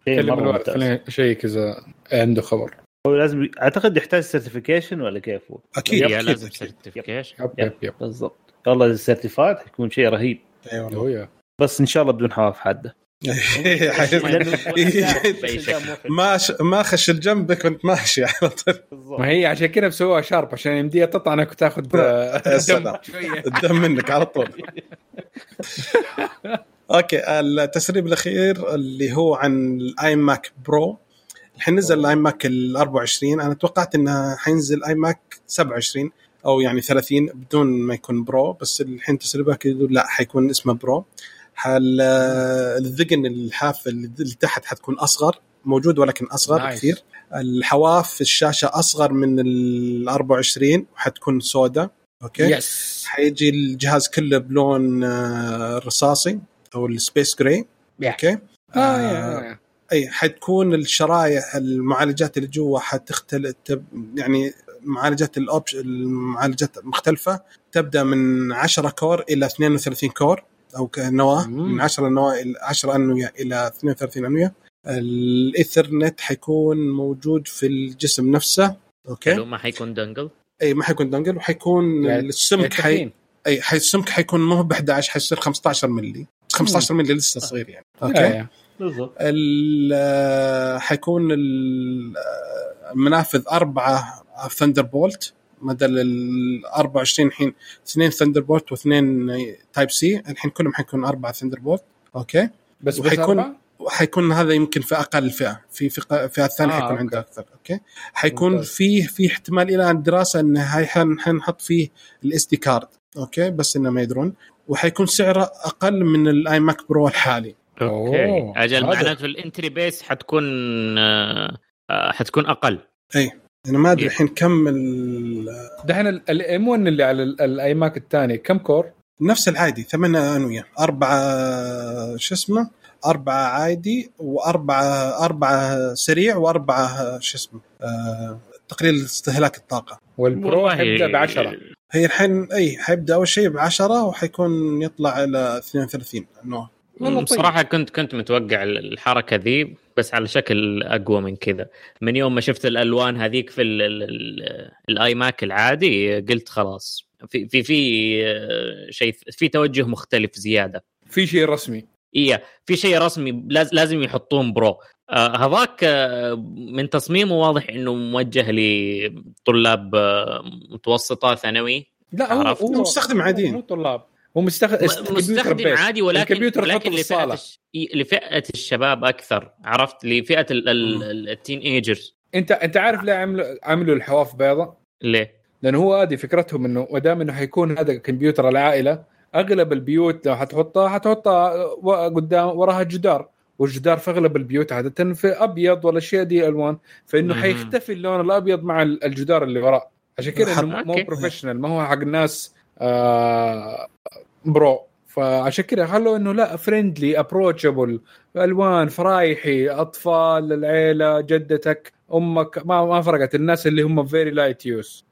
مرة خليني أشيك إذا عنده خبر. هو لازم أعتقد يحتاج certification ولا كيف هو؟ أكيد أكيد لازم أكيد. سيرتيفيكيشن يب يب يب بالضبط. والله اذا certified حيكون شيء رهيب. إي yeah. بس إن شاء الله بدون حواف حادة. ما ش... ما خش الجنبك وانت ماشي على طول. ما هي عشان كذا بسووها sharp عشان يمديها تطعنك وتاخذ. الدم منك على طول. okay التسريب الأخير اللي هو عن ال iMac Pro. الحين نزل ال iMac ال 24 أنا توقعت إنه حينزل iMac 27 أو يعني 30 بدون ما يكون Pro بس الحين تسريبها يقول لا حيكون اسمه Pro. حالياً، الذقن الحافه اللي تحت حتكون أصغر موجود ولكن أصغر nice. كثير. الحواف الشاشة أصغر من ال 24 وحتكون سوداء. okay? yes حيجي الجهاز كله بلون آه، رصاصي أو ال space gray. okay? آه، آه، يا- أي حتكون الشرايح المعالجات اللي جوا حتختلف يعني معالجات الاوبش المعالجات مختلفة تبدأ من 10 core إلى 32 core. أو نواه مم. من 10 نواه إلى 10 أنوية إلى 32 أنوية. الإيثرنت حيكون موجود في الجسم نفسه okay? ما حيكون دنجل إي ما حيكون dongle وحيكون يعني السمك حي التخين. إي حي السمك حيكون مو ب 11 حيصير 15 ملي 15 ملي لسه صغير يعني. okay. yeah. بالضبط. ال- آه، حيكون ال- آه، المنافذ أربعة Thunderbolt بدل ال 24 الحين اثنين Thunderbolt واثنين Type C الحين كلهم حيكون أربعة Thunderbolt okay بس وحيكون-؟ وحيكون هذا يمكن في أقل فئة في فئة فئة الثانية آه، حيكون okay. عنده أكثر okay حيكون ممتاز. فيه في احتمال أنه هاي حن- حنحط فيه ال SD card okay بس إنه ما يدرون وحيكون سعره أقل من ال iMac Pro الحالي okay أوه. أجل معناته ال entry base حتكون آه، آه، حتكون أقل أنا ما أدري إيه. الحين كم ال- دحين ال M1 اللي على ال- ال iMac الثاني كم core؟ نفس العادي ثمانية أنوية أربعة شو اسمه أربعة عادي وأربعة أربعة سريع وأربعة شو اسمه آه تقليل استهلاك الطاقة وال Pro حيبدأ ب 10 هي الحين أي حيبدأ أول شيء ب 10 وحيكون يطلع إلى 32 انه. بصراحة كنت كنت متوقع الحركة ذي بس على شكل أقوى من كذا. من يوم ما شفت الألوان هذيك في ال- ال- ال- ال iMac العادي قلت خلاص. في في في آه، شيء في توجه مختلف زيادة. في شيء رسمي. إيه في شيء رسمي لاز- لازم يحطون pro. آه هذاك آه من تصميمه واضح إنه موجه لطلاب متوسطة ثانوي. لا. هو مستخدم عاديين. مو طلاب. هو مستخدم مستخدم عادي ولكن الكمبيوتر في لفئة. الش... لفئة الشباب أكثر عرفت لفئة ال- ال- ال teenagers انت أنت عارف ليه عملوا عملوا الحواف بيضاء؟ ليه؟ لأنه هو هذه فكرتهم إنه ما دام إنه حيكون هذا كمبيوتر العائلة أغلب البيوت لو حتحطها حتحطها قدام وراها جدار والجدار في أغلب البيوت عادة في أبيض والاشياء دي ألوان فإنه مم. حيختفي اللون الأبيض مع ال- الجدار اللي وراه عشان كذا إنه مو. professional ما هو حق ناس آه pro فعشان كذا خلوا إنه لا friendly approachable ألوان فرايحي أطفال العيلة جدتك أمك ما ما فرقت الناس اللي هم very light use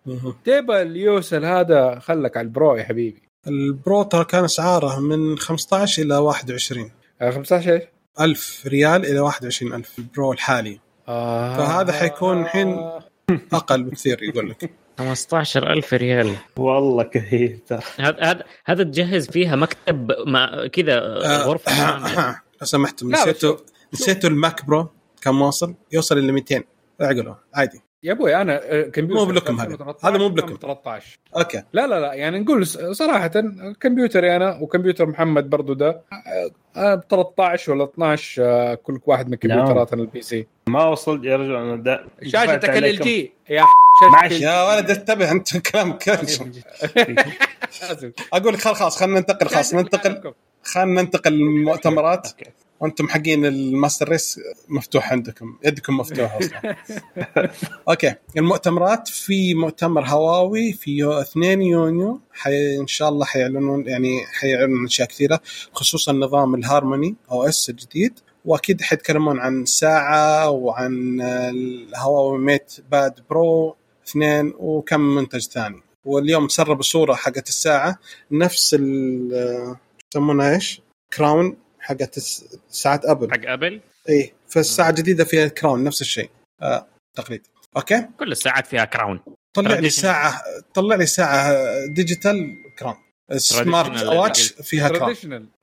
تبى ال use ال هذا خلك على ال Pro يا حبيبي. ال Pro ترى كان اسعاره من 15 إلى 21 آه، 15 إيش؟ ألف ريال إلى 21 ألف البرو الحالي. آه. فهذا حيكون الحين أقل بكثير يقول لك. 15000 ريال والله كثير ترى هذا هذا هذا تجهز فيها مكتب مع كذا آه، غرفة كاملة. لو سمحتم لا، بس نسيتوا. نسيتوا ال Mac Pro كم واصل يوصل إلى 200 اعقلوا عادي يا أبوي أنا آه، كمبيوتر مو بلكم هذا. 2013 هذا مو بلكم. 13 أوكي لا لا لا يعني نقول صراحة كمبيوتري أنا وكمبيوتر محمد برضو ده آه، ب 13 ولا 12 آه، كل واحد من كمبيوتراتنا البي سي ما وصلت يا رجل أنا دا شاشتك ال. جي يا معلش. يا ولد انتبه انت كلامك كرش. أقول لك خلاص خلينا ننتقل خلاص ننتقل. خلينا ننتقل للمؤتمرات. وأنتم حقين ال master race مفتوح عندكم يدكم مفتوحه أصلا. okay. المؤتمرات في مؤتمر هواوي في يو 2 يونيو. حي إن شاء الله حيعلنون يعني حيعلنون أشياء كثيرة خصوصا نظام ال Harmony OS الجديد. وأكيد حيتكلمون عن ساعة وعن الهواوي MatePad Pro. اثنين وكم منتج ثاني. واليوم سربوا صوره حقت الساعة نفس ال يسمونها إيش؟ crown حقت ساعات ابل حق ابل إي فالساعة الجديده فيها crown نفس الشيء. آه تقليد. okay? كل الساعات فيها كراون طلع لي. ساعة طلع لي ساعة digital crown smart watch فيها crown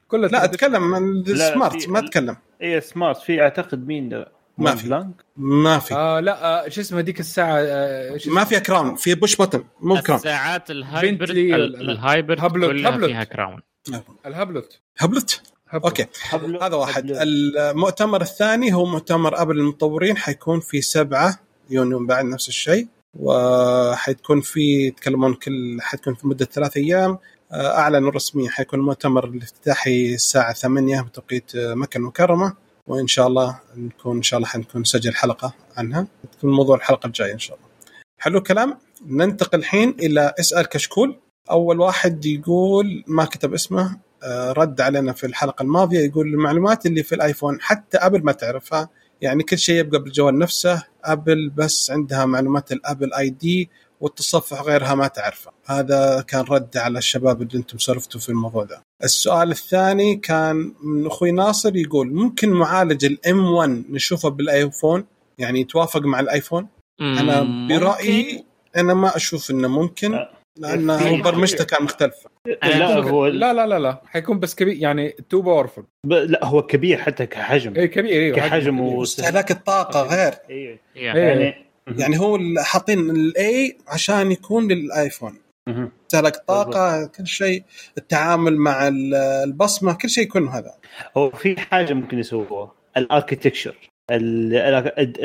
كله لا. أتكلم عن ال smart ما أتكلم. إي smart في أعتقد مين ده؟ ما في. بلانك؟ ما في. آه لا آه شو اسمه ديك الساعة آه ما؟ فيها كراون في بوش بوتن مو كراون الساعات الهايبرد الهايبرد هبلوت- كلها هبلوت. فيها كراون الهبلت هبلت هبلت. أوكي. حبل- هذا واحد. حبل- المؤتمر الثاني هو مؤتمر ابل المطورين حيكون في 7 يونيو بعد نفس الشيء وحتكون في يتكلمون كل حتكون في مدة ثلاث أيام. آه، أعلنوا رسميا حيكون المؤتمر الافتتاحي الساعة 8 بتوقيت آه، مكة المكرمة. وإن شاء الله نكون إن شاء الله حنكون نسجل حلقة عنها. تكون موضوع الحلقة الجاية إن شاء الله. حلو الكلام. ننتقل الحين إلى اسأل كشكول. أول واحد يقول ما كتب اسمه آه، رد علينا في الحلقة الماضية. يقول المعلومات اللي في الآيفون حتى أبل ما تعرفها. يعني كل شيء يبقى بالجوال نفسه. أبل بس عندها معلومات ال Apple ID والتصفح غيرها ما تعرفه. هذا كان رد على الشباب اللي أنتم سولفتوا في الموضوع ده. السؤال الثاني كان من أخوي ناصر يقول ممكن معالج ال M1 نشوفه بالآيفون؟ يعني يتوافق مع الآيفون؟ أنا برأيي أنا ما أشوف إنه ممكن. لأن في- هو برمجته كان مختلفة. لا هو لا لا لا لا. حيكون بس كبير يعني too powerful ب- لا هو كبير حتى كحجم. اي كبير أيوه كحجم استهلاك الطاقة غير. أيوه. يعني يعني هو حاطين ال A عشان يكون للآيفون. استهلاك الطاقه كل شيء التعامل مع ال- البصمة كل شيء يكون هذا. هو في حاجة ممكن يسووها ال architecture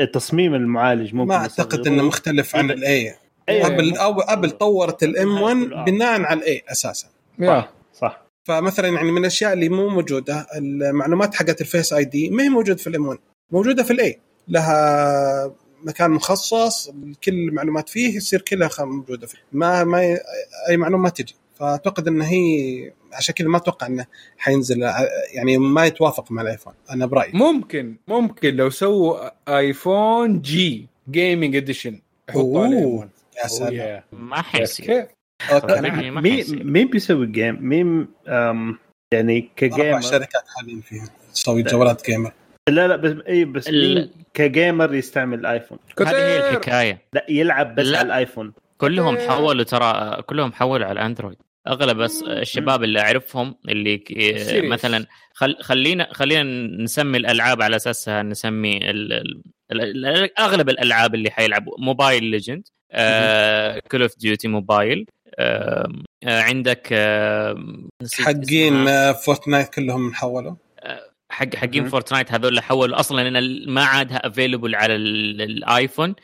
التصميم المعالج ممكن ما أعتقد. إنه مختلف عن ال A أيوة. أبل أو أبل طورت ال M1 كله آه. بناء على ال A أساسا. يا صح فمثلا يعني من الأشياء اللي مو موجودة المعلومات حقت ال Face ID ما هي موجودة في ال M1 موجودة في ال A لها مكان مخصص كل المعلومات فيه يصير كلها موجودة فيه. ما ما ي- أي معلومة ما تجي. فأعتقد إن هي عشان كذا ما أتوقع إنه حينزل يعني ما يتوافق مع الآيفون. أنا برأيي. ممكن ممكن لو سووا آيفون ج gaming edition يحطوا عليه أوه. M1. يا سلام. ما. حيصير. مين. مين بيسوي gam مين يعني أربع ك gamer شركات حاليا فيها. تسوي جوالات gamer لا لا بس اي بس ال- مين ك gamer يستعمل الآيفون هذه هي. الحكاية لا يلعب بس لا. على الآيفون كلهم. حولوا ترى كلهم حولوا على الأندرويد أغلب بس الشباب اللي أعرفهم اللي. مثلا خل خلينا خلينا نسمي الألعاب على أساسها نسمي ال... ال... ال... أغلب الألعاب اللي حيلعبوا Mobile Legends Call of Duty Mobile عندك آه، حقين اسمها. آه، فورتنايت كلهم حولوا حق حقين. فورتنايت هذول اللي حولوا أصلا لأن ما عادها available على ال- الايفون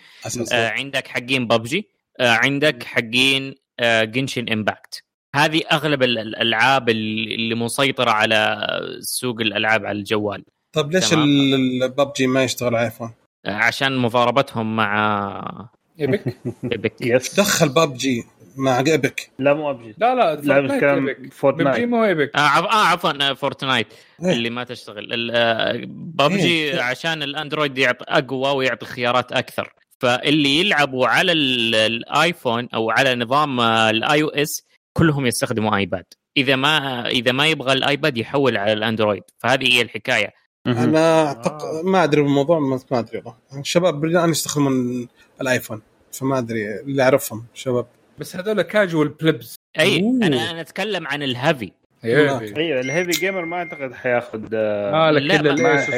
آه، عندك حقين ببجي آه، عندك حقين Genshin Impact هذه أغلب ال- الألعاب اللي اللي مسيطرة على سوق الألعاب على الجوال. طب ليش. الببجي ما يشتغل على ايفون؟ آه، عشان مضاربتهم مع Epic Epic yes دخل ببجي. مع Epic. لا مو ببجي. لا لا لا Epic. ببجي فورتنايت مو Epic. آه عف- آه، عفوا آه، فورتنايت إيه. اللي ما تشتغل. ال- آه، ببجي إيه. عشان الأندرويد يعطي أقوى ويعطي خيارات أكثر. فاللي يلعبوا على ال- الآيفون أو على نظام آه، ال iOS كلهم يستخدموا آيباد. إذا ما إذا ما يبغى الآيباد يحول على الأندرويد. فهذه هي الحكاية. أنا أعتقد ما أدري بالموضوع ما أدري والله. الشباب بالآن يستخدمون الآيفون. فما أدري اللي أعرفهم شباب. بس هذول casual players أي أوه. أنا أنا أتكلم عن ال heavy. أيوه أيوه ال heavy gamer ما أعتقد حياخذ آه، ما لا،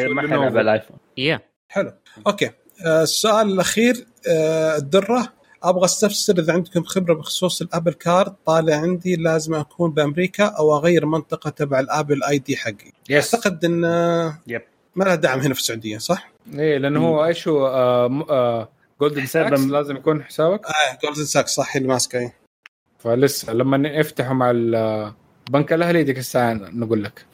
ما- حيلعب الآيفون. يا حلو. أوكي. آه، السؤال الأخير آه، الدرة. أبغى أستفسر إذا عندكم خبرة بخصوص ال Apple Card. طالع عندي لازم أكون بأمريكا أو أغير منطقة تبع ال Apple ID حقي. yes أعتقد إن آه، yep. ما له دعم هنا في السعودية صح؟ إيه لأنه هو إيش هو؟ آه م- آه Goldman Sachs لازم يكون حسابك؟ آه Goldman Sachs صح اللي ماسكه إيه. فلسه لما نفتحوا مع البنك الأهلي ديك الساعة نقول لك.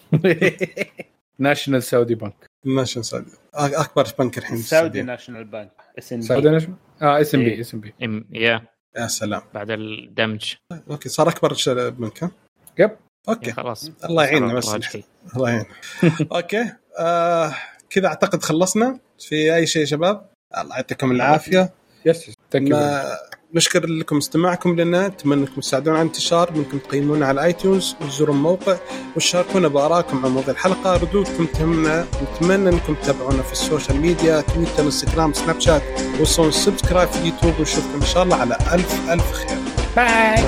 National Saudi Bank National Saudi أكبر بنك الحين سعودي. National Bank S N Saudi National آه S M B إيه. S M B إم- يا. يا سلام. بعد الدمج. أوكي صار أكبر بنك ها؟ yep. أوكي. يا خلاص. الله يعيننا بس. الله يعين. أوكي. آه كذا أعتقد خلصنا. في أي شيء يا شباب؟ الله يعطيكم العافية. yes ما نشكر لكم استماعكم لنا نتمنى انكم تساعدونا على الانتشار منكم تقيمونا على iTunes وتزورون الموقع وتشاركونا بآرائكم عن موضوع الحلقة. ردودكم تهمنا نتمنى أنكم تتابعونا في السوشيال ميديا تويتر إنستغرام سناب شات وسووا subscribe في اليوتيوب ونشوفكم إن شاء الله على ألف ألف خير. bye